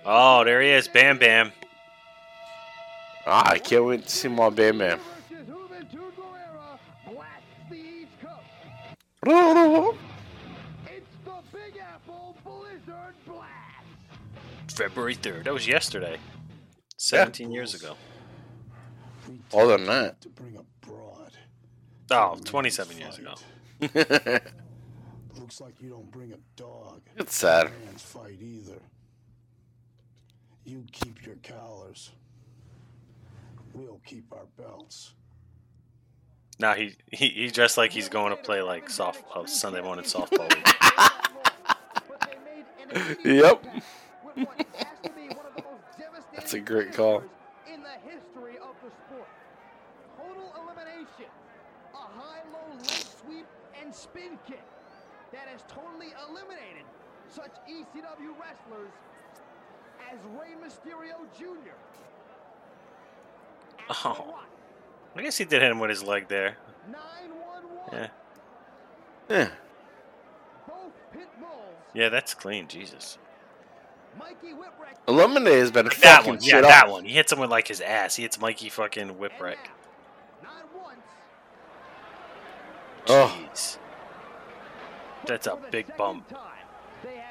Oh, there he is. Bam Bam. Ah, I can't wait to see more Bam Bam. February 3rd. That was yesterday. 17 years ago. More than that. Oh, oh, 27 years ago. [laughs] Looks like you don't bring a dog. It's sad. Man's fight either. You keep your collars. We'll keep our belts. Now he, he he dressed like he's going to play like soft oh, Sunday morning softball. [laughs] Yep. That's a great call. in the history of the sport. Total elimination, a high-low leg sweep and spin kick that has totally eliminated such ECW wrestlers as Rey Mysterio Jr. Oh, I guess he did hit him with his leg there. Yeah, Yeah. yeah, that's clean. Jesus. Eliminate has been That fucking one, yeah, shit that one. He hits him with like his ass. He hits Mikey fucking whipwreck. Oh. Jeez. That's a big bump.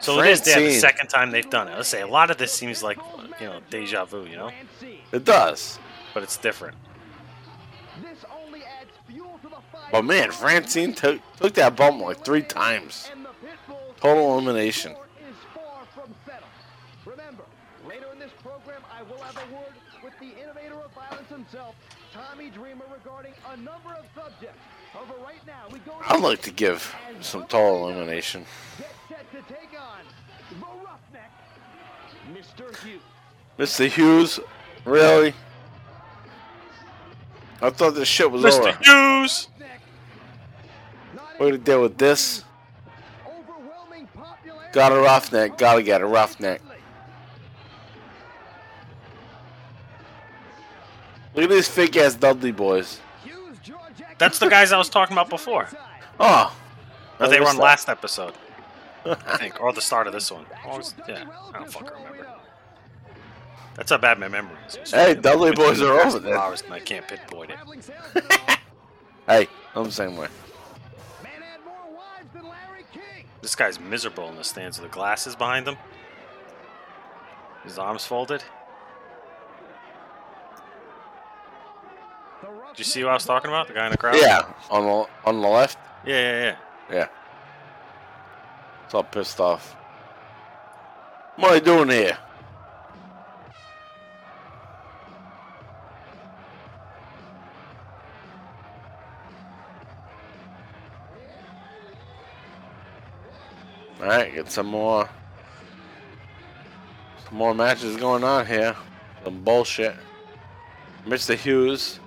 So it is yeah, the second time they've done it. Let's say a lot of this seems like you know deja vu, you know, It does. but it's different. But man, Francine took took that bump like three times. Total elimination. Remember, later in this program, I will have a word with the innovator of violence himself, Tommy Dreamer, regarding a number of subjects. However, right now, we go I'd like to give some tall elimination. set to take on the Roughneck, Mr. Hughes. Mr. Hughes, really? I thought this shit was Mr. over. Hughes. Are we to deal with this? Got a roughneck. Gotta get a roughneck. Look at these fake ass Dudley boys. That's the guys I was talking about before. Oh, oh But they I were on that. last episode, I [laughs] think, or the start of this one. Was- yeah, I don't fucking remember. That's how bad my memory is. Hey, Dudley boys are over there. Hours and I can't pinpoint it. [laughs] Hey, I'm the same way. This guy's miserable in the stands with the glasses behind him. His arms folded. Did you see what I was talking about? The guy in the crowd? Yeah, on the on the left. Yeah, yeah, yeah. Yeah. It's all pissed off. What are you doing here? Alright, get some more some more matches going on here. Some bullshit. Mr. Hughes.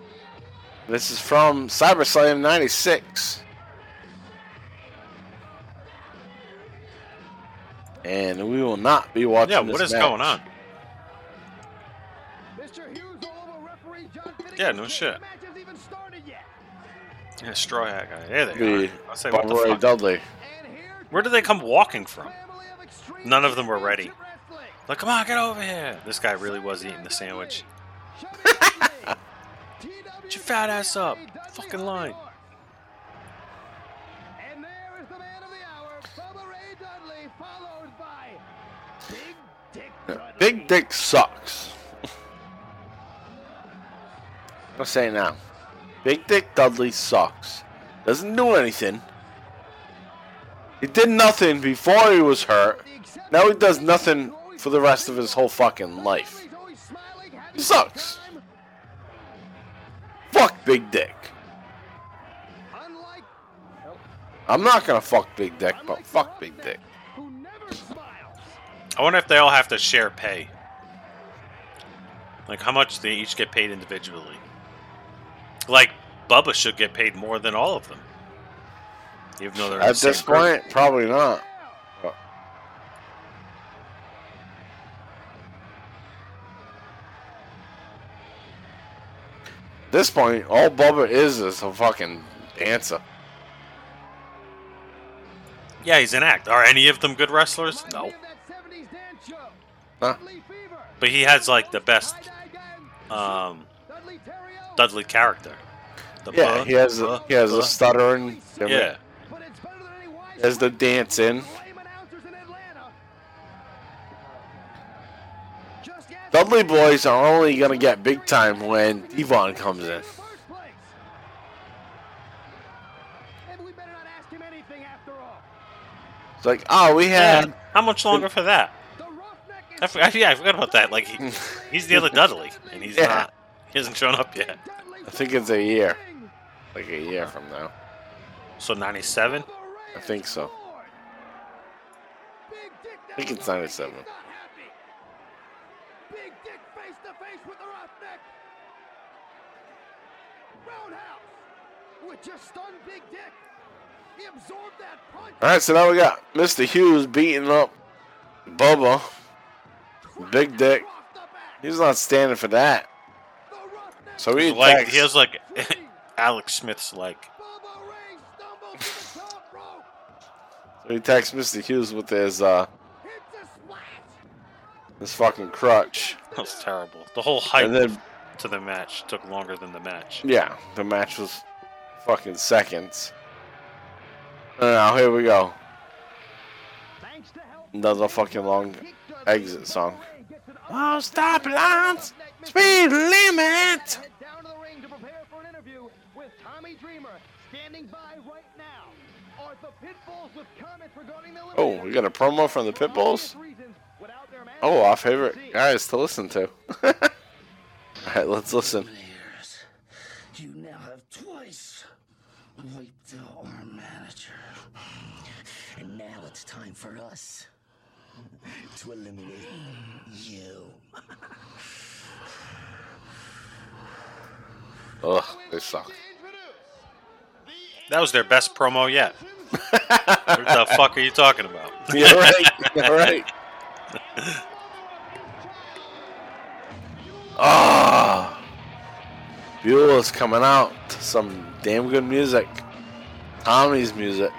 This is from CyberSlam 96. And we will not be watching Yeah, this what is match. going on? Yeah, no shit. Yeah, straw hat guy. There they The are. I say, what the Barbara fuck? Dudley. Where did they come walking from? None of them were ready. Like, come on, get over here. This guy really was eating the sandwich. Get your fat ass up. Fucking line. Big Dick sucks. [laughs] I'll say it now. Big Dick Dudley sucks. Doesn't do anything. He did nothing before he was hurt. Now he does nothing for the rest of his whole fucking life. He sucks. Fuck Big Dick. I'm not gonna fuck Big Dick, but fuck Big Dick. I wonder if they all have to share pay. Like, how much they each get paid individually. Like, Bubba should get paid more than all of them. Even though they're At this group. point, probably not. This point, all Bubba is is a fucking dancer. Yeah, he's an act. Are any of them good wrestlers? No. Huh? But he has like the best um, Dudley character. The Yeah, buh, he has a, he has buh. a stuttering. Yeah. He has the dancing. Dudley boys are only going to get big time when Devon comes in. It's like, oh, we had. Yeah, how much longer for that? I forgot, yeah, I forgot about that. Like, he, [laughs] he's the other Dudley, and he's yeah. not. He hasn't shown up yet. I think it's a year. Like a year from now. So 97? I think so. I think it's 97. All right, so now we got Mr. Hughes beating up Bubba, Big Dick. He's not standing for that. So he He's like attacks- he has like [laughs] Alex Smith's like. So he attacks Mr. Hughes with his uh his fucking crutch. That was terrible. The whole hype And then- to the match took longer than the match. Yeah, the match was fucking seconds. Now here we go. Another fucking long exit song. Oh, stop lines, speed limit. Down to the ring to prepare for an interview with Tommy Dreamer. Standing by right now are the Pitbulls with comments regarding the Oh, we got a promo from the Pitbulls. Oh, our favorite guys to listen to. [laughs] All right, let's listen. You now have twice wiped out our manager. And now it's time for us to eliminate you. Ugh, they suck. That was their best promo yet. what the fuck are you talking about? [laughs] You're right. You're right. [laughs] Ah, Beulah's coming out to some damn good music. Tommy's music.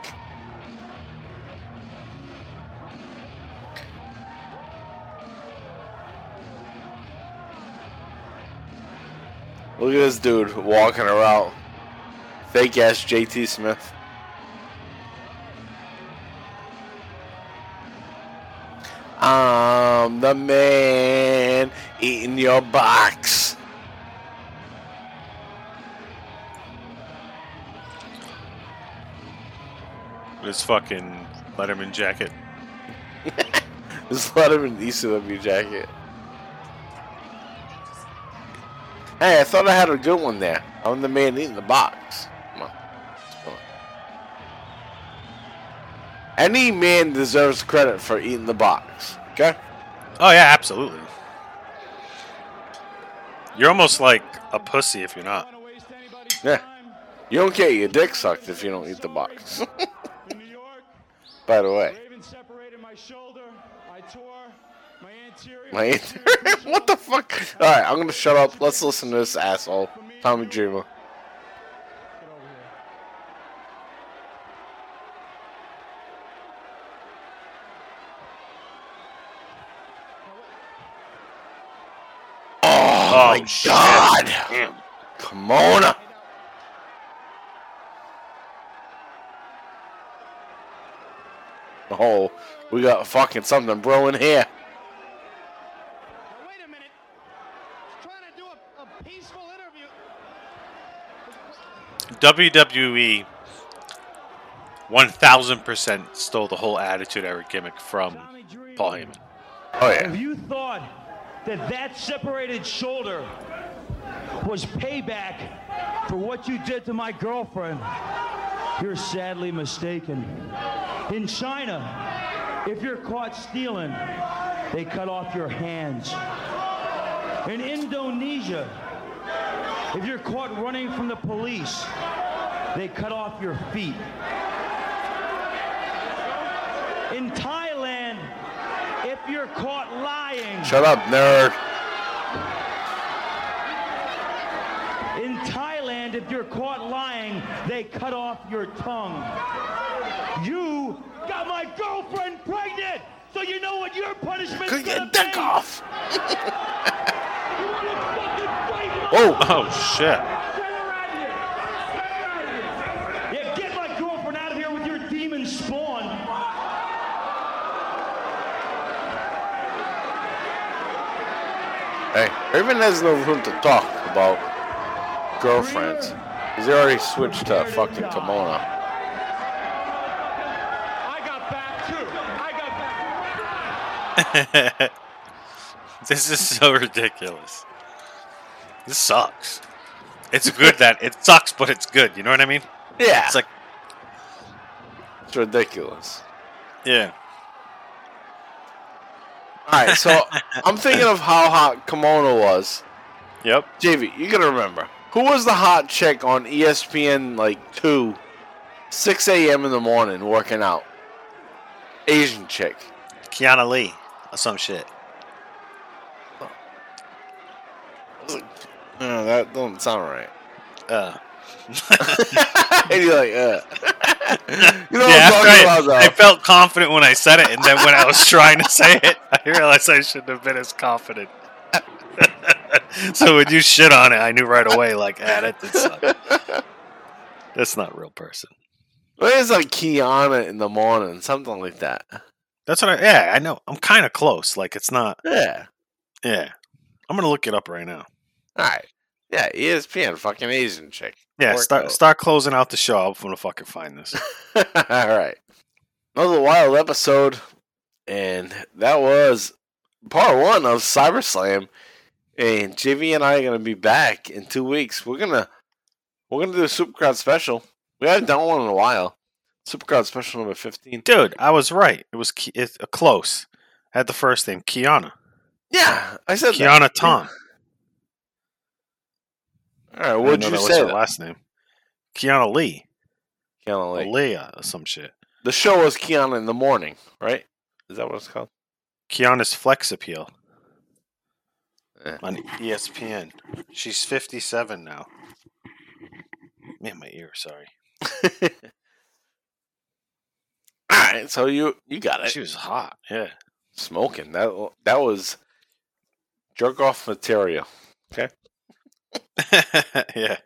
Look at this dude walking around. Fake ass JT Smith. I'm the man eating your box. His fucking Letterman jacket. Just let him in ECW jacket. Hey, I thought I had a good one there. I'm the man eating the box. Come on. Come on. Any man deserves credit for eating the box. Okay? Oh yeah, absolutely. You're almost like a pussy if you're not. Yeah. You don't get your dick sucked if you don't eat the box. [laughs] By the way. My anterior- [laughs] what the fuck? Alright, I'm gonna shut up. Let's listen to this asshole. Tommy Dreamer. Oh, my oh, god! Come on! Oh, we got fucking something brewing here. WWE 1000% stole the whole Attitude Era gimmick from Paul Heyman. Oh yeah. If you thought that that separated shoulder was payback for what you did to my girlfriend, you're sadly mistaken. In China, if you're caught stealing, they cut off your hands. In Indonesia, if you're caught running from the police, they cut off your feet. In Thailand, if you're caught lying, Shut up, nerd. And if you're caught lying, they cut off your tongue. You got my girlfriend pregnant, so you know what your Could gonna get dick off. [laughs] [laughs] Oh, oh shit. Yeah, get my girlfriend out of here with your demon spawn. Hey, Raven has no room to talk about girlfriends. He's already switched to fucking Kimona. [laughs] this is so ridiculous. This sucks. It's good that it sucks, but it's good. You know what I mean? Yeah. It's like It's ridiculous. yeah. All right, so I'm thinking of how hot Kimona was. [laughs] Yep. JV, you gotta remember who was the hot chick on ESPN like two, 6 a.m. in the morning working out. Asian chick. Kiana Lee or some shit. No, that don't sound right. Uh. and [laughs] you're like, uh. you know yeah, what I'm talking I, about. I felt confident when I said it, and then when I was trying to say it, I realized I shouldn't have been as confident. [laughs] [laughs] so when you shit on it, I knew right away, like, ah, that did suck. [laughs] That's not a real person. Well, it's like Kiana in the morning, something like that. That's what I. Yeah, I know. I'm kind of close. Like it's not. Yeah. Yeah. I'm gonna look it up right now. All right. Yeah, ESPN, fucking Asian chick. Yeah, Work start out. start closing out the show. I'm gonna fucking find this. [laughs] All right. Another wild episode, and that was part one of CyberSlam. And JV and I are gonna be back in two weeks. We're gonna we're gonna do a Supercard special. We haven't done one in a while. Supercard special number fifteen. Dude, I was right. It was it's a uh, close. I had the first name, Kiana. Yeah, I said Kiana that. Tom. All right, what'd you say? last name? Kiana Lee. Kiana Lee. Leah or some shit. The show was Kiana in the morning, right? Is that what it's called? Kiana's Flex Appeal. Eh. on E ESPN. She's 57 now. Man, my ear. Sorry. [laughs] All right, so you you got it. She was hot. Yeah. smoking. That that was jerk off material. Okay. [laughs] yeah.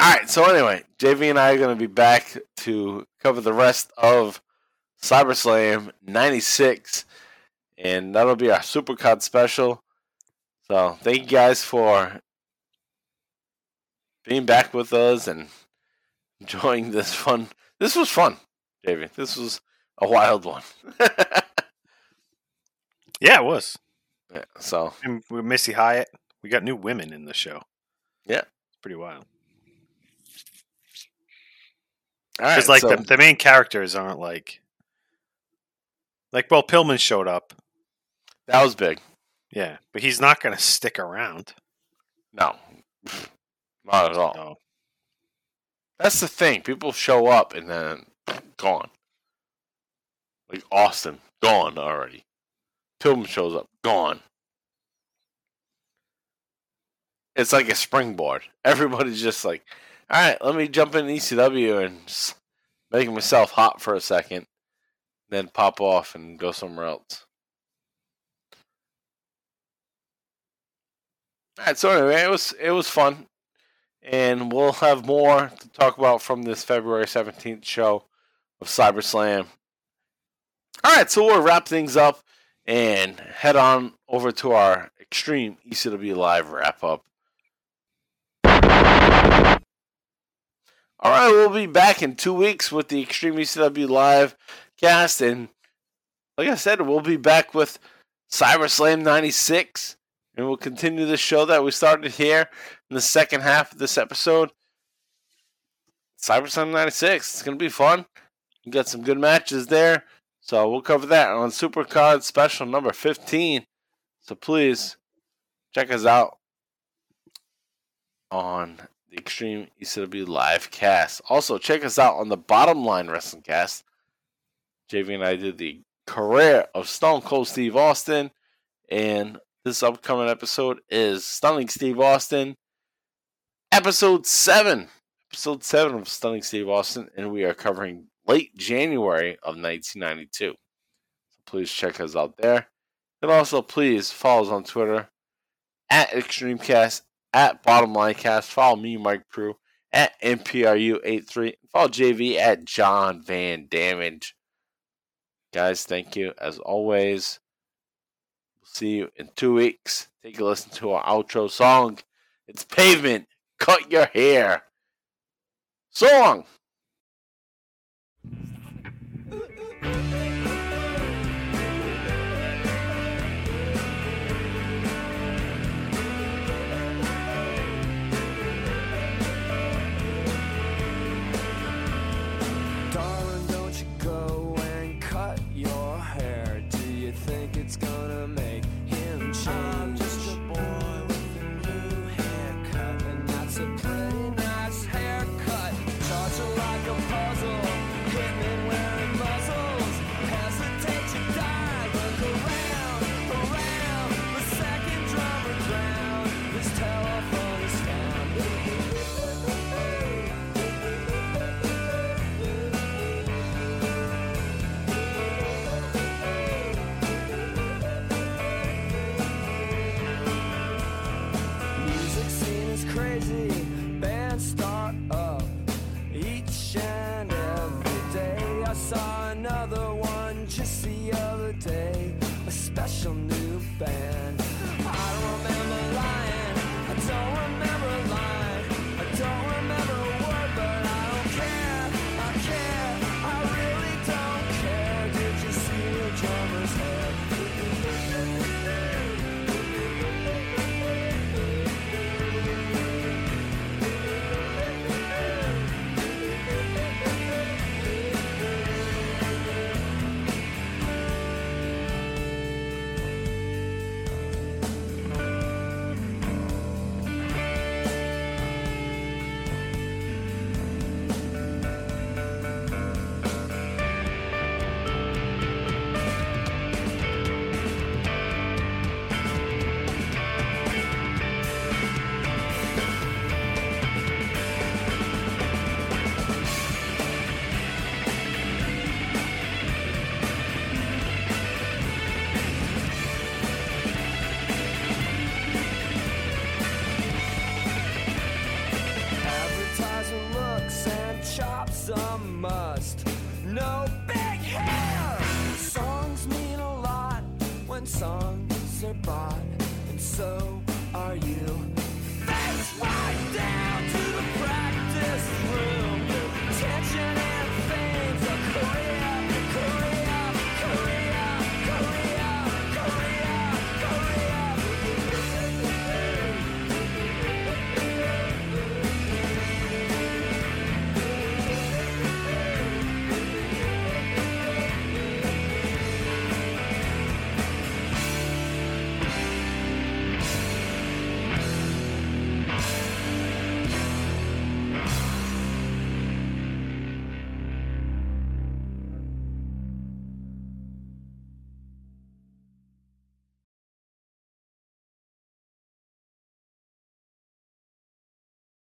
All right. So anyway, JV and I are going to be back to cover the rest of CyberSlam '96, and that'll be our Supercard special. So thank you guys for being back with us and enjoying this fun. This was fun, JV. This was a wild one. [laughs] Yeah, it was. Yeah, so And with Missy Hyatt, we got new women in the show. yeah. It's pretty wild. All right. Because like so- the, the main characters aren't like like well Pillman showed up. That was big. Yeah, but he's not going to stick around. No, not at all. So, That's the thing. People show up and then gone. Like Austin, gone already. Pillman shows up, gone. It's like a springboard. Everybody's just like, all right, let me jump in ECW and make myself hot for a second, then pop off and go somewhere else. All right, so anyway, it was it was fun, and we'll have more to talk about from this February seventeenth show of Cyber Slam. All right, so we'll wrap things up and head on over to our Extreme ECW Live wrap up. All right, we'll be back in two weeks with the Extreme ECW Live cast, and like I said, we'll be back with Cyber Slam '96, and we'll continue the show that we started here in the second half of this episode. CyberSlam '96, it's gonna be fun. We got some good matches there, so we'll cover that on Supercard Special number 15. So please check us out on the Extreme ECW live cast. Also, check us out on the Bottom Line Wrestling Cast. JV and I did the career of Stone Cold Steve Austin and this upcoming episode is Stunning Steve Austin, episode 7. Episode 7 of Stunning Steve Austin, and we are covering late January of 1992. So please check us out there. And also, please follow us on Twitter at ExtremeCast, at BottomLineCast. Follow me, Mike Pru, at MPRU83. Follow JV at John Van Damage. Guys, thank you as always. See you in two weeks. Take a listen to our outro song. It's Pavement. Cut your hair. So long. Darling, don't